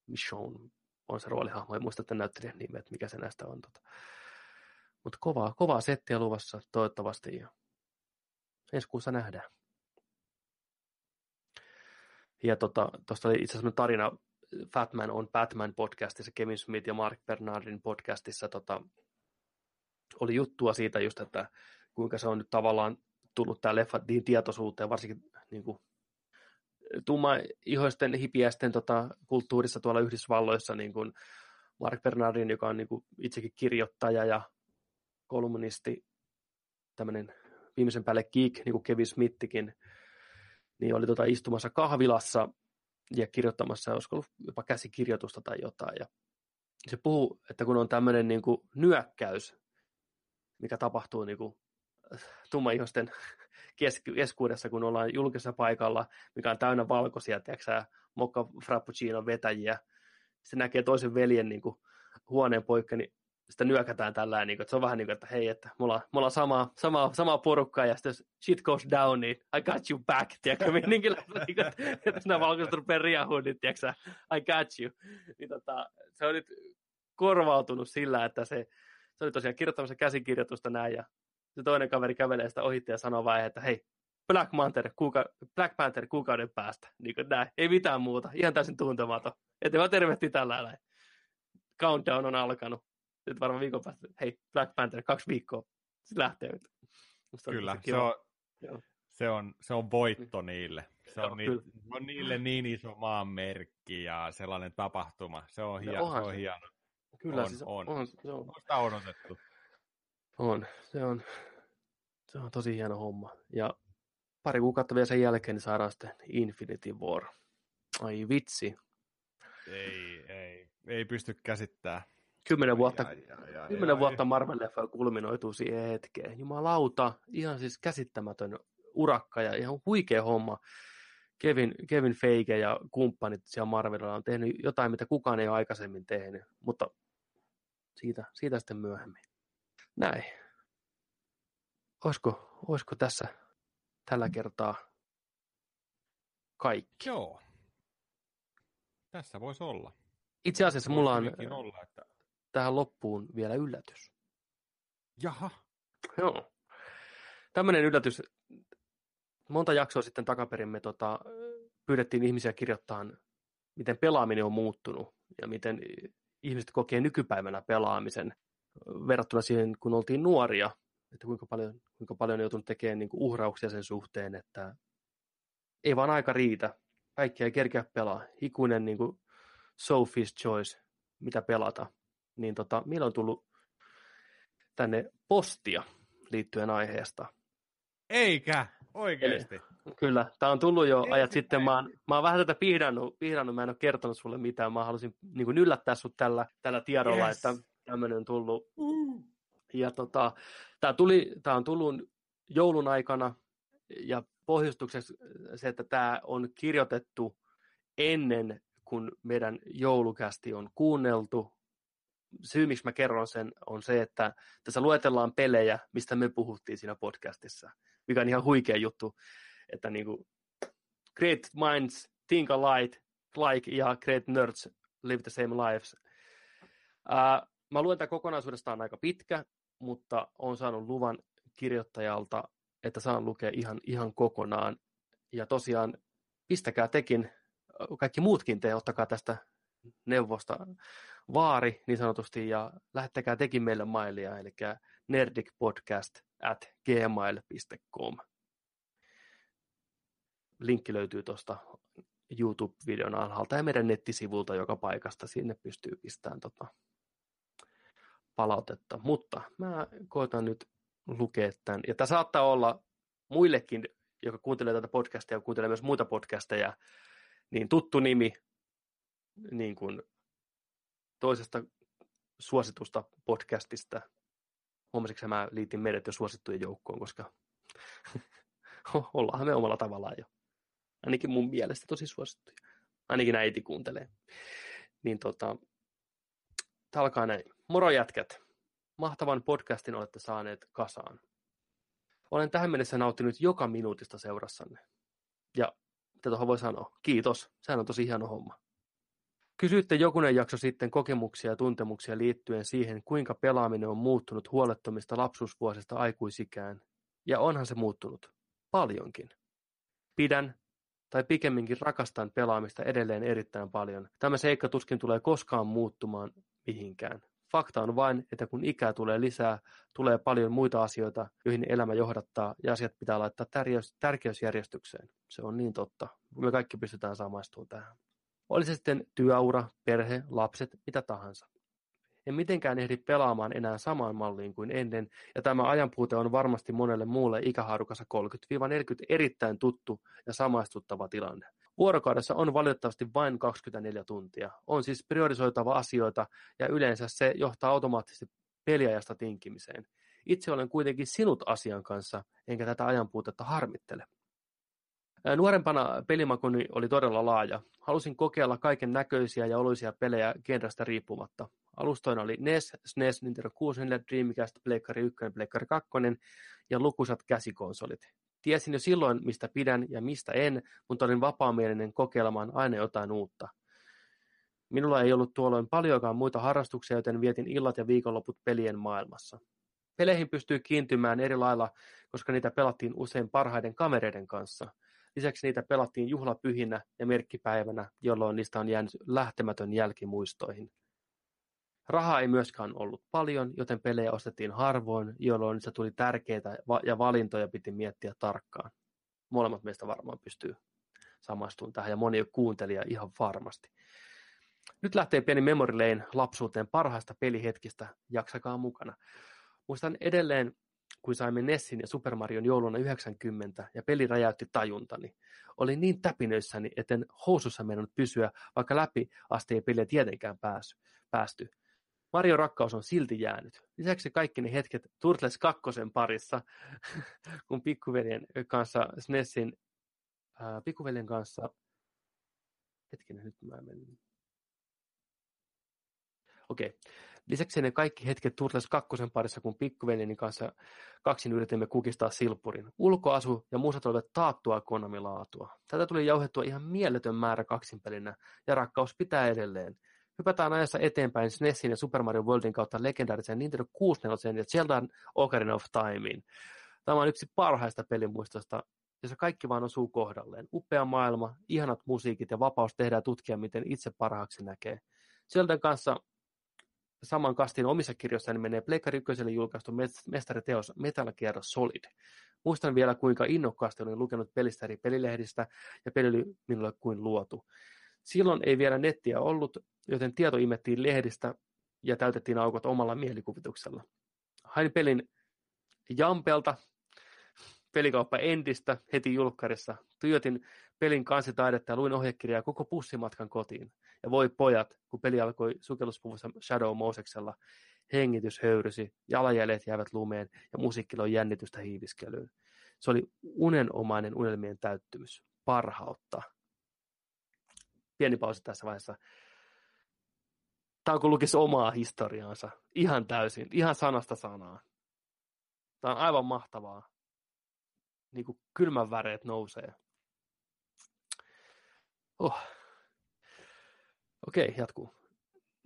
Michonne on se roolihahmo. En muista tämän näyttelijän nimet, mikä se näistä on. Tota. Mutta kovaa, kovaa settiä luvassa toivottavasti ja ensi kuussa nähdään. Ja tuosta tota, oli itse asiassa tarina Fatman on Batman podcastissa, Kevin Smith ja Mark Bernardin podcastissa tota, oli juttua siitä just, että kuinka se on nyt tavallaan tullut tämä leffa niin tietoisuuteen, varsinkin niin kuin, tumma-ihoisten hipiäisten tota, kulttuurissa tuolla Yhdysvalloissa, niin kuin Mark Bernardin, joka on niin kuin itsekin kirjoittaja ja kolumnisti, tämmöinen viimeisen päälle geek, niin kuin Kevin Smithikin, niin oli tota istumassa kahvilassa ja kirjoittamassa, olisiko ollut jopa käsikirjoitusta tai jotain. Ja se puhuu, että kun on tämmöinen niin kuin nyökkäys, mikä tapahtuu niin kuin tummaihosten keskuudessa, kun ollaan julkisessa paikalla, mikä on täynnä valkoisia, tiedätkö mokka frappuccino vetäjiä. Se näkee toisen veljen niin kuin, huoneen poikka, niin sitä nyökätään tällä niin että se on vähän niin kuin, että hei, että me ollaan, me ollaan samaa, samaa, samaa ja sitten jos shit goes down, niin I got you back, tiedätkö, niin, niin kuin, että jos nämä valkoiset rupeaa riahuun, niin tiedätkö, I got you. Niin, tota, se on nyt korvautunut sillä, että se, se oli tosiaan kirjoittamassa käsikirjoitusta näin, ja se toinen kaveri kävelee sitä ohitti ja sanoo vain, että hei, Black Panther, kuuka, Black Panther kuukauden päästä. Niin kuin näin. Ei mitään muuta. Ihan täysin tuntematon. Että mä tervehti tällä näin. Countdown on alkanut. Nyt varmaan viikon päästä. Hei, Black Panther, kaksi viikkoa. Se lähtee nyt. Musta Kyllä, se on, se, on, se on voitto niille. Se on, Joo, ni, on niille niin iso maanmerkki ja sellainen tapahtuma. Se on, hia, no, se on hieno. Kyllä, on, siis on. on, se on. on sitä odotettu. On, se on, se on tosi hieno homma. Ja pari kuukautta vielä sen jälkeen niin saadaan sitten Infinity War. Ai vitsi. Ei, ei, ei pysty käsittämään. Kymmenen vuotta, kymmenen vuotta Marvel-leffa kulminoituu siihen hetkeen. Jumalauta, ihan siis käsittämätön urakka ja ihan huikea homma. Kevin, Kevin Feige ja kumppanit siellä Marvelilla on tehnyt jotain, mitä kukaan ei ole aikaisemmin tehnyt, mutta siitä, siitä sitten myöhemmin. Näin. Olisiko, olisiko tässä tällä kertaa kaikki? Joo. Tässä voisi olla. Itse asiassa mulla on olla, että... tähän loppuun vielä yllätys. Jaha. Joo. Tämmöinen yllätys. Monta jaksoa sitten takaperin me tota, pyydettiin ihmisiä kirjoittamaan, miten pelaaminen on muuttunut ja miten ihmiset kokee nykypäivänä pelaamisen verrattuna siihen, kun oltiin nuoria, että kuinka paljon, kuinka paljon on joutunut tekemään niin kuin uhrauksia sen suhteen, että ei vaan aika riitä. Kaikki ei kerkeä pelaa. Ikuinen niin kuin Sophie's Choice, mitä pelata. Niin tota, meillä on tullut tänne postia liittyen aiheesta. Eikä, oikeasti. Eli, kyllä, tämä on tullut jo Eikä. ajat sitten. Mä oon, mä oon vähän tätä pihdannut, pihdannut, mä en ole kertonut sulle mitään. Mä halusin niin kuin yllättää sut tällä, tällä tiedolla, yes. että tämmöinen on tullut. Mm. Ja tota, tämä, tuli, tämä on tullut joulun aikana ja pohjustukseksi se, että tämä on kirjoitettu ennen kuin meidän joulukästi on kuunneltu. Syy, miksi mä kerron sen, on se, että tässä luetellaan pelejä, mistä me puhuttiin siinä podcastissa, mikä on ihan huikea juttu, että niin kuin great minds think alike, like ja great nerds live the same lives. Uh, mä luen tämän kokonaisuudestaan aika pitkä, mutta on saanut luvan kirjoittajalta, että saan lukea ihan, ihan kokonaan. Ja tosiaan pistäkää tekin, kaikki muutkin te, ottakaa tästä neuvosta vaari niin sanotusti ja lähettäkää tekin meille mailia, eli nerdicpodcast at gmail.com. Linkki löytyy tuosta YouTube-videon alhaalta ja meidän nettisivulta joka paikasta. Sinne pystyy pistämään tota palautetta, mutta mä koitan nyt lukea tämän. Ja tämä saattaa olla muillekin, joka kuuntelee tätä podcastia ja kuuntelee myös muita podcasteja, niin tuttu nimi niin kuin toisesta suositusta podcastista. Huomasitko mä liitin meidät jo suosittujen joukkoon, koska ollaanhan me omalla tavallaan jo. Ainakin mun mielestä tosi suosittuja. Ainakin äiti kuuntelee. Niin tota, alkaa näin. Moro jätkät. Mahtavan podcastin olette saaneet kasaan. Olen tähän mennessä nauttinut joka minuutista seurassanne. Ja tuohon voi sanoa? Kiitos. Sehän on tosi hieno homma. Kysyitte jokunen jakso sitten kokemuksia ja tuntemuksia liittyen siihen, kuinka pelaaminen on muuttunut huolettomista lapsuusvuosista aikuisikään. Ja onhan se muuttunut. Paljonkin. Pidän, tai pikemminkin rakastan pelaamista edelleen erittäin paljon. Tämä seikka tuskin tulee koskaan muuttumaan mihinkään. Fakta on vain, että kun ikää tulee lisää, tulee paljon muita asioita, joihin elämä johdattaa ja asiat pitää laittaa tärkeys, tärkeysjärjestykseen. Se on niin totta. Me kaikki pystytään samaistumaan tähän. Oli se sitten työura, perhe, lapset, mitä tahansa. En mitenkään ehdi pelaamaan enää samaan malliin kuin ennen, ja tämä ajanpuute on varmasti monelle muulle ikähaarukassa 30-40 erittäin tuttu ja samaistuttava tilanne. Vuorokaudessa on valitettavasti vain 24 tuntia. On siis priorisoitava asioita ja yleensä se johtaa automaattisesti peliajasta tinkimiseen. Itse olen kuitenkin sinut asian kanssa, enkä tätä ajanpuutetta harmittele. Nuorempana pelimakoni oli todella laaja. Halusin kokeilla kaiken näköisiä ja oloisia pelejä genrestä riippumatta. Alustoina oli NES, SNES, Nintendo 64, Dreamcast, Pleikkari 1, Pleikkari 2 ja lukuisat käsikonsolit. Tiesin jo silloin, mistä pidän ja mistä en, mutta olin vapaamielinen kokeilemaan aina jotain uutta. Minulla ei ollut tuolloin paljonkaan muita harrastuksia, joten vietin illat ja viikonloput pelien maailmassa. Peleihin pystyy kiintymään eri lailla, koska niitä pelattiin usein parhaiden kamereiden kanssa. Lisäksi niitä pelattiin juhlapyhinä ja merkkipäivänä, jolloin niistä on jäänyt lähtemätön jälki muistoihin. Ei myöskään ollut paljon, joten pelejä ostettiin harvoin, jolloin se tuli tärkeitä ja valintoja piti miettiä tarkkaan. Molemmat meistä varmaan pystyy samastumaan tähän ja moni kuuntelija ihan varmasti. Nyt lähtee pieni memory lane lapsuuteen parhaista pelihetkistä, jaksakaa mukana. Muistan edelleen, kun saimme Nessin ja Super Marion jouluna 90 ja peli räjäytti tajuntani. Olin niin täpinöissäni, etten housussa mennyt pysyä, vaikka läpi asti ei peliä tietenkään pääsy, päästy. Mario rakkaus on silti jäänyt. Lisäksi kaikki ne hetket Turtles 2 parissa, kun pikkuveljen kanssa SNESin, ää, pikkuveljen kanssa, hetkinen nyt mä menin. Okei. Okay. Lisäksi ne kaikki hetket Turtles 2 parissa, kun pikkuveljeni kanssa kaksin yritimme kukistaa silppurin. Ulkoasu ja muusat olivat taattua konamilaatua. Tätä tuli jauhettua ihan mieletön määrä kaksinpelinä, ja rakkaus pitää edelleen. Hypätään ajassa eteenpäin SNESin ja Super Mario Worldin kautta legendaarisen Nintendo 64 ja Zelda Ocarina of Timein. Tämä on yksi parhaista pelimuistosta, jossa kaikki vaan osuu kohdalleen. Upea maailma, ihanat musiikit ja vapaus tehdä tutkia, miten itse parhaaksi näkee. Zeldan kanssa saman kastin omissa kirjoissani menee Pleikkari ykköselle julkaistu mestariteos Metal Gear Solid. Muistan vielä, kuinka innokkaasti olin lukenut pelistä eri pelilehdistä ja peli oli minulle kuin luotu. Silloin ei vielä nettiä ollut, joten tieto imettiin lehdistä ja täytettiin aukot omalla mielikuvituksella. Hain pelin Jampelta, pelikauppa Endistä heti julkkarissa. Tuijotin pelin kansitaidetta ja luin ohjekirjaa koko pussimatkan kotiin. Ja voi pojat, kun peli alkoi sukelluspuvussa Shadow Moseksella, hengitys höyrysi, jalanjäljet jäivät lumeen ja musiikki loi jännitystä hiiviskelyyn. Se oli unenomainen unelmien täyttymys, parhautta. Pieni pausi tässä vaiheessa. Tämä on lukisi omaa historiaansa. Ihan täysin, ihan sanasta sanaa. Tämä on aivan mahtavaa. Niin kuin kylmän väreet nousee. Oh. Okei, jatkuu.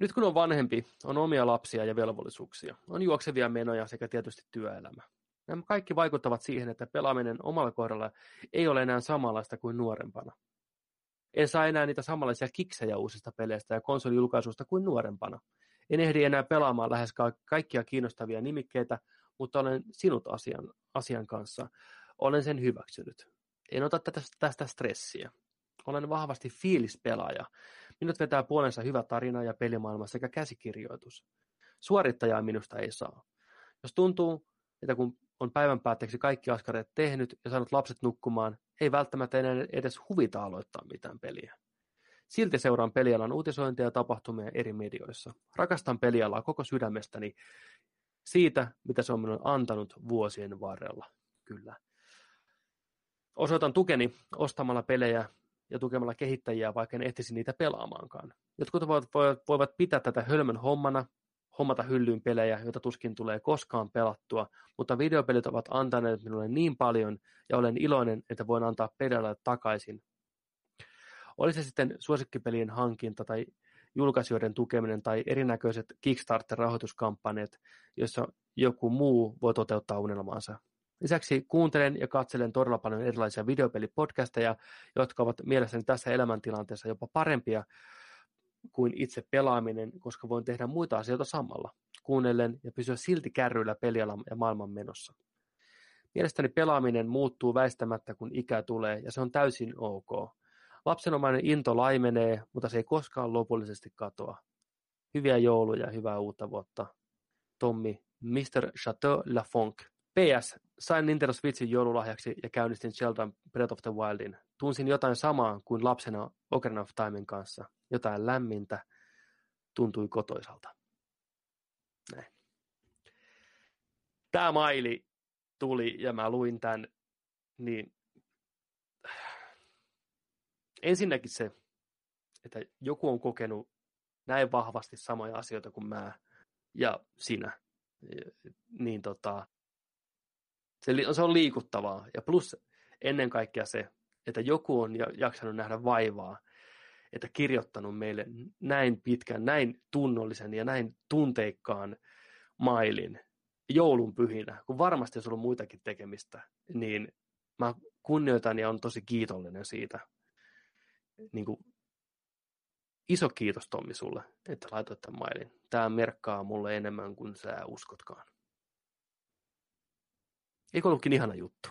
Nyt kun on vanhempi, on omia lapsia ja velvollisuuksia, on juoksevia menoja sekä tietysti työelämä. Nämä kaikki vaikuttavat siihen, että pelaaminen omalla kohdalla ei ole enää samanlaista kuin nuorempana. En saa enää niitä samanlaisia kiksejä uusista peleistä ja konsolijulkaisuista kuin nuorempana. En ehdi enää pelaamaan lähes kaikkia kiinnostavia nimikkeitä, mutta olen sinut asian, asian kanssa. Olen sen hyväksynyt. En ota tästä stressiä. Olen vahvasti fiilispelaaja. Minut vetää puolensa hyvä tarina ja pelimaailma sekä käsikirjoitus. Suorittajaa minusta ei saa. Jos tuntuu, että kun on päivän päätteeksi kaikki askareet tehnyt ja saanut lapset nukkumaan, ei välttämättä enää edes huvita aloittaa mitään peliä. Silti seuraan pelialan uutisointia ja tapahtumia eri medioissa. Rakastan pelialaa koko sydämestäni siitä, mitä se on minulle antanut vuosien varrella. Kyllä. Osoitan tukeni ostamalla pelejä ja tukemalla kehittäjiä, vaikka en ehtisi niitä pelaamaankaan. Jotkut voivat, voivat pitää tätä hölmön hommana, hommata hyllyyn pelejä, joita tuskin tulee koskaan pelattua, mutta videopelit ovat antaneet minulle niin paljon ja olen iloinen, että voin antaa pelejä takaisin. Oli se sitten suosikkipelien hankinta tai julkaisijoiden tukeminen tai erinäköiset Kickstarter-rahoituskampanjat, joissa joku muu voi toteuttaa unelmaansa. Lisäksi kuuntelen ja katselen todella paljon erilaisia videopelipodcasteja, jotka ovat mielestäni tässä elämäntilanteessa jopa parempia kuin itse pelaaminen, koska voin tehdä muita asioita samalla, kuunnellen ja pysyä silti kärryillä pelialan ja maailman menossa. Mielestäni pelaaminen muuttuu väistämättä, kun ikä tulee, ja se on täysin ok. Lapsenomainen into laimenee, mutta se ei koskaan lopullisesti katoa. Hyviä jouluja ja hyvää uutta vuotta. Tommi, Mr. Chateau Lafonk. PS. Sain Nintendo Switchin joululahjaksi ja käynnistin Zelda Breath of the Wildin. Tunsin jotain samaa kuin lapsena Ocarina of Timein kanssa. Jotain lämmintä. Tuntui kotoisalta. Näin. Tämä maili tuli ja mä luin tämän, niin ensinnäkin se, että joku on kokenut näin vahvasti samoja asioita kuin mä ja sinä. Niin tota, se, se on liikuttavaa. Ja plus ennen kaikkea se, että joku on jaksanut nähdä vaivaa, että kirjoittanut meille näin pitkän, näin tunnollisen ja näin tunteikkaan mailin joulun pyhinä, kun varmasti olisi ollut muitakin tekemistä, niin mä kunnioitan ja on tosi kiitollinen siitä. Niin kuin, iso kiitos Tommi sulle, että laitoit tämän mailin. Tämä merkkaa mulle enemmän kuin sä uskotkaan. Eikö ollutkin ihana juttu?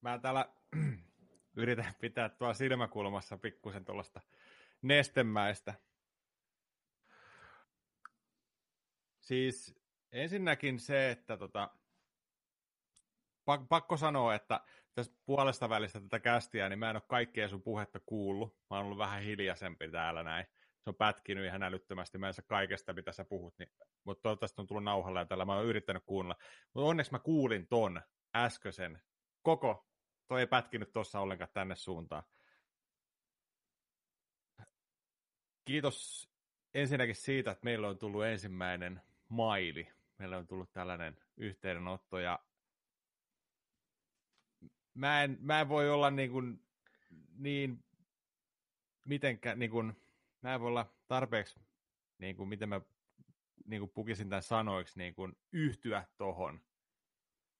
Mä täällä yritän pitää tuolla silmäkulmassa pikkusen tuollaista nestemäistä. Siis ensinnäkin se, että tota, pakko sanoa, että tästä puolesta välistä tätä kästiä, niin mä en ole kaikkea sun puhetta kuullut. Mä oon ollut vähän hiljaisempi täällä näin. Se on pätkinyt ihan älyttömästi. Mä en saa kaikesta, mitä sä puhut, niin, mutta toivottavasti on tullut nauhalle ja tällä mä oon yrittänyt kuunnella. Mutta onneksi mä kuulin ton äskeisen koko. Toi ei pätkinyt tuossa ollenkaan tänne suuntaan. Kiitos ensinnäkin siitä, että meillä on tullut ensimmäinen maili. Meillä on tullut tällainen yhteydenotto ja mä en, mä en voi olla niin, kuin, niin mitenkään, niin kuin, mä en voi olla tarpeeksi, niin kuin, miten mä niin kuin pukisin tämän sanoiksi, niin kuin, yhtyä tohon,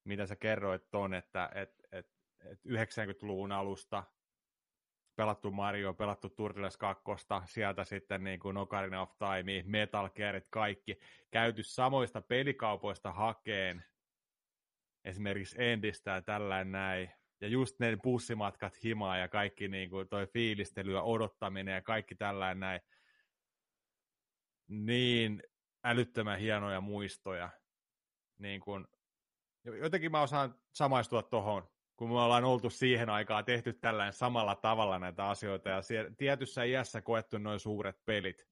mitä sä kerroit ton, että et, et, et 90-luvun alusta pelattu Mario, pelattu Turtles 2, sieltä sitten niin kuin Ocarina of Time, Metal Gearit, kaikki, käyty samoista pelikaupoista hakeen. Esimerkiksi Endistä ja tällainen näin, ja just ne bussimatkat himaa ja kaikki niin kuin toi fiilistely ja odottaminen ja kaikki tällainen näin, niin älyttömän hienoja muistoja. Niin kuin, jotenkin mä osaan samaistua tuohon, kun me ollaan oltu siihen aikaan tehty tällainen samalla tavalla näitä asioita ja tietyssä iässä koettu noin suuret pelit,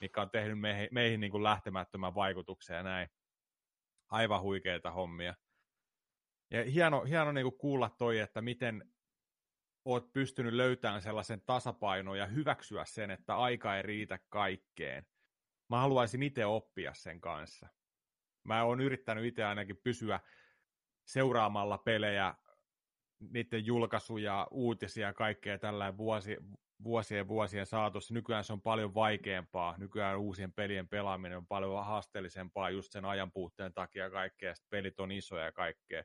mikä on tehnyt meihin, meihin niin kuin lähtemättömän vaikutuksen ja näin. Aivan huikeita hommia. Ja hieno, hieno niin kuin kuulla toi, että miten oot pystynyt löytämään sellaisen tasapainon ja hyväksyä sen, että aika ei riitä kaikkeen. Mä haluaisin itse oppia sen kanssa. Mä oon yrittänyt itse ainakin pysyä seuraamalla pelejä, niiden julkaisuja, uutisia ja kaikkea tällä vuosi, vuosien vuosien saatossa. Nykyään se on paljon vaikeampaa. Nykyään uusien pelien pelaaminen on paljon haasteellisempaa just sen ajan puutteen takia kaikkea. Sitten pelit on isoja ja kaikkea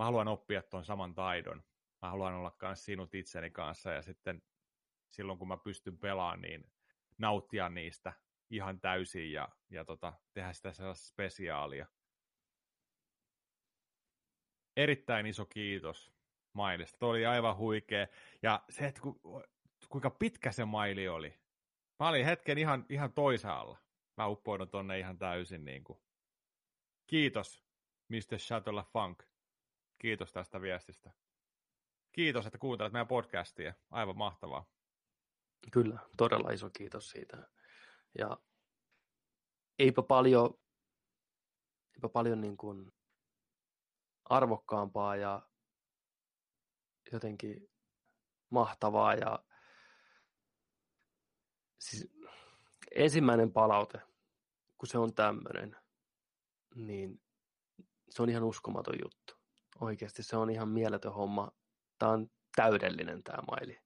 mä haluan oppia tuon saman taidon. Mä haluan olla myös sinut itseni kanssa ja sitten silloin kun mä pystyn pelaamaan, niin nauttia niistä ihan täysin ja, ja tota, tehdä sitä sellaista spesiaalia. Erittäin iso kiitos mailista. Tuo oli aivan huikea. Ja se, että ku, kuinka pitkä se maili oli. Mä olin hetken ihan, ihan toisaalla. Mä uppoidun tonne ihan täysin. Niin kuin. Kiitos, Mr. Shuttle Funk. Kiitos tästä viestistä. Kiitos, että kuuntelet meidän podcastia. Aivan mahtavaa. Kyllä, todella iso kiitos siitä. Ja eipä paljon, eipä paljon niin kuin arvokkaampaa ja jotenkin mahtavaa ja siis ensimmäinen palaute, kun se on tämmöinen, niin se on ihan uskomaton juttu. Oikeasti se on ihan mieletön homma. Tämä on täydellinen tämä maili.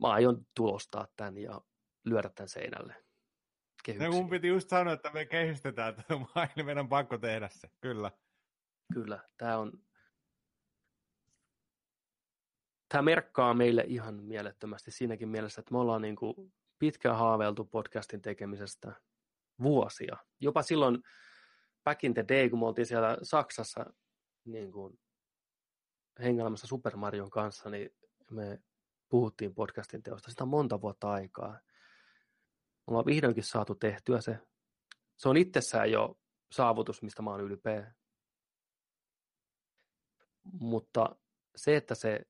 Mä aion tulostaa tämän ja lyödä tämän seinälle. No mun piti just sanoa, että me kehystetään tämä maili, meidän on pakko tehdä se, kyllä. Kyllä, tämä on... Tämä merkkaa meille ihan mielettömästi siinäkin mielessä, että me ollaan niin kuin pitkään haaveiltu podcastin tekemisestä vuosia. Jopa silloin back in the day, kun me oltiin siellä Saksassa niin kuin hengailemassa Super Marion kanssa, niin me puhuttiin podcastin teosta. Sitä on monta vuotta aikaa. Me ollaan vihdoinkin saatu tehtyä se. Se on itsessään jo saavutus, mistä mä oon ylpeä. Mutta se, että se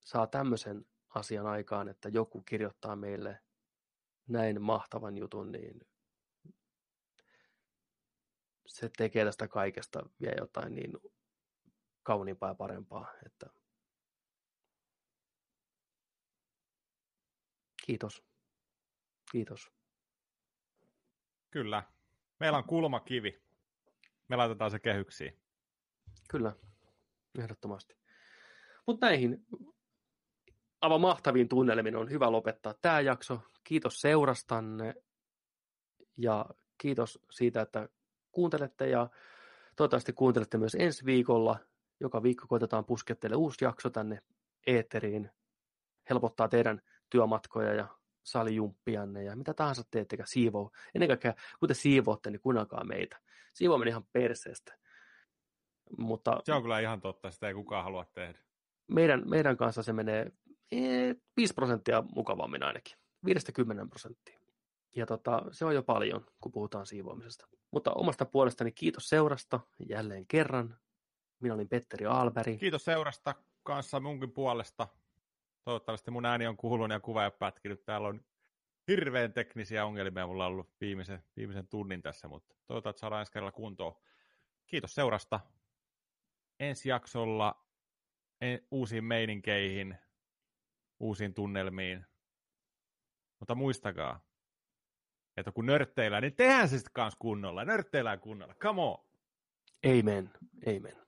saa tämmöisen asian aikaan, että joku kirjoittaa meille näin mahtavan jutun, niin se tekee tästä kaikesta vielä jotain niin kauniimpaa ja parempaa. Että... Kiitos. Kiitos. Kyllä. Meillä on kulmakivi. Me laitetaan se kehyksiin. Kyllä, ehdottomasti. Mutta näihin aivan mahtaviin tunnelmiin on hyvä lopettaa tämä jakso. Kiitos seurastanne ja kiitos siitä, että kuuntelette ja toivottavasti kuuntelette myös ensi viikolla joka viikko koitetaan puskettele uusi jakso tänne eetteriin, helpottaa teidän työmatkoja ja salijumppianne ja mitä tahansa teettekään, siivoo. Ennen kaikkea, kun te siivootte, niin kuunnelkaa meitä. Siivoaminen ihan perseestä. Mutta Se on kyllä ihan totta, sitä ei kukaan halua tehdä. meidän, meidän kanssa se menee eh, 5 prosenttia mukavammin ainakin. 5-10 prosenttia. Ja tota, se on jo paljon, kun puhutaan siivoamisesta. Mutta omasta puolestani kiitos seurasta jälleen kerran. Minä olin Petteri Alberg. Kiitos seurasta kanssa munkin puolesta. Toivottavasti mun ääni on kuulunut ja kuva ei ole pätkinyt. Täällä on hirveän teknisiä ongelmia mulla on ollut viimeisen, viimeisen tunnin tässä, mutta toivotaan, että saadaan ensi kerralla kuntoon. Kiitos seurasta. Ensi jaksolla en, uusiin meininkeihin, uusiin tunnelmiin. Mutta muistakaa, että kun nörtteillään, niin tehdään se sitten kanssa kunnolla. Nörtteillään kunnolla. Come on! Amen. Amen.